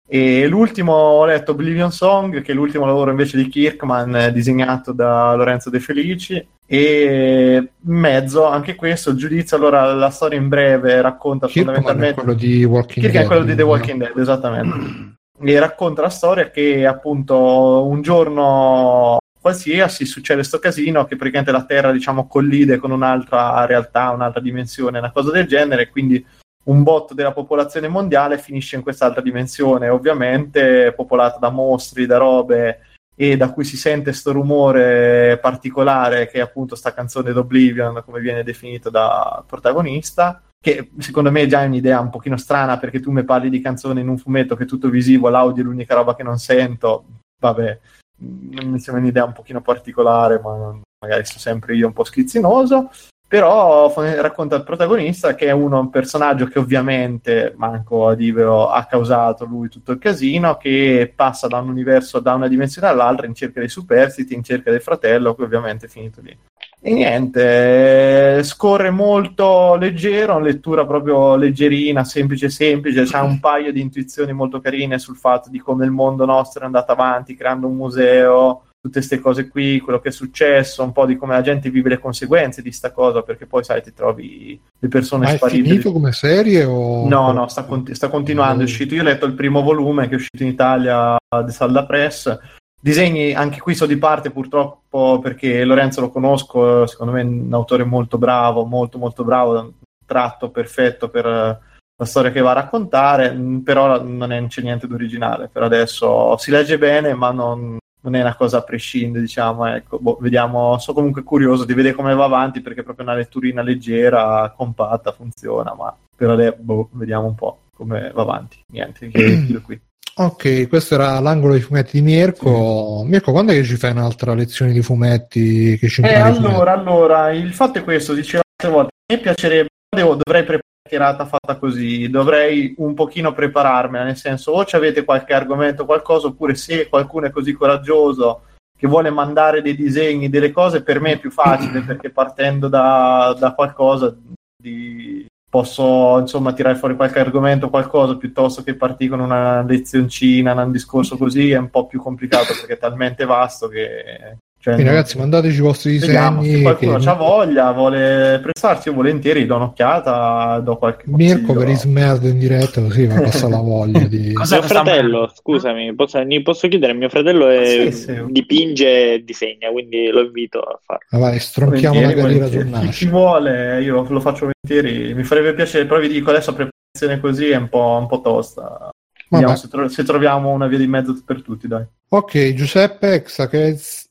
E l'ultimo ho letto Oblivion Song, che è l'ultimo lavoro invece di Kirkman, eh, disegnato da Lorenzo De Felici. E mezzo, anche questo, il giudizio. Allora, la storia in breve racconta Kirkman è fondamentalmente. quello di Walking Kirk è Dead. quello di The no? Walking Dead, esattamente. E racconta la storia che appunto un giorno qualsiasi succede sto casino che praticamente la Terra diciamo collide con un'altra realtà, un'altra dimensione, una cosa del genere, quindi un botto della popolazione mondiale finisce in quest'altra dimensione, ovviamente popolata da mostri, da robe e da cui si sente sto rumore particolare che è appunto sta canzone d'Oblivion, come viene definito dal protagonista, che secondo me è già un'idea un pochino strana perché tu mi parli di canzone in un fumetto che è tutto visivo, l'audio è l'unica roba che non sento, vabbè, mi sembra un'idea un pochino particolare, ma magari sono sempre io un po' schizzinoso. Però fa- racconta il protagonista che è uno, un personaggio che ovviamente, manco a dirvelo, ha causato lui tutto il casino, che passa da un universo, da una dimensione all'altra in cerca dei superstiti, in cerca del fratello, che ovviamente è finito lì. E niente, eh, scorre molto leggero, lettura proprio leggerina, semplice semplice, c'ha un paio di intuizioni molto carine sul fatto di come il mondo nostro è andato avanti creando un museo, tutte queste cose qui, quello che è successo, un po' di come la gente vive le conseguenze di sta cosa, perché poi sai, ti trovi le persone Ma è sparite. finito come serie o... No, no, sta, conti- sta continuando, è uscito, io ho letto il primo volume che è uscito in Italia di Salda Press, disegni anche qui sono di parte purtroppo perché Lorenzo lo conosco, secondo me è un autore molto bravo, molto molto bravo, un tratto perfetto per la storia che va a raccontare, però non è, c'è niente di originale per adesso, si legge bene ma non, non è una cosa a prescindere, diciamo, ecco, boh, vediamo, sono comunque curioso di vedere come va avanti perché è proprio una letturina leggera, compatta, funziona, ma per adesso boh, vediamo un po' come va avanti, niente, chiudo qui. Ok, questo era l'angolo dei fumetti di Mirko. Mirko, quando è che ci fai un'altra lezione di fumetti che ci Eh, allora, allora, il fatto è questo, dicevo altre volte, a me piacerebbe, devo, dovrei preparare tirata fatta così, dovrei un pochino prepararmela, nel senso, o ci avete qualche argomento, qualcosa, oppure se qualcuno è così coraggioso che vuole mandare dei disegni, delle cose, per me è più facile, perché partendo da, da qualcosa di- posso, insomma, tirare fuori qualche argomento, qualcosa, piuttosto che partire con una lezioncina, un discorso così, è un po' più complicato, perché è talmente vasto che... Cioè, Quindi, ragazzi, mandateci i vostri Vediamo, disegni. se qualcuno che- ha voglia, vuole prestarsi, io volentieri do un'occhiata, do qualche Mirko per ismerdo in diretta, così va passa la voglia di... Cosa Mio fratello, scusami, posso, mi posso chiedere? Mio fratello è- Sì, sì. dipinge e disegna, quindi lo invito a farlo. Ah, vai, stronchiamo la Volentieri, carriera sul volentieri. Chi, chi nascere. vuole, io lo faccio volentieri. Mi farebbe piacere, però vi dico adesso la preparazione così è un po', un po' tosta. Vediamo se, tro- se troviamo una via di mezzo per tutti, dai. Ok, Giuseppe, Xakez,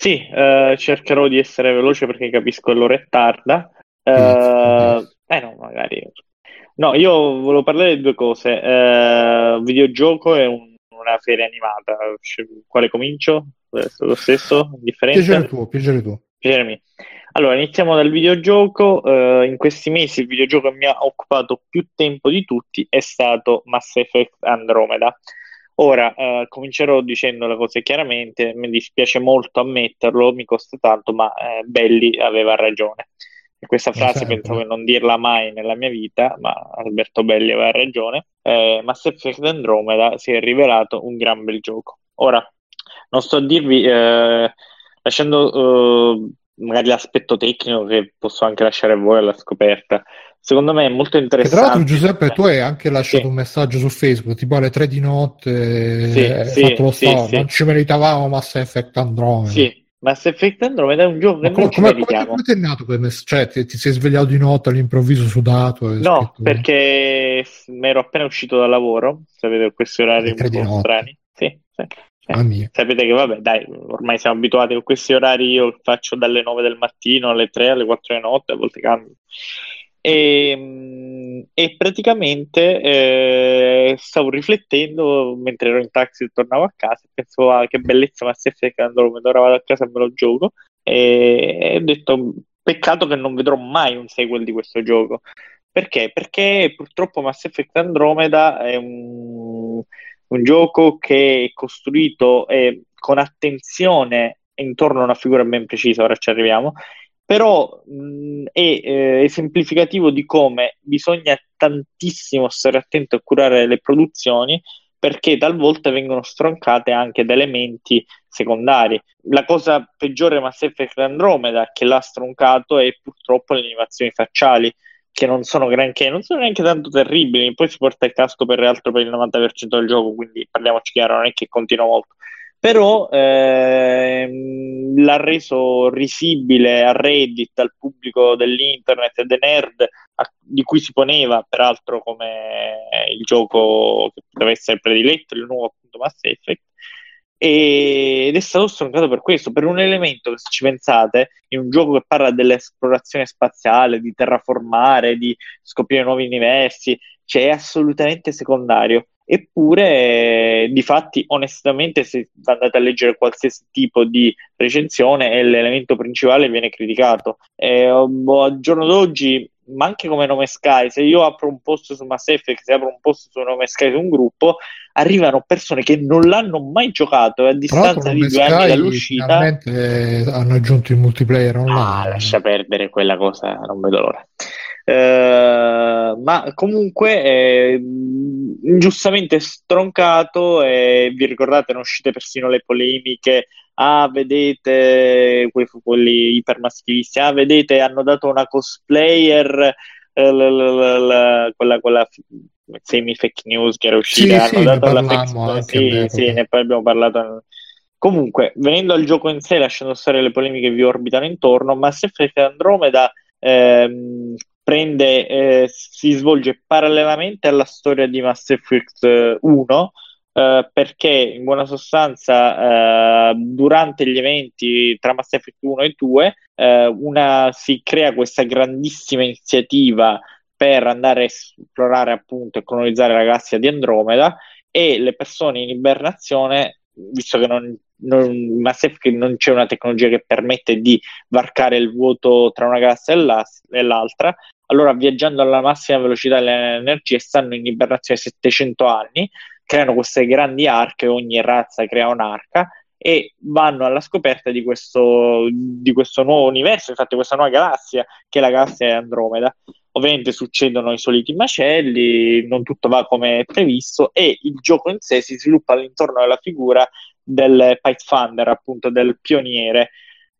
Sì, eh, cercherò di essere veloce perché capisco che l'ora è tarda. Eh, Sì, eh no, magari. No, io volevo parlare di due cose. Eh, videogioco e un- una serie animata. Sc- Quale comincio? Lo stesso? Indifferente? piacere tuo, piacere tuo. Piacere mio. Allora, iniziamo dal videogioco. Eh, in questi mesi il videogioco che mi ha occupato più tempo di tutti è stato Mass Effect Andromeda. Ora, eh, comincerò dicendo le cose chiaramente, mi dispiace molto ammetterlo, mi costa tanto, ma eh, Belli aveva ragione. E questa frase sempre. pensavo di non dirla mai nella mia vita, ma Alberto Belli aveva ragione. Eh, Mass Effect Andromeda si è rivelato un gran bel gioco. Ora, non sto a dirvi, eh, lasciando eh, magari l'aspetto tecnico che posso anche lasciare a voi alla scoperta. Secondo me è molto Che tra l'altro, interessante. Giuseppe, tu hai anche lasciato Sì. un messaggio su Facebook, tipo alle 3 di notte, Sì, hai sì, fatto lo sì, sì. non ci meritavamo Mass Effect Andromeda. Sì, Mass Effect Andromeda è un gioco che Ma come, non ci come, come, meritiamo. come ti è nato quel messaggio? Cioè, ti, ti sei svegliato di notte all'improvviso sudato? No, scritto- perché mi ero appena uscito dal lavoro, sapete questi orari un po' notte. strani. Sì, sì. mia. Sapete che vabbè, dai, ormai siamo abituati a questi orari, io faccio dalle 9 del mattino alle 3, alle 4 di notte, a volte cambio. E, mm, e praticamente eh, stavo riflettendo mentre ero in taxi e tornavo a casa e pensavo ah, che bellezza Mass Effect Andromeda, ora vado a casa me lo gioco e, e ho detto peccato che non vedrò mai un sequel di questo gioco. Perché? Perché purtroppo Mass Effect Andromeda è un, un gioco che è costruito eh, con attenzione intorno a una figura ben precisa, ora ci arriviamo, però mh, è eh, esemplificativo di come bisogna tantissimo stare attento a curare le produzioni perché talvolta vengono stroncate anche da elementi secondari. La cosa peggiore di Mass Effect Andromeda che l'ha stroncato è purtroppo le animazioni facciali che non sono granché, non sono neanche tanto terribili, poi si porta il casco per altro per il 90% del gioco, quindi parliamoci chiaro, non è che continua molto. Però ehm, l'ha reso risibile a Reddit, al pubblico dell'internet e dei nerd, a- di cui si poneva peraltro come il gioco che poteva essere prediletto, il nuovo appunto Mass Effect, e- ed è stato stroncato per questo, per un elemento se ci pensate, in un gioco che parla dell'esplorazione spaziale, di terraformare, di scoprire nuovi universi, cioè è assolutamente secondario. Eppure, di fatti, onestamente, se andate a leggere qualsiasi tipo di recensione, è l'elemento principale viene criticato. E, boh, al giorno d'oggi, ma anche come nome Sky, se io apro un post su Mass Effect, se apro un post su nome Sky su un gruppo, arrivano persone che non l'hanno mai giocato e a distanza di due anni Sky dall'uscita. finalmente hanno aggiunto il multiplayer online. Ah, lascia perdere quella cosa, non vedo l'ora. Eh, ma comunque eh, ingiustamente stroncato e vi ricordate erano uscite persino le polemiche ah vedete que- quelli ipermaschilisti, ah vedete hanno dato una cosplayer, eh, l- l- l- quella, quella semi fake news che era uscita, Sì, hanno sì, dato ne la fake anche sì, sì, ne poi abbiamo parlato. Comunque, venendo al gioco in sé, lasciando stare le polemiche che vi orbitano intorno, Mass Effect Andromeda ehm, prende, eh, si svolge parallelamente alla storia di Mass Effect eh, 1, eh, perché in buona sostanza eh, durante gli eventi tra Mass Effect 1 e 2 eh, una, si crea questa grandissima iniziativa per andare a esplorare appunto e colonizzare la galassia di Andromeda e le persone in ibernazione, visto che non, non, Mass Effect non c'è una tecnologia che permette di varcare il vuoto tra una galassia la- e l'altra, allora viaggiando alla massima velocità dell'energia stanno in ibernazione 700 anni, creano queste grandi arche, ogni razza crea un'arca e vanno alla scoperta di questo, di questo nuovo universo, infatti questa nuova galassia, che è la galassia Andromeda. Ovviamente succedono i soliti macelli, non tutto va come previsto e il gioco in sé si sviluppa all'intorno della figura del Pathfinder, appunto del pioniere.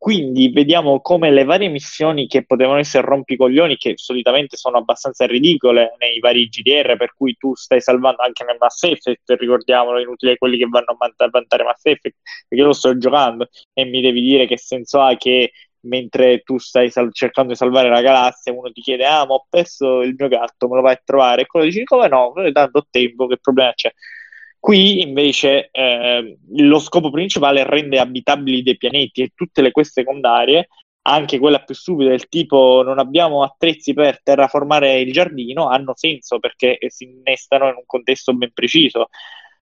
Quindi vediamo come le varie missioni che potevano essere rompicoglioni, che solitamente sono abbastanza ridicole nei vari GDR, per cui tu stai salvando anche nel Mass Effect, ricordiamolo, inutile quelli che vanno a a vantare Mass Effect, perché io lo sto giocando e mi devi dire che senso ha che mentre tu stai sal- cercando di salvare la galassia, uno ti chiede, ah, ma ho perso il mio gatto, me lo vai a trovare? E quello dici, come no? Tanto ho tempo, che problema c'è? Qui invece eh, lo scopo principale è rendere abitabili dei pianeti e tutte le queste secondarie, anche quella più stupida del tipo non abbiamo attrezzi per terraformare il giardino, hanno senso perché si innestano in un contesto ben preciso.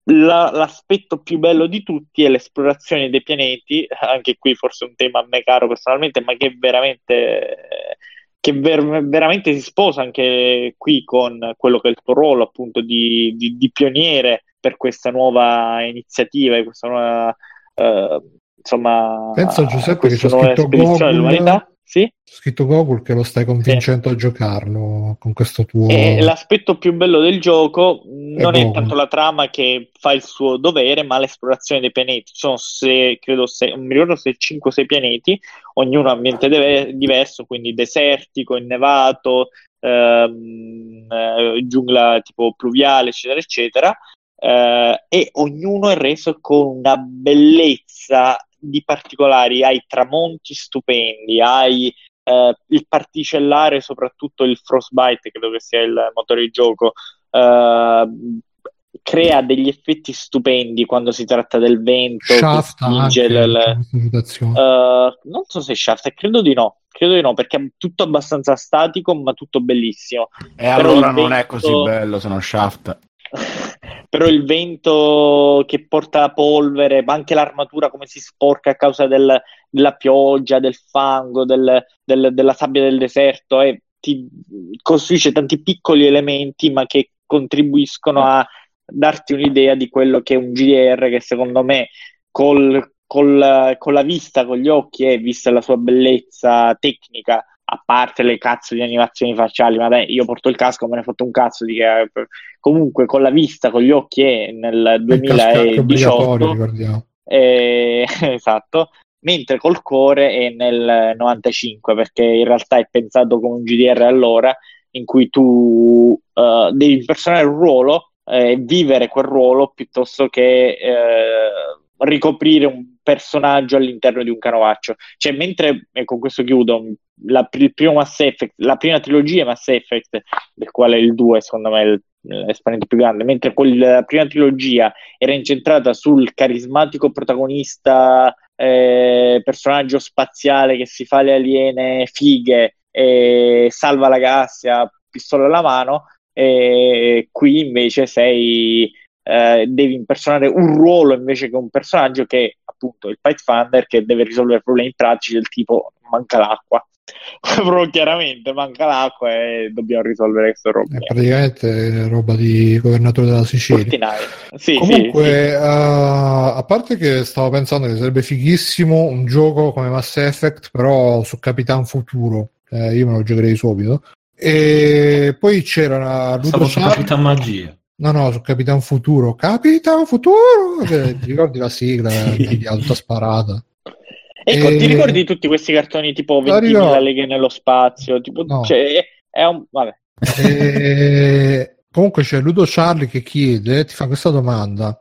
La- l'aspetto più bello di tutti è l'esplorazione dei pianeti, anche qui forse un tema a me caro personalmente, ma che veramente, che ver- veramente si sposa anche qui con quello che è il tuo ruolo appunto di, di- di pioniere per questa nuova iniziativa, e questa nuova eh, insomma Penso a Giuseppe che c'è scritto Google. Sì? C'è scritto Gogol che lo stai convincendo a giocarlo con questo tuo... E l'aspetto più bello del gioco non è buono. tanto la trama che fa il suo dovere, ma l'esplorazione dei pianeti. Sono, se, credo, se, non mi ricordo se 5 o 6 pianeti, ognuno ha ambiente deve- diverso, quindi desertico, innevato, ehm, eh, giungla tipo pluviale, eccetera, eccetera. Eh, e ognuno è reso con una bellezza di particolari. Hai tramonti stupendi, hai eh, il particellare, soprattutto il Frostbite, credo che sia il motore di gioco, eh, crea degli effetti stupendi quando si tratta del vento Shaft spinge questa situazione. eh, non so se Shaft, credo di no, credo di no, perché è tutto abbastanza statico, ma tutto bellissimo. E Però allora non è così bello se non Shaft. Però il vento che porta la polvere, ma anche l'armatura come si sporca a causa del- della pioggia, del fango, del- del- della sabbia del deserto, e ti costruisce tanti piccoli elementi, ma che contribuiscono a darti un'idea di quello che è un GDR che secondo me col- col- con la vista, con gli occhi e vista la sua bellezza tecnica, a parte le cazzo di animazioni facciali, ma dai, io porto il casco, me ne ho fatto un cazzo di che comunque con la vista, con gli occhi nel casco è obbligatorio, 2018 ricordiamo. eh, esatto, mentre col cuore è nel 95 perché in realtà è pensato come un GDR allora in cui tu eh, devi impersonare un ruolo eh, e vivere quel ruolo piuttosto che eh, ricoprire un personaggio all'interno di un canovaccio. Cioè, mentre, e con questo chiudo, la, il primo Mass Effect, la prima trilogia Mass Effect, del quale il 2 secondo me è l'esponente più grande, mentre quella prima trilogia era incentrata sul carismatico protagonista, eh, personaggio spaziale che si fa le aliene fighe e salva la galassia, pistola alla mano, e qui invece sei, eh, devi impersonare un ruolo invece che un personaggio che è appunto il Pathfinder che deve risolvere problemi pratici del tipo manca l'acqua. Proprio chiaramente manca l'acqua e dobbiamo risolvere questo È problema. praticamente roba di governatore della Sicilia. Sì, Comunque, sì, sì. eh, a parte che stavo pensando che sarebbe fighissimo un gioco come Mass Effect, però su Capitan Futuro, Eh, io me lo giocherei subito. E poi c'era una Stavo Ludo su Capitan Magia. No, no, Capitan Futuro. Capitan Futuro! Ti ricordi la sigla? Sì. tutta sparata. Ecco, E- ti ricordi tutti questi cartoni tipo La 20.000 ricordo. leghe nello spazio? Tipo, No. cioè, è un... Vabbè. E comunque c'è Ludo Charlie che chiede, ti fa questa domanda: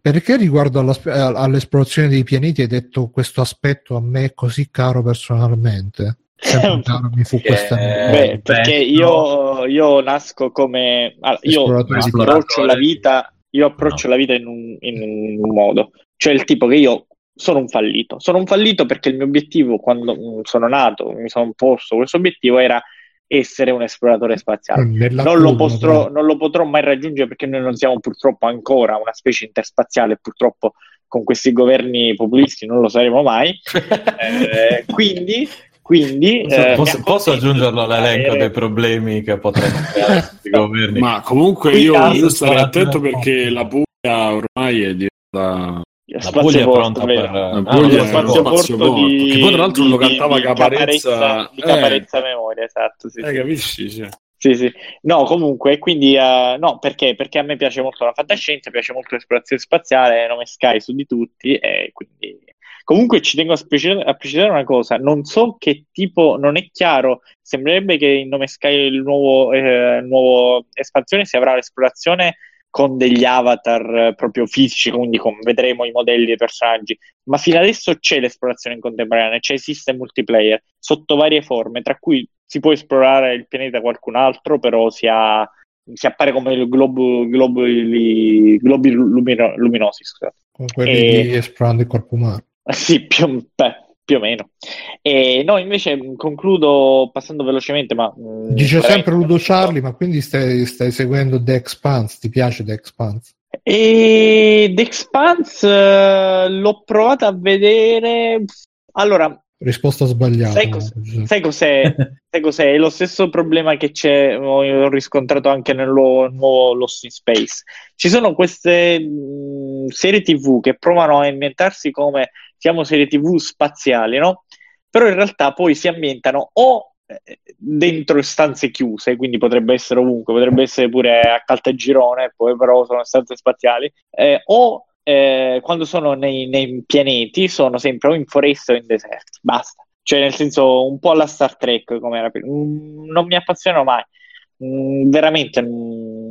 perché riguardo all'esplorazione dei pianeti hai detto questo aspetto a me così caro personalmente? Sempre caro mi fu Eh, questa Beh, perché io, io nasco come... allora, io Esploratore di approccio la vita, io approccio la vita in un, in un modo. Cioè il tipo che io sono un fallito. Sono un fallito perché il mio obiettivo quando mm, sono nato, mi sono posto questo obiettivo era essere un esploratore spaziale. Non lo, potrò, non lo potrò mai raggiungere perché noi non siamo purtroppo ancora una specie interspaziale, purtroppo con questi governi populisti non lo saremo mai. Eh, quindi, quindi eh, posso, mi posso accontento aggiungerlo all'elenco dei problemi che potrebbero creare questi governi? Ma comunque io, io starei attento perché la Puglia ormai è diventata la spazio Puglia è porto, pronta per... La ah, Puglia sapevo. spazio spazio porto porto, di, che poi tra l'altro di- lo cantava di Caparezza, Caparezza, di eh. Caparezza Memoria, esatto. Sì, Eh, sì. capisci? Sì. Sì, sì. No, comunque, quindi, eh, no, perché? Perché a me piace molto la fantascienza, piace molto l'esplorazione spaziale, nome Sky su di tutti, e quindi... Comunque ci tengo a, speci- a precisare una cosa, non so che tipo, non è chiaro, sembrerebbe che in nome Sky il nuovo, eh, nuovo espansione si avrà l'esplorazione con degli avatar eh, proprio fisici, quindi con- vedremo i modelli dei personaggi, ma fino adesso c'è l'esplorazione in contemporanea, c'è esiste il multiplayer sotto varie forme, tra cui si può esplorare il pianeta qualcun altro, però si, ha- si appare come il globo, globuli, globi lumino- luminosi, scusate. con quelli E- di esplorando il corpo umano. Sì, più, beh, più o meno. E no, invece mh, concludo passando velocemente, ma... mh, Dice sempre Ludo Charlie, ma quindi stai, stai seguendo The Expanse? Ti piace The Expanse? E The Expanse eh, l'ho provata a vedere... Allora, Risposta sbagliata. Sai cos- sai cos'è? sai cos'è? È lo stesso problema che c'è, ho riscontrato anche nel nuovo, nuovo Lost in Space. Ci sono queste mh, serie TV che provano a inventarsi come siamo serie TV spaziali, no? Però in realtà poi si ambientano o eh, dentro stanze chiuse, quindi potrebbe essere ovunque, potrebbe essere pure a Caltagirone, poi però sono stanze spaziali, eh, o eh, quando sono nei, nei pianeti sono sempre o in foresta o in deserti, basta. Cioè, nel senso, un po' alla Star Trek, come era. Mm, non mi appassionano mai. Mm, veramente mm,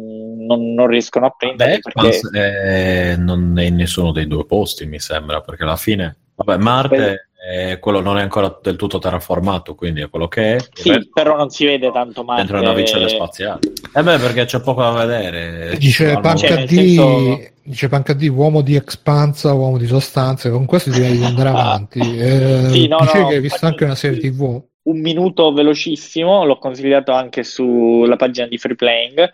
non, non riescono a prendere Beh, perché Expanse, eh, non è in nessuno dei due posti, mi sembra, perché alla fine, vabbè, Marte eh, quello non è ancora del tutto terraformato, quindi è quello che è. Sì, resto però non si vede tanto Marte. dentro le navicelle spaziali. Eh beh, perché c'è poco da vedere. Dice Panca Cioè, nel D, senso- dice Panca D, uomo di expansa, uomo di sostanze, con questo direi di andare avanti. Eh, Sì, no, dice no, che hai visto anche una serie TV. un minuto velocissimo, l'ho consigliato anche sulla pagina di Free Playing.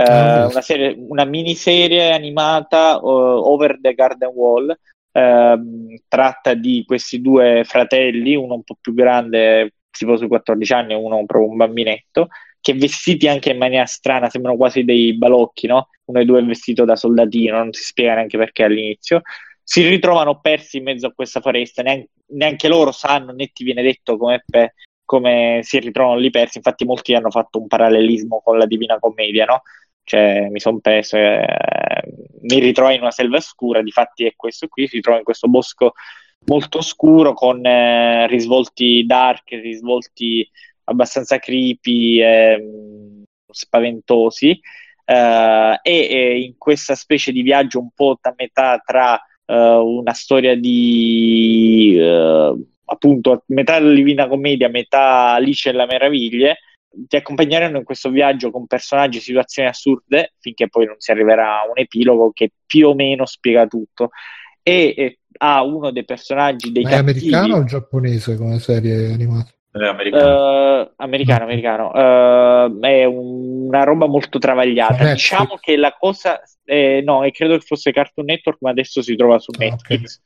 Eh, Ah, una, serie, una miniserie animata uh, Over the Garden Wall. ehm, tratta di questi due fratelli, uno un po' più grande, tipo sui 14 anni, e uno proprio un bambinetto, che vestiti anche in maniera strana, sembrano quasi dei balocchi, no? Uno dei due è vestito da soldatino, non si spiega neanche perché all'inizio. Si ritrovano persi in mezzo a questa foresta, neanche, neanche loro sanno né ti viene detto come, pe- come si ritrovano lì persi. Infatti, molti hanno fatto un parallelismo con la Divina Commedia, no? Cioè, mi sono perso, eh, mi ritrovai in una selva scura. Difatti, è questo qui. Si trova in questo bosco molto scuro con eh, risvolti dark, risvolti abbastanza creepy, ehm, spaventosi. eh, e, e in questa specie di viaggio un po' a metà tra eh, una storia di eh, appunto metà Divina Commedia, metà Alice e la Meraviglie, ti accompagneranno in questo viaggio con personaggi e situazioni assurde finché poi non si arriverà a un epilogo che più o meno spiega tutto. E, e ha uno dei personaggi dei Ma è cattivi americano o giapponese come serie animata? È americano. eh, americano, americano. Eh, è un- una roba molto travagliata. Netflix? Diciamo che la cosa, eh, no, e credo che fosse Cartoon Network, ma adesso si trova su Ah. Netflix.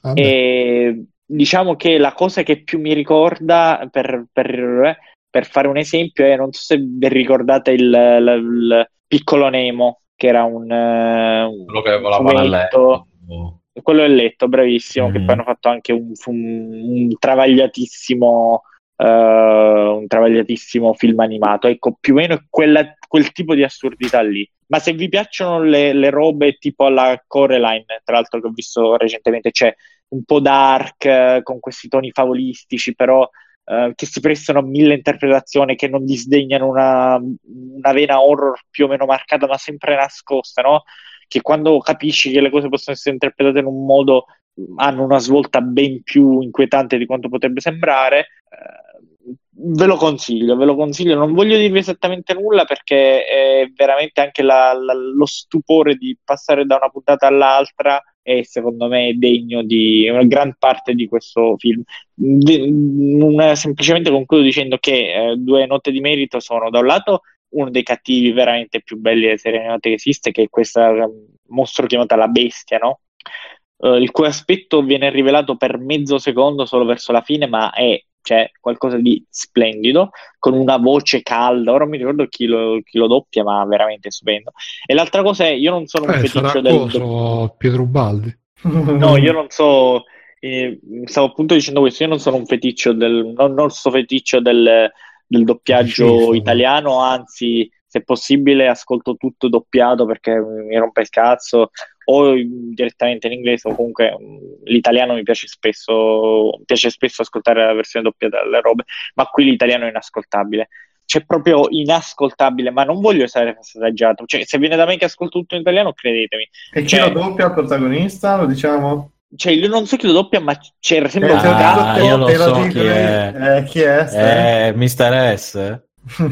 Ah, beh. E diciamo che la cosa che più mi ricorda, per, per- per fare un esempio, è non so se vi ricordate il, il- il piccolo Nemo, che era un, eh, un Quello che volava nel fumetto. letto. Quello del letto, bravissimo, che Mhm. poi hanno fatto anche un, un- un travagliatissimo eh, un travagliatissimo film animato. Ecco, più o meno quella- quel tipo di assurdità lì. Ma se vi piacciono le, le robe tipo alla Coraline, tra l'altro che ho visto recentemente, c'è un po' dark, eh, con questi toni favolistici, però eh, che si prestano a mille interpretazioni, che non disdegnano una, una vena horror più o meno marcata, ma sempre nascosta, no? Che quando capisci che le cose possono essere interpretate in un modo hanno una svolta ben più inquietante di quanto potrebbe sembrare. Eh, ve lo consiglio, ve lo consiglio. Non voglio dirvi esattamente nulla perché è veramente anche la- la- lo stupore di passare da una puntata all'altra e secondo me è degno di una gran parte di questo film. De- un- semplicemente concludo dicendo che eh, Due note di merito sono da un lato uno dei cattivi veramente più belli delle serie animate che esiste, che è questo mostro chiamato la bestia, no? eh, il cui aspetto viene rivelato per mezzo secondo solo verso la fine, ma è cioè, qualcosa di splendido, con una voce calda. Ora non mi ricordo chi lo, chi lo doppia, ma veramente stupendo. E l'altra cosa è: io non sono un Eh, feticcio del. coso Pietro Baldi. No, io non so. eh, stavo appunto dicendo questo: io non sono un feticcio del. Non, non so feticcio del, del doppiaggio italiano, anzi, se possibile, ascolto tutto doppiato perché mi rompe il cazzo o direttamente in inglese o comunque mh, l'italiano mi piace spesso mi piace spesso ascoltare la versione doppiata delle robe ma qui l'italiano è inascoltabile c'è proprio inascoltabile ma non voglio essere passaggiato cioè se viene da me che ascolto tutto in italiano credetemi E chi Cioè- lo doppia il protagonista? Lo diciamo? cioè io non so chi lo doppia ma c'era sempre Eh, un Ah, io lo so chi è. Eh, chi è? Ste? Eh, Mr. S?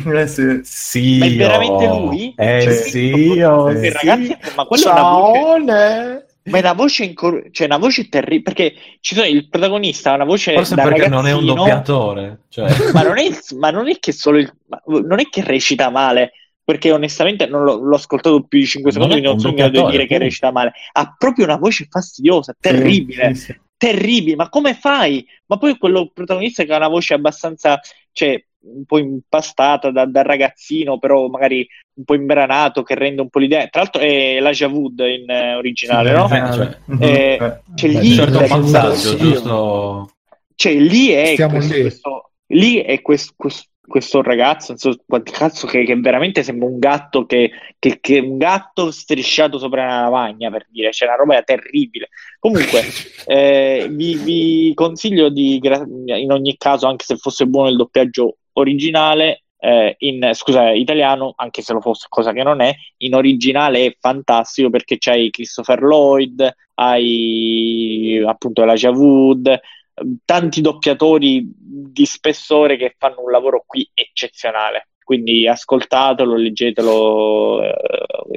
Eh, sì. Sì. Ma è veramente lui? Eh Cioè, sì, io. Sì, sì. ragazzi, ma quella è una voce ma è una voce incor- cioè una voce terribile perché ci sono il protagonista ha una voce Forse da perché non è un doppiatore. Cioè, ma non è, ma non è che solo il, non è che recita male, perché onestamente non l'ho, l'ho ascoltato più di 5 Non secondi, non un sono in grado di dire che recita male. Ha proprio una voce fastidiosa, terribile, Sì, sì. terribile. Ma come fai? Ma poi quello protagonista che ha una voce abbastanza, cioè, un po' impastata da, da ragazzino, però magari un po' imbranato, che rende un po' l'idea. Tra l'altro è Elijah Wood in eh, originale, no? eh, cioè. Eh. Cioè, Beh, lì, certo Wood, passaggio, sì. giusto? cioè, lì è Stiamo questo, lì. questo- lì è questo, questo- questo ragazzo, non so quanti cazzo, che, che veramente sembra un gatto che, che, che un gatto strisciato sopra una lavagna, per dire, c'è una roba terribile. Comunque, eh, vi, vi consiglio di, in ogni caso, anche se fosse buono il doppiaggio originale, eh, in, scusa, italiano, anche se lo fosse, cosa che non è, in originale è fantastico perché c'hai Christopher Lloyd, hai appunto Elijah Wood, tanti doppiatori di spessore che fanno un lavoro qui eccezionale. Quindi ascoltatelo, leggetelo, eh,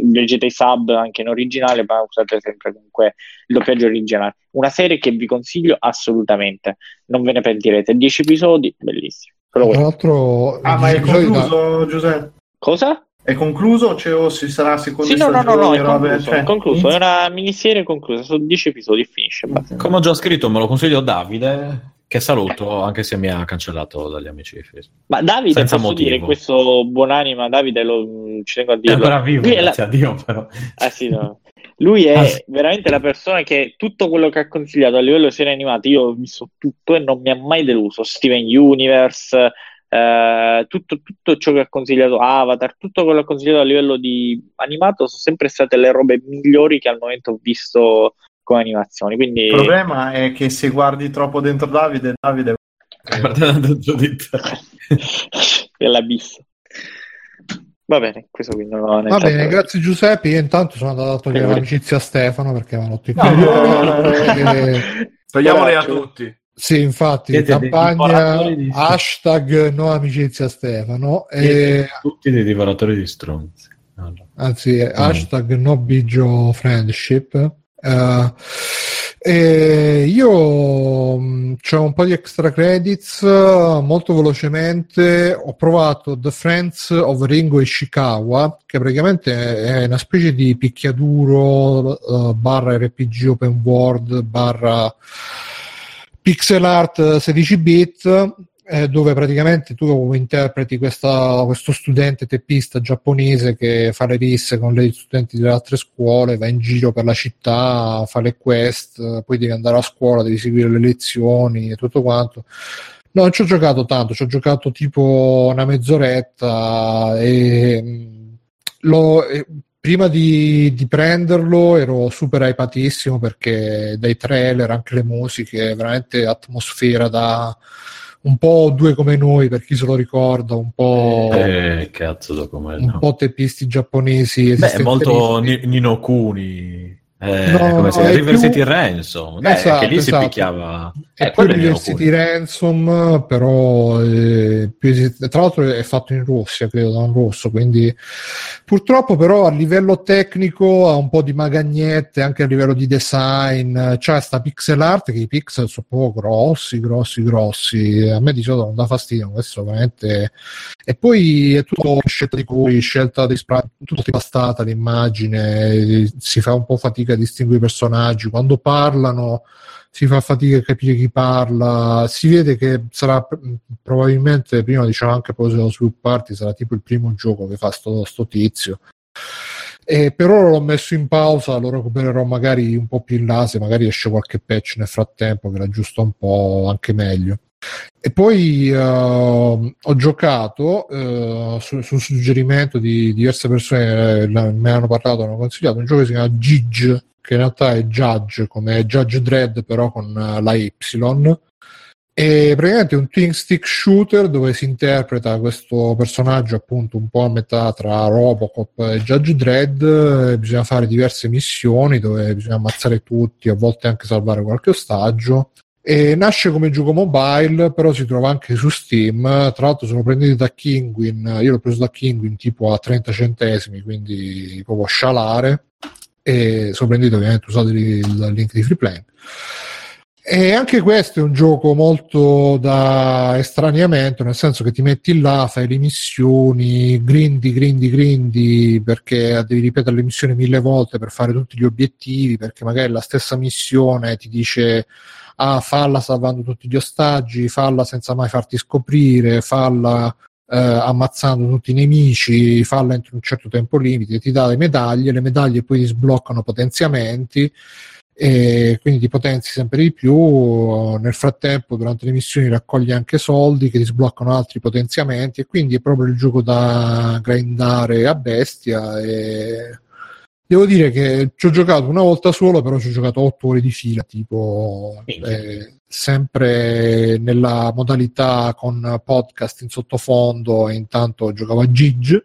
leggete i sub anche in originale, ma usate sempre comunque il doppiaggio originale. Una serie che vi consiglio assolutamente, non ve ne pentirete. 10 episodi, bellissimi. Solo Tra l'altro, Ah, ma è concluso, Giuseppe? Cosa? È concluso cioè, o ci sarà seconda Sì, no, no, no, no, è concluso, Cioè, è concluso, è una miniserie conclusa, sono 10 episodi, finisce. basta. Come ho già scritto, me lo consiglio Davide, che saluto, anche se mi ha cancellato dagli amici di Facebook. Ma Davide, Senza posso motivo. dire, questo buonanima, Davide, lo, ci tengo a È dirlo. ancora vivo, è la- grazie a Dio, però. Ah, sì, no. Lui è Ah, sì. veramente la persona che tutto quello che ha consigliato a livello di serie animate, io ho visto tutto e non mi ha mai deluso. Steven Universe, eh, tutto, tutto ciò che ha consigliato Avatar, tutto quello che ha consigliato a livello di animato sono sempre state le robe migliori che al momento ho visto come animazioni. Quindi Il problema è che se guardi troppo dentro Davide, Davide è l'abisso. Va bene, questo quindi non ho Va bene, grazie Giuseppe. Io intanto sono andato a togliere Prego. l'amicizia a Stefano perché ha rotto i No, no, no, no, Eh, Togliamoli a tutti. Sì, infatti, Siete campagna hashtag no amicizia a Stefano. E, tutti dei divoratori di stronzi. Allora. anzi, hashtag no bigio friendship. Eh, e io c'ho un po' di extra credits molto velocemente. Ho provato The Friends of Ringo Ishikawa, che praticamente è una specie di picchiaduro eh, barra RPG open world barra pixel art 16 bit eh, dove praticamente tu interpreti questa- questo studente teppista giapponese che fa le risse con gli studenti delle altre scuole, va in giro per la città, fa le quest, poi devi andare a scuola, devi seguire le lezioni e tutto quanto. No, non ci ho giocato tanto, ci ho giocato tipo una mezz'oretta e mh, l'ho- e prima di, di prenderlo ero super hypatissimo perché dai trailer, anche le musiche, veramente atmosfera da un po' due come noi, per chi se lo ricorda, un po', Eh, cazzo, so com'è, un no. po' teppisti giapponesi. Beh, molto Ni- Nino Kuni. Eh, No, come è River più- City Ransom. Eh, Esatto, che lì si esatto. picchiava. È Eh, più University Kuni. Ransom, però eh, più tra l'altro è fatto in Russia, credo, da un russo, quindi purtroppo però a livello tecnico ha un po' di magagnette, anche a livello di design, c'è sta pixel art che i pixel sono proprio grossi, grossi, grossi, a me di solito non dà fastidio, questo veramente... E poi è tutto scelta di cui, scelta di tutto impastata l'immagine, si fa un po' fatica a distinguere i personaggi, quando parlano si fa fatica a capire chi parla, si vede che sarà pr- probabilmente, prima diciamo anche poi dello svilupparti, sarà tipo il primo gioco che fa sto, sto tizio. E per ora l'ho messo in pausa, lo recupererò magari un po' più in là, se magari esce qualche patch nel frattempo che l'aggiusta un po' anche meglio. E poi eh, ho giocato eh, su, su suggerimento di diverse persone, eh, me hanno parlato, hanno consigliato un gioco che si chiama Gigi, che in realtà è Judge, come Judge Dredd, però con eh, la Y. E praticamente è un twin stick shooter dove si interpreta questo personaggio appunto un po' a metà tra Robocop e Judge Dredd. e bisogna fare diverse missioni dove bisogna ammazzare tutti, a volte anche salvare qualche ostaggio. E nasce come gioco mobile, però si trova anche su Steam. Tra l'altro sono prenditi da Kinguin, io l'ho preso da Kinguin tipo a 30 centesimi, quindi proprio scialare. E sono prenditi ovviamente usate il link di Freeplane. E anche questo è un gioco molto da estraniamento, nel senso che ti metti là, fai le missioni, grindi, grindi, grindi, perché devi ripetere le missioni mille volte per fare tutti gli obiettivi, perché magari la stessa missione ti dice ah, falla salvando tutti gli ostaggi, falla senza mai farti scoprire, falla eh, ammazzando tutti i nemici, falla entro un certo tempo limite, ti dà le medaglie, le medaglie poi ti sbloccano potenziamenti e quindi ti potenzi sempre di più. Nel frattempo, durante le missioni, raccogli anche soldi che ti sbloccano altri potenziamenti, e quindi è proprio il gioco da grindare a bestia. E devo dire che ci ho giocato una volta solo, però ci ho giocato otto ore di fila, tipo eh, sempre nella modalità con podcast in sottofondo, e intanto giocavo a Gigi.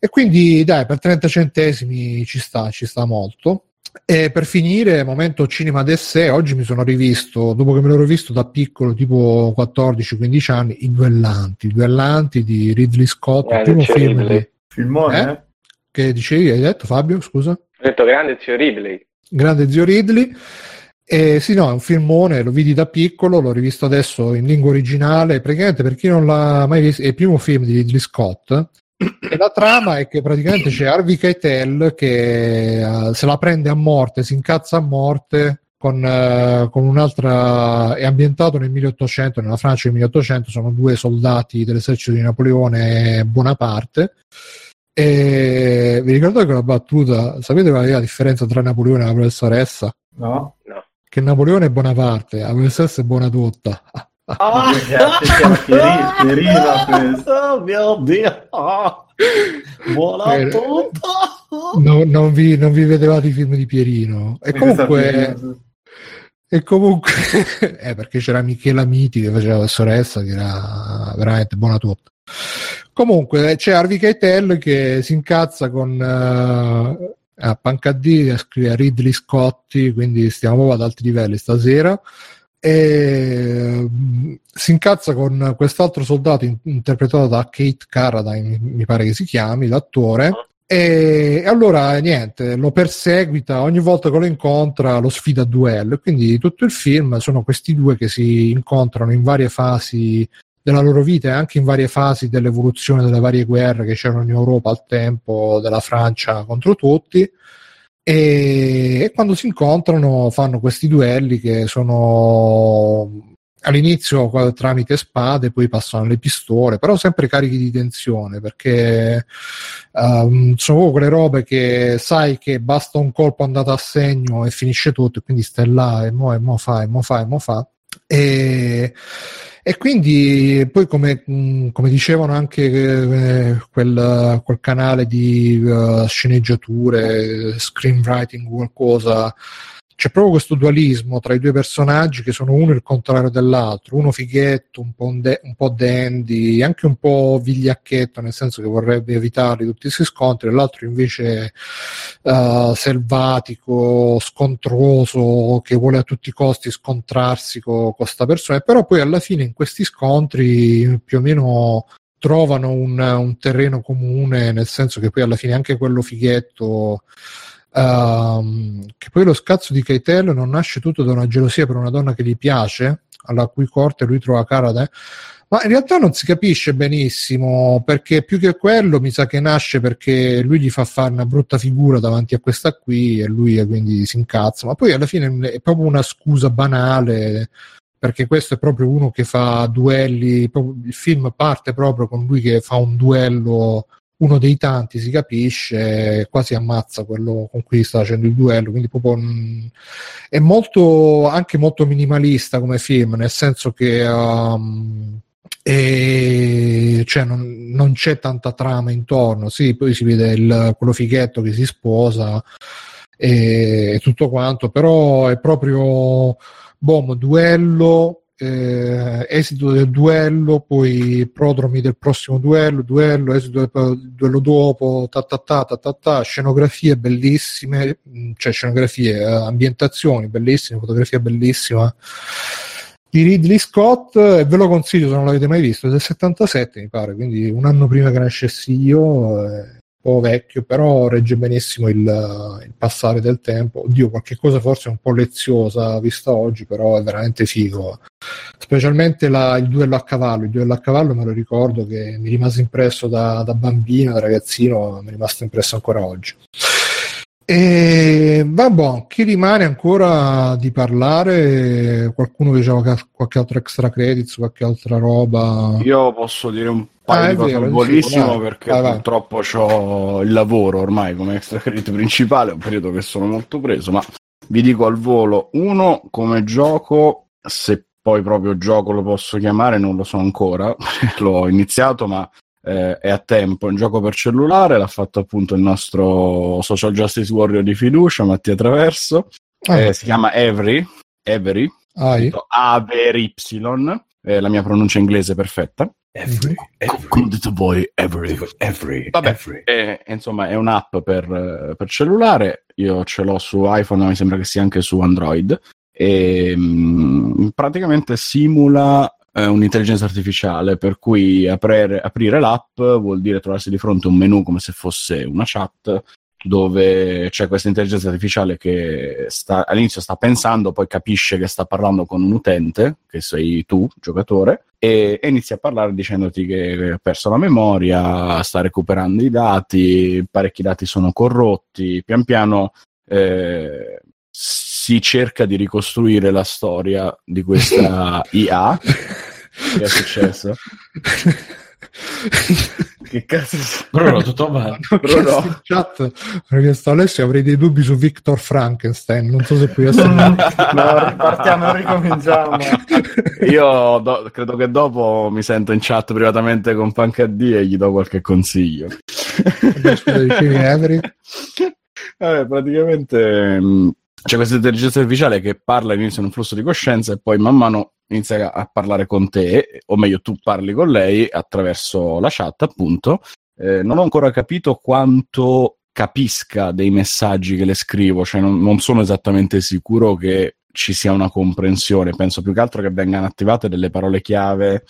E quindi dai, per 30 centesimi ci sta, ci sta molto. E per finire, momento cinema d'essè, oggi mi sono rivisto, dopo che me l'ho rivisto da piccolo, tipo 14-15 anni, I Duellanti, I Duellanti di Ridley Scott, il Eh, primo c'è film Ridley. Filmone? Eh? Che dicevi, hai detto Fabio, scusa? Ho detto grande zio Ripley. Grande zio Ridley. E sì, no, è un filmone, lo vidi da piccolo, l'ho rivisto adesso in lingua originale. Praticamente, per chi non l'ha mai visto, è il primo film di Ridley Scott. E la trama è che praticamente c'è Harvey Keitel che eh, se la prende a morte, si incazza a morte con, eh, con un'altra. È ambientato nel 1800, nella Francia del 1800, sono due soldati dell'esercito di Napoleone Bonaparte. E vi ricordate quella battuta? Sapete qual è la differenza tra Napoleone e la professoressa? No? No. Che Napoleone è Bonaparte, la professoressa è buona tutta. Ah, Chierina questo. Oh mio Dio! Ah. Buona Eh, tutta! No- non, vi, non vi vedevate i film di Pierino. E comunque, e comunque eh, perché c'era Michela Miti che faceva la sorella che era veramente buona tutta. Comunque c'è Harvey Keitel che si incazza con eh, a Pancadì scrive Ridley Scotti, quindi stiamo ad alti livelli stasera. E mm, si incazza con quest'altro soldato in- interpretato da Kate Carradine, mi pare che si chiami, l'attore. E allora niente, lo perseguita ogni volta che lo incontra, lo sfida a duello. Quindi tutto il film sono questi due che si incontrano in varie fasi della loro vita e anche in varie fasi dell'evoluzione delle varie guerre che c'erano in Europa al tempo della Francia contro tutti. E, e quando si incontrano fanno questi duelli che sono all'inizio tramite spade, poi passano alle pistole, però sempre carichi di tensione perché ehm, sono quelle robe che sai che basta un colpo andato a segno e finisce tutto, e quindi stai là e mo, e mo fa, e mo fa, e mo fa. E, E quindi poi come, come dicevano anche eh, quel, quel canale di uh, sceneggiature, screenwriting, qualcosa, c'è proprio questo dualismo tra i due personaggi che sono uno il contrario dell'altro, uno fighetto, un po', de- un po dandy, anche un po' vigliacchetto, nel senso che vorrebbe evitare tutti questi scontri, e l'altro invece uh, selvatico, scontroso, che vuole a tutti i costi scontrarsi con questa persona, però poi alla fine in questi scontri più o meno trovano un, un terreno comune, nel senso che poi alla fine anche quello fighetto Um, che poi lo scazzo di Keitel non nasce tutto da una gelosia per una donna che gli piace, alla cui corte lui trova cara da... Ma in realtà non si capisce benissimo perché più che quello mi sa che nasce perché lui gli fa fare una brutta figura davanti a questa qui e lui quindi si incazza. Ma poi alla fine è proprio una scusa banale perché questo è proprio uno che fa duelli. Il film parte proprio con lui che fa un duello uno dei tanti si capisce, quasi ammazza quello con cui sta facendo il duello, quindi proprio mh, è molto, anche molto minimalista come film, nel senso che um, e cioè non, non, c'è tanta trama intorno, sì, poi si vede il, quello fighetto che si sposa e, e tutto quanto, però è proprio boom, duello eh, esito del duello, poi prodromi del prossimo duello, duello, esito del duello dopo, ta ta ta ta ta, ta scenografie bellissime, mm, cioè scenografie, eh, ambientazioni bellissime, fotografia bellissima di Ridley Scott e ve lo consiglio se non l'avete mai visto, del 77 mi pare, quindi un anno prima che nascessi io. Eh, po' vecchio, però regge benissimo il, il, passare del tempo. Oddio, qualche cosa forse un po' leziosa vista oggi, però è veramente figo. Specialmente la, il duello a cavallo. Il duello a cavallo me lo ricordo che mi rimase impresso da, da bambino, da ragazzino, mi è rimasto impresso ancora oggi. E vabbè, chi rimane ancora di parlare? Qualcuno che ha qualche altro extra credits, qualche altra roba? Io posso dire un paio ah, di cose volissimo perché vai, purtroppo ho il lavoro ormai come extra credit principale, un periodo che sono molto preso, ma vi dico al volo, uno come gioco, se poi proprio gioco lo posso chiamare, non lo so ancora, l'ho iniziato ma eh, è a tempo, è un gioco per cellulare, l'ha fatto appunto il nostro social justice warrior di fiducia, Mattia Traverso, ah, eh, si chiama Every, Every, Avery Y, eh, la mia pronuncia inglese è perfetta. Every, every. Come detto voi, every, every, Vabbè, every. Eh, insomma, è un'app per, per, cellulare. Io ce l'ho su iPhone, ma mi sembra che sia anche su Android. E mh, mm, praticamente simula eh, un'intelligenza artificiale, per cui aprire, aprire l'app vuol dire trovarsi di fronte a un menu come se fosse una chat dove c'è questa intelligenza artificiale che sta, all'inizio sta pensando, poi capisce che sta parlando con un utente, che sei tu, giocatore, e, e inizia a parlare dicendoti che ha perso la memoria, sta recuperando i dati, parecchi dati sono corrotti, pian piano eh, si cerca di ricostruire la storia di questa IA. che è successo? che cazzo Bruno tutto male. Bruno in chat perché sto Alessio avrei dei dubbi su Victor Frankenstein non so se puoi essere no, partiamo ricominciamo. Io do, credo che dopo mi sento in chat privatamente con Punk D e gli do qualche consiglio. Scusa dicevi Avery? Vabbè, praticamente mm, c'è questa intelligenza artificiale che parla all'inizio in un flusso di coscienza e poi man mano inizia a parlare con te, o meglio tu parli con lei attraverso la chat appunto. Eh, non ho ancora capito quanto capisca dei messaggi che le scrivo, cioè non, non sono esattamente sicuro che ci sia una comprensione, penso più che altro che vengano attivate delle parole chiave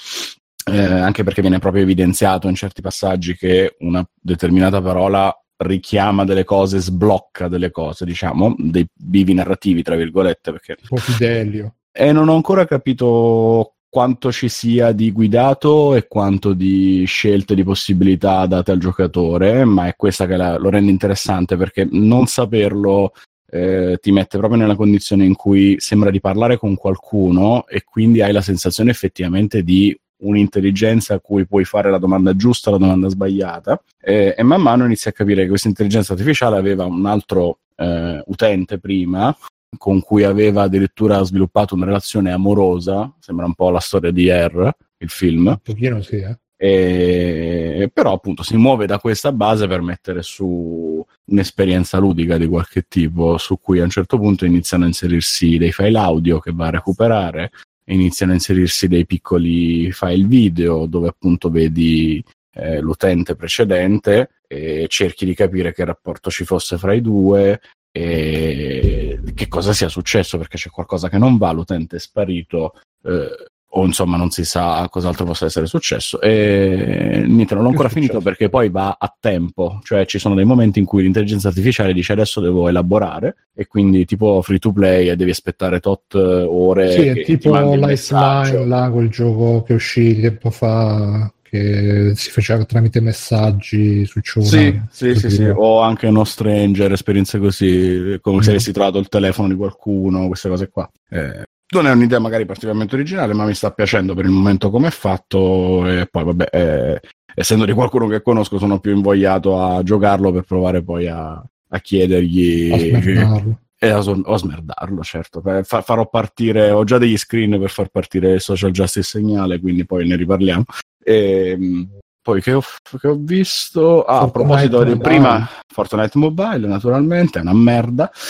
eh, anche perché viene proprio evidenziato in certi passaggi che una determinata parola richiama delle cose, sblocca delle cose, diciamo, dei bivi narrativi, tra virgolette. Perché... Un po' Fidelio. E non ho ancora capito quanto ci sia di guidato e quanto di scelte di possibilità date al giocatore, ma è questa che la, lo rende interessante perché non saperlo eh, ti mette proprio nella condizione in cui sembra di parlare con qualcuno e quindi hai la sensazione effettivamente di un'intelligenza a cui puoi fare la domanda giusta, la domanda sbagliata, eh, e man mano inizi a capire che questa intelligenza artificiale aveva un altro eh, utente prima, con cui aveva addirittura sviluppato una relazione amorosa, sembra un po' la storia di R, il film. Un pochino sì, eh. E- però appunto si muove da questa base per mettere su un'esperienza ludica di qualche tipo su cui a un certo punto iniziano a inserirsi dei file audio che va a recuperare iniziano a inserirsi dei piccoli file video dove appunto vedi eh, l'utente precedente e cerchi di capire che rapporto ci fosse fra i due e che cosa sia successo perché c'è qualcosa che non va, l'utente è sparito eh, o insomma non si sa cos'altro possa essere successo e niente non l'ho ancora finito perché poi va a tempo cioè ci sono dei momenti in cui l'intelligenza artificiale dice adesso devo elaborare e quindi tipo free to play e devi aspettare tot ore Sì, è tipo. Lifeline, là, quel gioco che uscì tempo fa, che si faceva tramite messaggi sul Sì, cellulare. sì, sì, sì, o anche No Stranger, esperienze così, come se Mm. avessi trovato il telefono di qualcuno, queste cose qua. Eh, non è un'idea magari particolarmente originale, ma mi sta piacendo per il momento come è fatto e poi vabbè, eh, essendo di qualcuno che conosco sono più invogliato a giocarlo per provare poi a, a chiedergli A e a, a smerdarlo, certo. Fa- farò partire, ho già degli screen per far partire il social justice segnale, quindi poi ne riparliamo. E, mh, poi che ho, che ho visto? Ah, a proposito di prima, Fortnite Mobile, naturalmente, è una merda.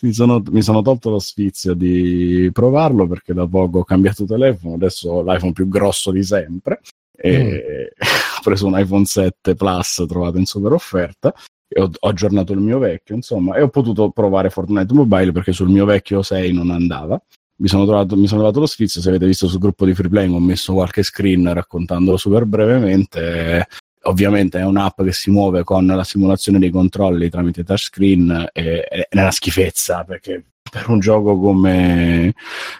mi, sono, mi sono tolto lo sfizio di provarlo perché da poco ho cambiato telefono, adesso ho l'iPhone più grosso di sempre. E ho preso un iPhone 7 Plus trovato in super offerta e ho, aggiornato il mio vecchio, insomma, e ho potuto provare Fortnite Mobile perché sul mio vecchio 6 non andava. Mi sono, trovato, mi sono trovato lo sfizio, se avete visto sul gruppo di Freeplaying ho messo qualche screen raccontandolo super brevemente. Ovviamente è un'app che si muove con la simulazione dei controlli tramite touchscreen e è una schifezza perché per un gioco come,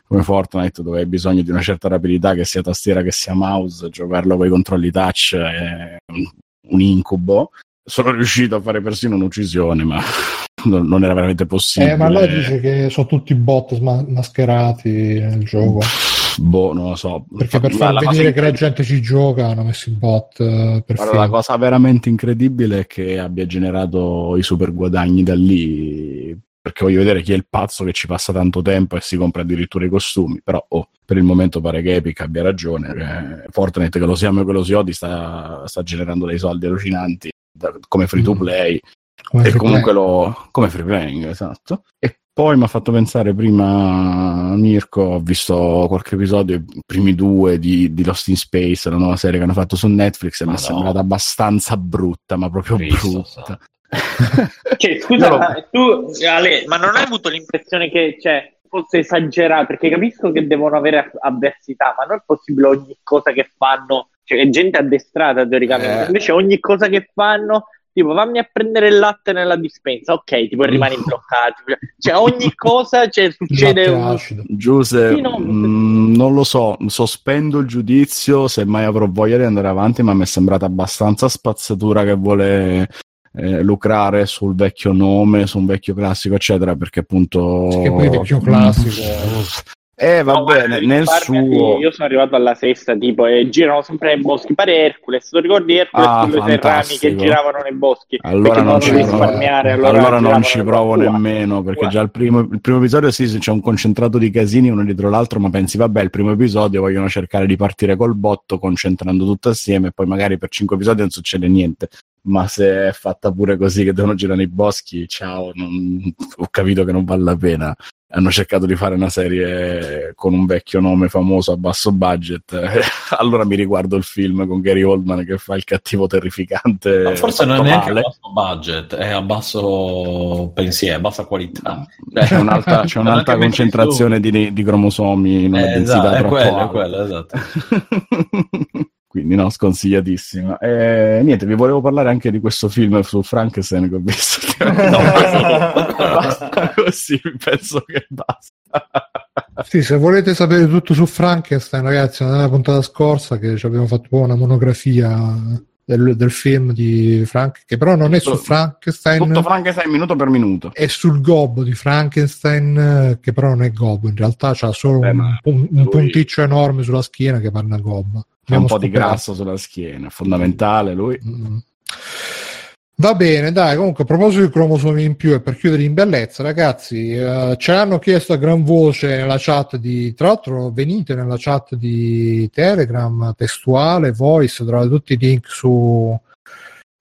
come Fortnite dove hai bisogno di una certa rapidità che sia tastiera che sia mouse, giocarlo con i controlli touch è un, incubo. Sono riuscito a fare persino un'uccisione, ma non, non era veramente possibile. Eh, ma lei dice che sono tutti bot sma- mascherati nel gioco. Boh, non lo so. Perché per far vedere che la gente ci gioca hanno messo i bot eh, per Guarda, la cosa veramente incredibile è che abbia generato i super guadagni da lì. Perché voglio vedere chi è il pazzo che ci passa tanto tempo e si compra addirittura i costumi. Però oh, per il momento pare che Epic abbia ragione. eh, Fortnite, che lo si ama e che lo si odi, sta, sta generando dei soldi allucinanti da- come free to Mm. play. Come e comunque play. lo come free playing, esatto. E poi mi ha fatto pensare prima Mirko, ho visto qualche episodio, i primi due di, di Lost in Space, la nuova serie che hanno fatto su Netflix, e mi è no. sembrata abbastanza brutta, ma proprio Cristo brutta. Cioè, scusa, ma tu, Ale, ma non hai avuto l'impressione che cioè, fosse esagerato? Perché capisco che devono avere avversità, ma non è possibile ogni cosa che fanno, cioè è gente addestrata teoricamente, Eh. invece ogni cosa che fanno, tipo vammi a prendere il latte nella dispensa, ok, tipo rimani bloccato, cioè ogni cosa cioè, succede un... Giuse, Sì, no, mm, non lo so, sospendo il giudizio se mai avrò voglia di andare avanti, ma mi è sembrata abbastanza spazzatura che vuole eh, lucrare sul vecchio nome, su un vecchio classico, eccetera, perché appunto... Sì, che poi vecchio classico- Eh, va No, bene, nel suo... Io sono arrivato alla sesta, tipo, e girano sempre nei boschi. Pare Hercules, tu ricordi Hercules Ah, serrani che giravano nei boschi? Allora non, ci provo, allora allora non ci provo nemmeno perché Ua. già il primo, il primo episodio sì, c'è un concentrato di casini uno dietro l'altro ma pensi vabbè il primo episodio vogliono cercare di partire col botto concentrando tutto assieme e poi magari per cinque episodi non succede niente ma se è fatta pure così che devono girare nei boschi ciao non- ho capito che non vale la pena hanno cercato di fare una serie con un vecchio nome famoso a basso budget allora mi riguardo il film con Gary Oldman che fa il cattivo terrificante Ma forse non è neanche a male. basso budget, è a basso pensiero, a bassa qualità. C'è un'alta, c'è un'alta concentrazione di, di cromosomi in una Eh, densità esatto, è troppo quello, è alta. quello, esatto. Quindi no, sconsigliatissima. E, niente, vi volevo parlare anche di questo film su Frankenstein che ho visto. No, basta così, penso che basta. Sì, se volete sapere tutto su Frankenstein, ragazzi, nella puntata scorsa che ci abbiamo fatto una monografia del, del film di Frank, che però non è su Frankenstein, Tutto Frankenstein minuto per minuto. è sul gobbo di Frankenstein, eh, che però non è gobbo, in realtà c'ha solo Beh, un, un- un lui- punticcio enorme sulla schiena che parla gobba. C'è un po' di grasso sulla schiena, fondamentale lui. Mm. Va bene, dai, comunque a proposito di cromosomi in più e per chiudere in bellezza, ragazzi, eh, ce l'hanno chiesto a gran voce nella chat di, tra l'altro venite nella chat di Telegram, testuale, voice, trovate tutti i link su,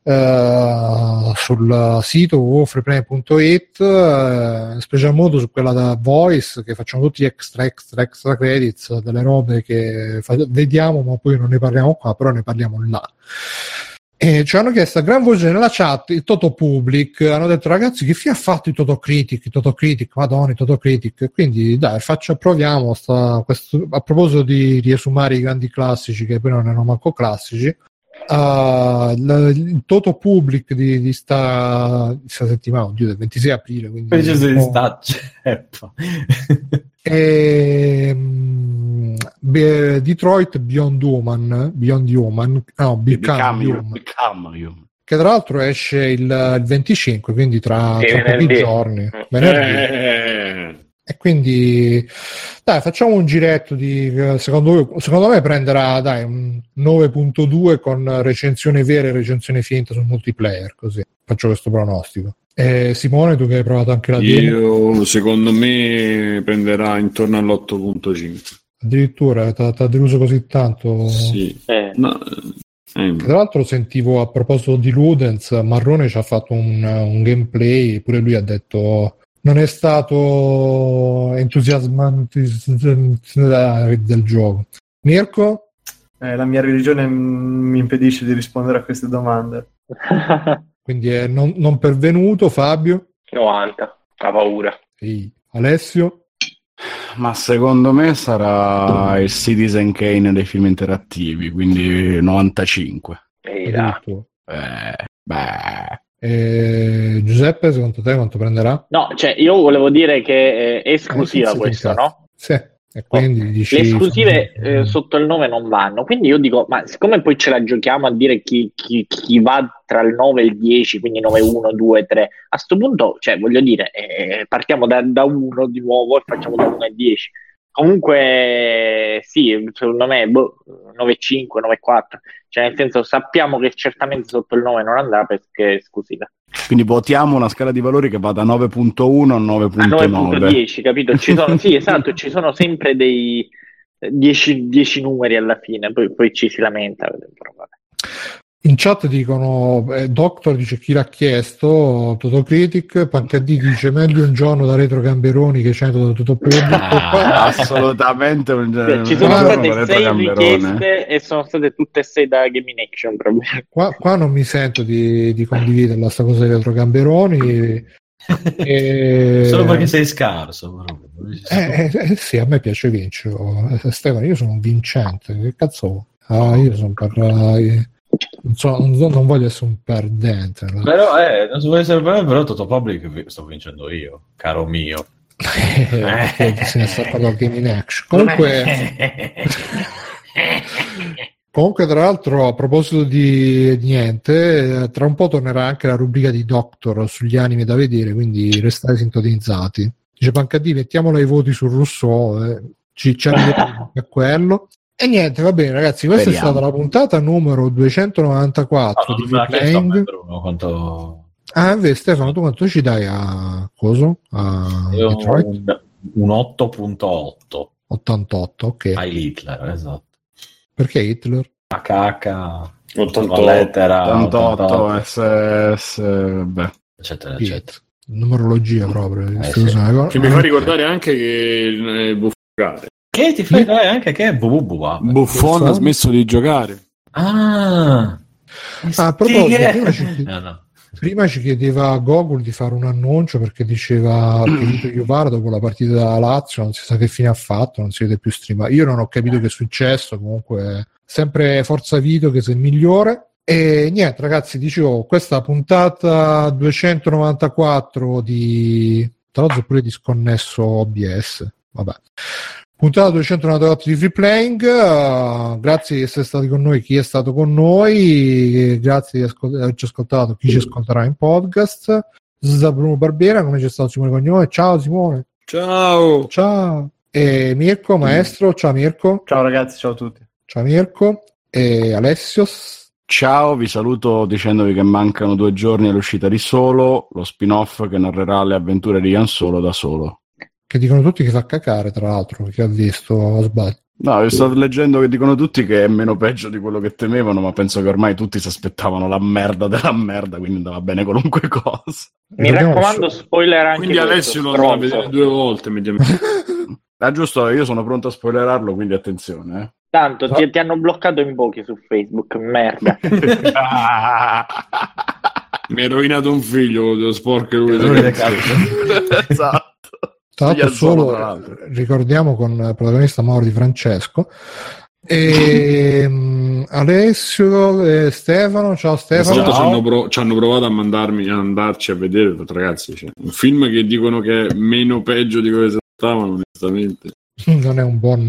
eh, sul sito www.freeplay.it, eh, in special modo su quella da voice che facciamo tutti extra extra extra credits, delle robe che fa- vediamo ma poi non ne parliamo qua, però ne parliamo là. E ci hanno chiesto a gran voce nella chat il Toto Public. Hanno detto, ragazzi, che fine ha fatto il Toto Critic? Il Toto Critic, madonna, il Toto Critic. Quindi, dai, faccio, proviamo. Sta, questo, a proposito di riesumare i grandi classici, che poi non erano manco classici, uh, il, Toto Public di, di, sta, di sta settimana, oddio, del 26 aprile. Quindi, un po'- sta ceppa. Ehm, beh, Detroit Beyond Human, Beyond Human, no, Become, Become Human, become you. che tra l'altro esce il, il 25, quindi tra, tra pochi giorni, Mm. venerdì. Eh, E quindi dai, facciamo un giretto di secondo, secondo me prenderà dai, un 9.2 con recensione vera e recensione finta sul multiplayer, così faccio questo pronostico. E Simone, tu che hai provato anche la demo, io, secondo me, prenderà intorno all'8.5. addirittura ti ha deluso così tanto. Sì. Eh, Ma, eh, Tra l'altro sentivo a proposito di Ludens, Marrone ci ha fatto un, un gameplay, pure lui ha detto non è stato entusiasmante del gioco. Mirko? Eh, la mia religione mi impedisce di rispondere a queste domande. Quindi è non, non pervenuto, Fabio? 90, ha paura. Sì. Alessio? Ma secondo me sarà il Citizen Kane dei film interattivi, quindi 95. Ehi, là. Addirittura. Eh, beh, E Giuseppe, secondo te quanto prenderà? No, cioè io volevo dire che è esclusiva Eh, sì, questo, infatti. no? Sì. E quindi dici... Le esclusive eh, sotto il 9 non vanno, quindi io dico, ma siccome poi ce la giochiamo a dire chi, chi- chi va tra il 9 e il 10, quindi 9, 1, 2, 3, a sto punto, cioè voglio dire, eh, partiamo da, da 1 di nuovo e facciamo da 1 e 10. Comunque, sì, secondo me, boh, 9, 5, 9, 4, cioè nel senso sappiamo che certamente sotto il 9 non andrà perché è esclusiva. quindi votiamo una scala di valori che va da 9.1 a A 9.9. 9.10, capito? Ci sono, sì, esatto, ci sono sempre dei 10, numeri alla fine, poi, poi ci si lamenta. però vabbè. In chat dicono, eh, Doctor dice chi l'ha chiesto, Totocritic, Pancadì dice meglio un giorno da retro Gamberoni che 100 da tutto pubblico. Ah, assolutamente un Cioè, ci sono giorno state da retro 6 Gamberone. richieste e sono state tutte e 6 da Gaming Action. Proprio. Qua, qua non mi sento di, di condividere sta cosa di retro Gamberoni. E- Solo perché sei scarso. proprio. Eh, eh, eh, sì, a me piace vincere. Eh, Stefano, io sono un vincente. Che cazzo? Ah, io sono per. Eh, non, so- non voglio essere un perdente. Però, eh, non vuole essere bello, però Toto Public sto vincendo io, caro mio. Eh, se ne sta parlando Gaming Action. Comunque. Comunque, tra l'altro, a proposito di niente, eh, tra un po' tornerà anche la rubrica di Doctor sugli anime da vedere, quindi restate sintonizzati. Dice Pancadì, mettiamola ai voti su Rousseau, eh, ci, ci arriveremo a quello. E niente, va bene, ragazzi, questa Speriamo. è stata la puntata numero 294 di me l'ha chiesto a me, Playing. Quanto... Ah, invece, Stefano, tu quanto ci dai a coso? A un, un 8.8 88, ok. ai Hitler, esatto. Perché Hitler? HH, 88. lettera 88, 88, SS, vabbè. eccetera, eccetera. Hit. Numerologia proprio. Eh, sì. Che mi fa ricordare anche che eh, Buffon, Che ti fai dai anche che è bubu Buffon ha smesso di giocare. Ah, Ah, a proposito, prima ci, No, no. prima ci chiedeva Gogol di fare un annuncio perché diceva che Vito Iovara dopo la partita della Lazio non si sa che fine ha fatto, non si vede più streamare. Io non ho capito che è successo, comunque sempre Forza Vito che sei il migliore. E niente ragazzi, dicevo, questa puntata 294 di... Tra l'altro pure disconnesso OBS, vabbè. Puntata 294 di Free Playing, uh, grazie di essere stati con noi, chi è stato con noi, grazie di ascol- averci ascoltato, chi ci ascolterà in podcast. Da Bruno Barbera, come c'è stato Simone Cognome, ciao Simone, Ciao! ciao. E Mirko, maestro, ciao Mirko, Ciao ragazzi, ciao a tutti. ciao Mirko. E Alessio, Ciao, vi saluto dicendovi che mancano due giorni all'uscita di Solo, lo spin-off che narrerà le avventure di Ian Solo da solo. Che dicono tutti che fa cacare, tra l'altro, che ha visto sbaglio. No, sto leggendo che dicono tutti che è meno peggio di quello che temevano, ma penso che ormai tutti si aspettavano la merda della merda, quindi andava bene qualunque cosa. Mi raccomando, spoiler anche Quindi Alessio lo andrà a vedere due volte. mediamente. Ah, giusto, io sono pronto a spoilerarlo, quindi attenzione. eh. Tanto ti, ti hanno bloccato in pochi su Facebook, merda. Mi hai rovinato un figlio, lo sporco lui. Esatto. Tra l'altro, Solo, tra l'altro. ricordiamo con il protagonista Mauro Di Francesco. E, mm, Alessio e Stefano, ciao Stefano. Ci hanno, pro- ci hanno provato a mandarmi a andarci a vedere, ragazzi, cioè, un film che dicono che è meno peggio di quello che si aspettavano, onestamente. Non è un buon,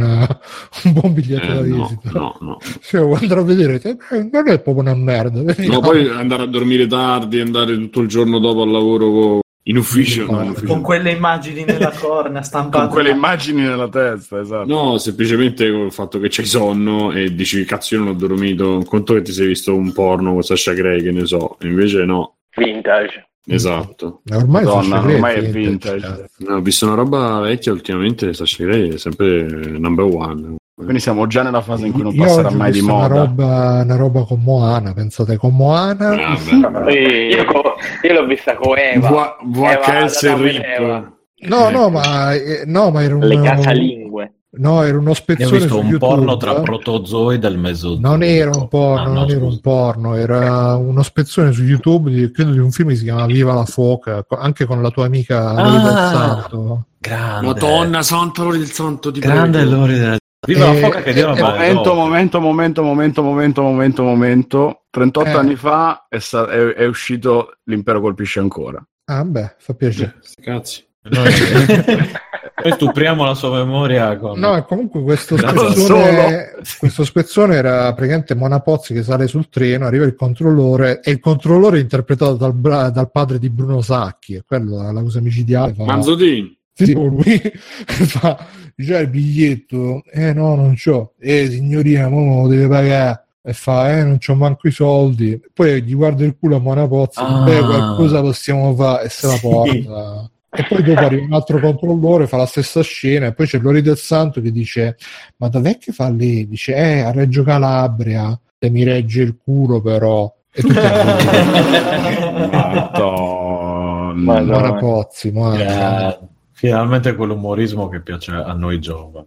un buon biglietto da Eh, no, visita. no, no. Lo andrò a vedere, eh, non è proprio una merda. vediamo. No, poi andare a dormire tardi, andare tutto il giorno dopo al lavoro co- in ufficio. no, in ufficio Con quelle immagini nella corna stampate. Con quelle immagini nella testa, esatto. No, semplicemente col fatto che c'hai sonno e dici cazzo io non ho dormito, un conto che ti sei visto un porno con Sasha Grey, che ne so, invece no, Vintage. esatto. Ma ormai Madonna, Grey ormai è vintage, vintage. No, ho visto una roba vecchia ultimamente, Sasha Grey è sempre number one. Quindi siamo già nella fase in cui non Io passerà mai di moda. Una roba, una roba con Moana, pensate con Moana. Ah, beh. Io, co- io l'ho vista con Eva. V- VHS Eva, RIP. Eva. No, no, ma, eh, no, ma era un, Le casalingue. no, era uno spezzone visto su un YouTube. porno tra protozoi del mezzozoico. Non era un porno, Ah, no, non era un porno, era uno spezzone su YouTube di, credo di un film che si chiama Viva la foca, anche con la tua amica Lori del Ah. Santo. Grande. Madonna santa, Lori del santo di Grande. Lori del... Viva Eh, la foca che Dio eh. Momento, momento, momento, momento, momento, momento, momento. 38 Eh. anni fa è, sta- è- è uscito L'impero colpisce ancora. Ah, beh, fa piacere. Sti Cazzi. Noi, noi stupriamo la sua memoria con... No, e comunque questo spezzone, questo spezzone era praticamente Mona Pozzi che sale sul treno, arriva il controllore e il controllore è interpretato dal, bra- dal padre di Bruno Sacchi, e quello è la cosa micidiale. Fa, Manzotin. Sì, lui fa, c'è il biglietto? Eh no, non c'ho. Eh signorina, mo lo deve pagare. E fa, eh non c'ho manco i soldi. Poi gli guarda il culo a Mona Pozzi, Ah. beh qualcosa possiamo fare e se la porta. E poi dopo arriva un altro controllore, fa la stessa scena, e poi c'è Lori del Santo che dice: Ma dov'è che fa lì? Dice: Eh, a Reggio Calabria, se mi regge il culo, però. E tutti Madonna. Mona Pozzi, Mona. Finalmente quell'umorismo che piace a noi giovani.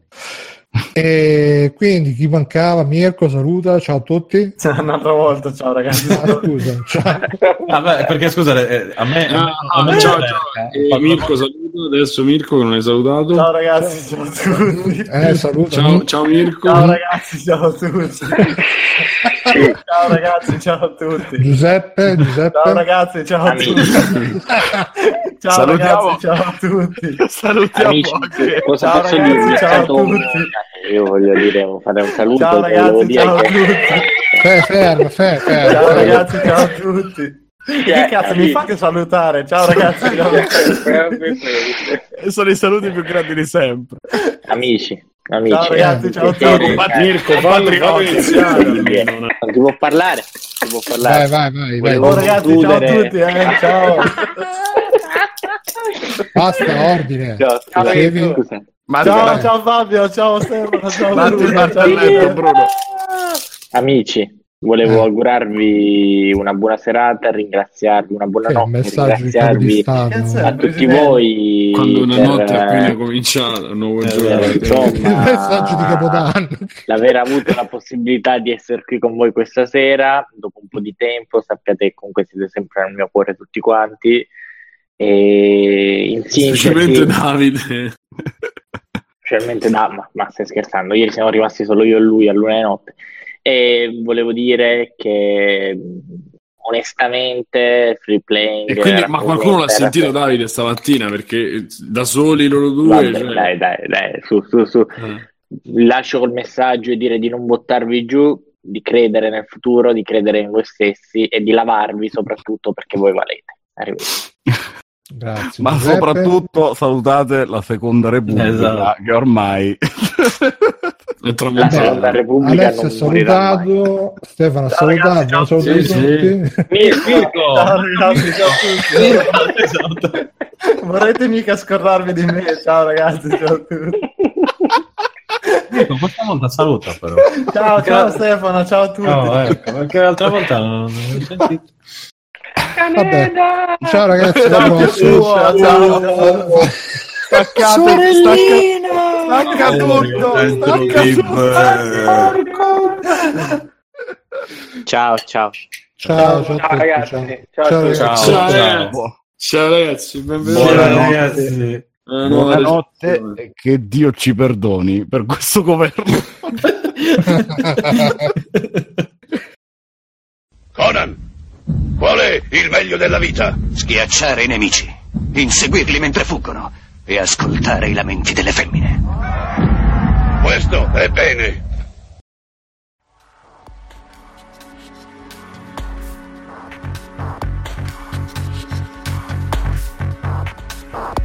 E quindi chi mancava? Mirko, saluta, ciao a tutti. Un'altra volta, ciao ragazzi. Ah, scusa, ciao. Vabbè, perché scusate, eh, a me... a me- a me- ciao, eh, ciao. eh, Eh, Mirko saluto, adesso Mirko che non hai salutato. Ciao ragazzi, ciao a tutti. Eh, saluta. Ciao, ciao Mirko. Ciao ragazzi, ciao a tutti. ciao ragazzi, ciao a tutti. Giuseppe, Giuseppe. Ciao ragazzi, ciao a tutti. Ciao Salutiamo. ragazzi, ciao a tutti. Salutiamo Amici, anche. cosa Ciao, posso ragazzi, dirvi? È ciao a tutti. Io voglio dire, devo fare un saluto. Ciao ragazzi, dire ciao a che- tutti. Fe- fermo, fe- fermo. Ciao ragazzi, ciao a tutti. Che cazzo mi fate salutare? Ciao ragazzi. ciao. Sono i saluti più grandi di sempre. Amici, amici. Ciao ragazzi, ciao a tutti. Mirko, no? Non si può parlare? Si può Vai, parlare. vai, vai, vai. Volevo- Oh ragazzi, ciao a concludere- tutti. Eh. Ciao. Basta, ordine. Ciao, Dicevi- scusa. Marco, Ciao, ciao Fabio, ciao Stefano, ciao ciao Bruno. Bruno. Amici, volevo Eh. augurarvi una buona serata, ringraziarvi, una buona Che notte, ringraziarvi a tutti voi Quando una per, notte appena eh, cominciata, un nuovo Eh, giorno. insomma, Messaggio di Capodanno. l'aver avuto la possibilità di essere qui con voi questa sera dopo un po' di tempo sappiate che comunque siete sempre nel mio cuore tutti quanti e in Specialmente sintesi Davide. specialmente da ma, ma stai scherzando ieri siamo rimasti solo io e lui a luna di notte e volevo dire che onestamente free playing E quindi, ma qualcuno l'ha sentito Davide stamattina perché da soli loro due. Vabbè, cioè- dai dai dai su su su Eh. lascio col messaggio e dire di non buttarvi giù, di credere nel futuro, di credere in voi stessi e di lavarvi soprattutto perché voi valete. Arrivederci. Grazie. Ma Giuseppe. soprattutto salutate la seconda repubblica Esatto. che ormai La Vabbè, seconda repubblica Alessio salutato, Stefano Ciao, salutato, ciao. Sì, tutti. Mirko! Ciao, ragazzi, ciao a tutti. Esatto. Vorrete mica scordarvi di me? Ciao ragazzi, ciao a tutti. Mirko, questa volta saluta però. Ciao, ciao Stefano, ciao a tutti. No, ecco, perché l'altra volta non, non ho sentito. Vabbè. Ciao ragazzi, alla Ciao, prossima. ciao, ciao. Staccate, stacca, stacca tutto, stacca tutto. Ciao, ciao. Ciao, ciao, Ciao tutti, ragazzi, ciao. ciao Ciao. Ciao, Ciao, ciao. ragazzi. Ciao ragazzi, benvenuti. Ragazzi. Nuova Buonanotte e che Dio ci perdoni per questo governo. Conan, qual è il meglio della vita? Schiacciare i nemici, inseguirli mentre fuggono e ascoltare i lamenti delle femmine. Questo è bene. Thank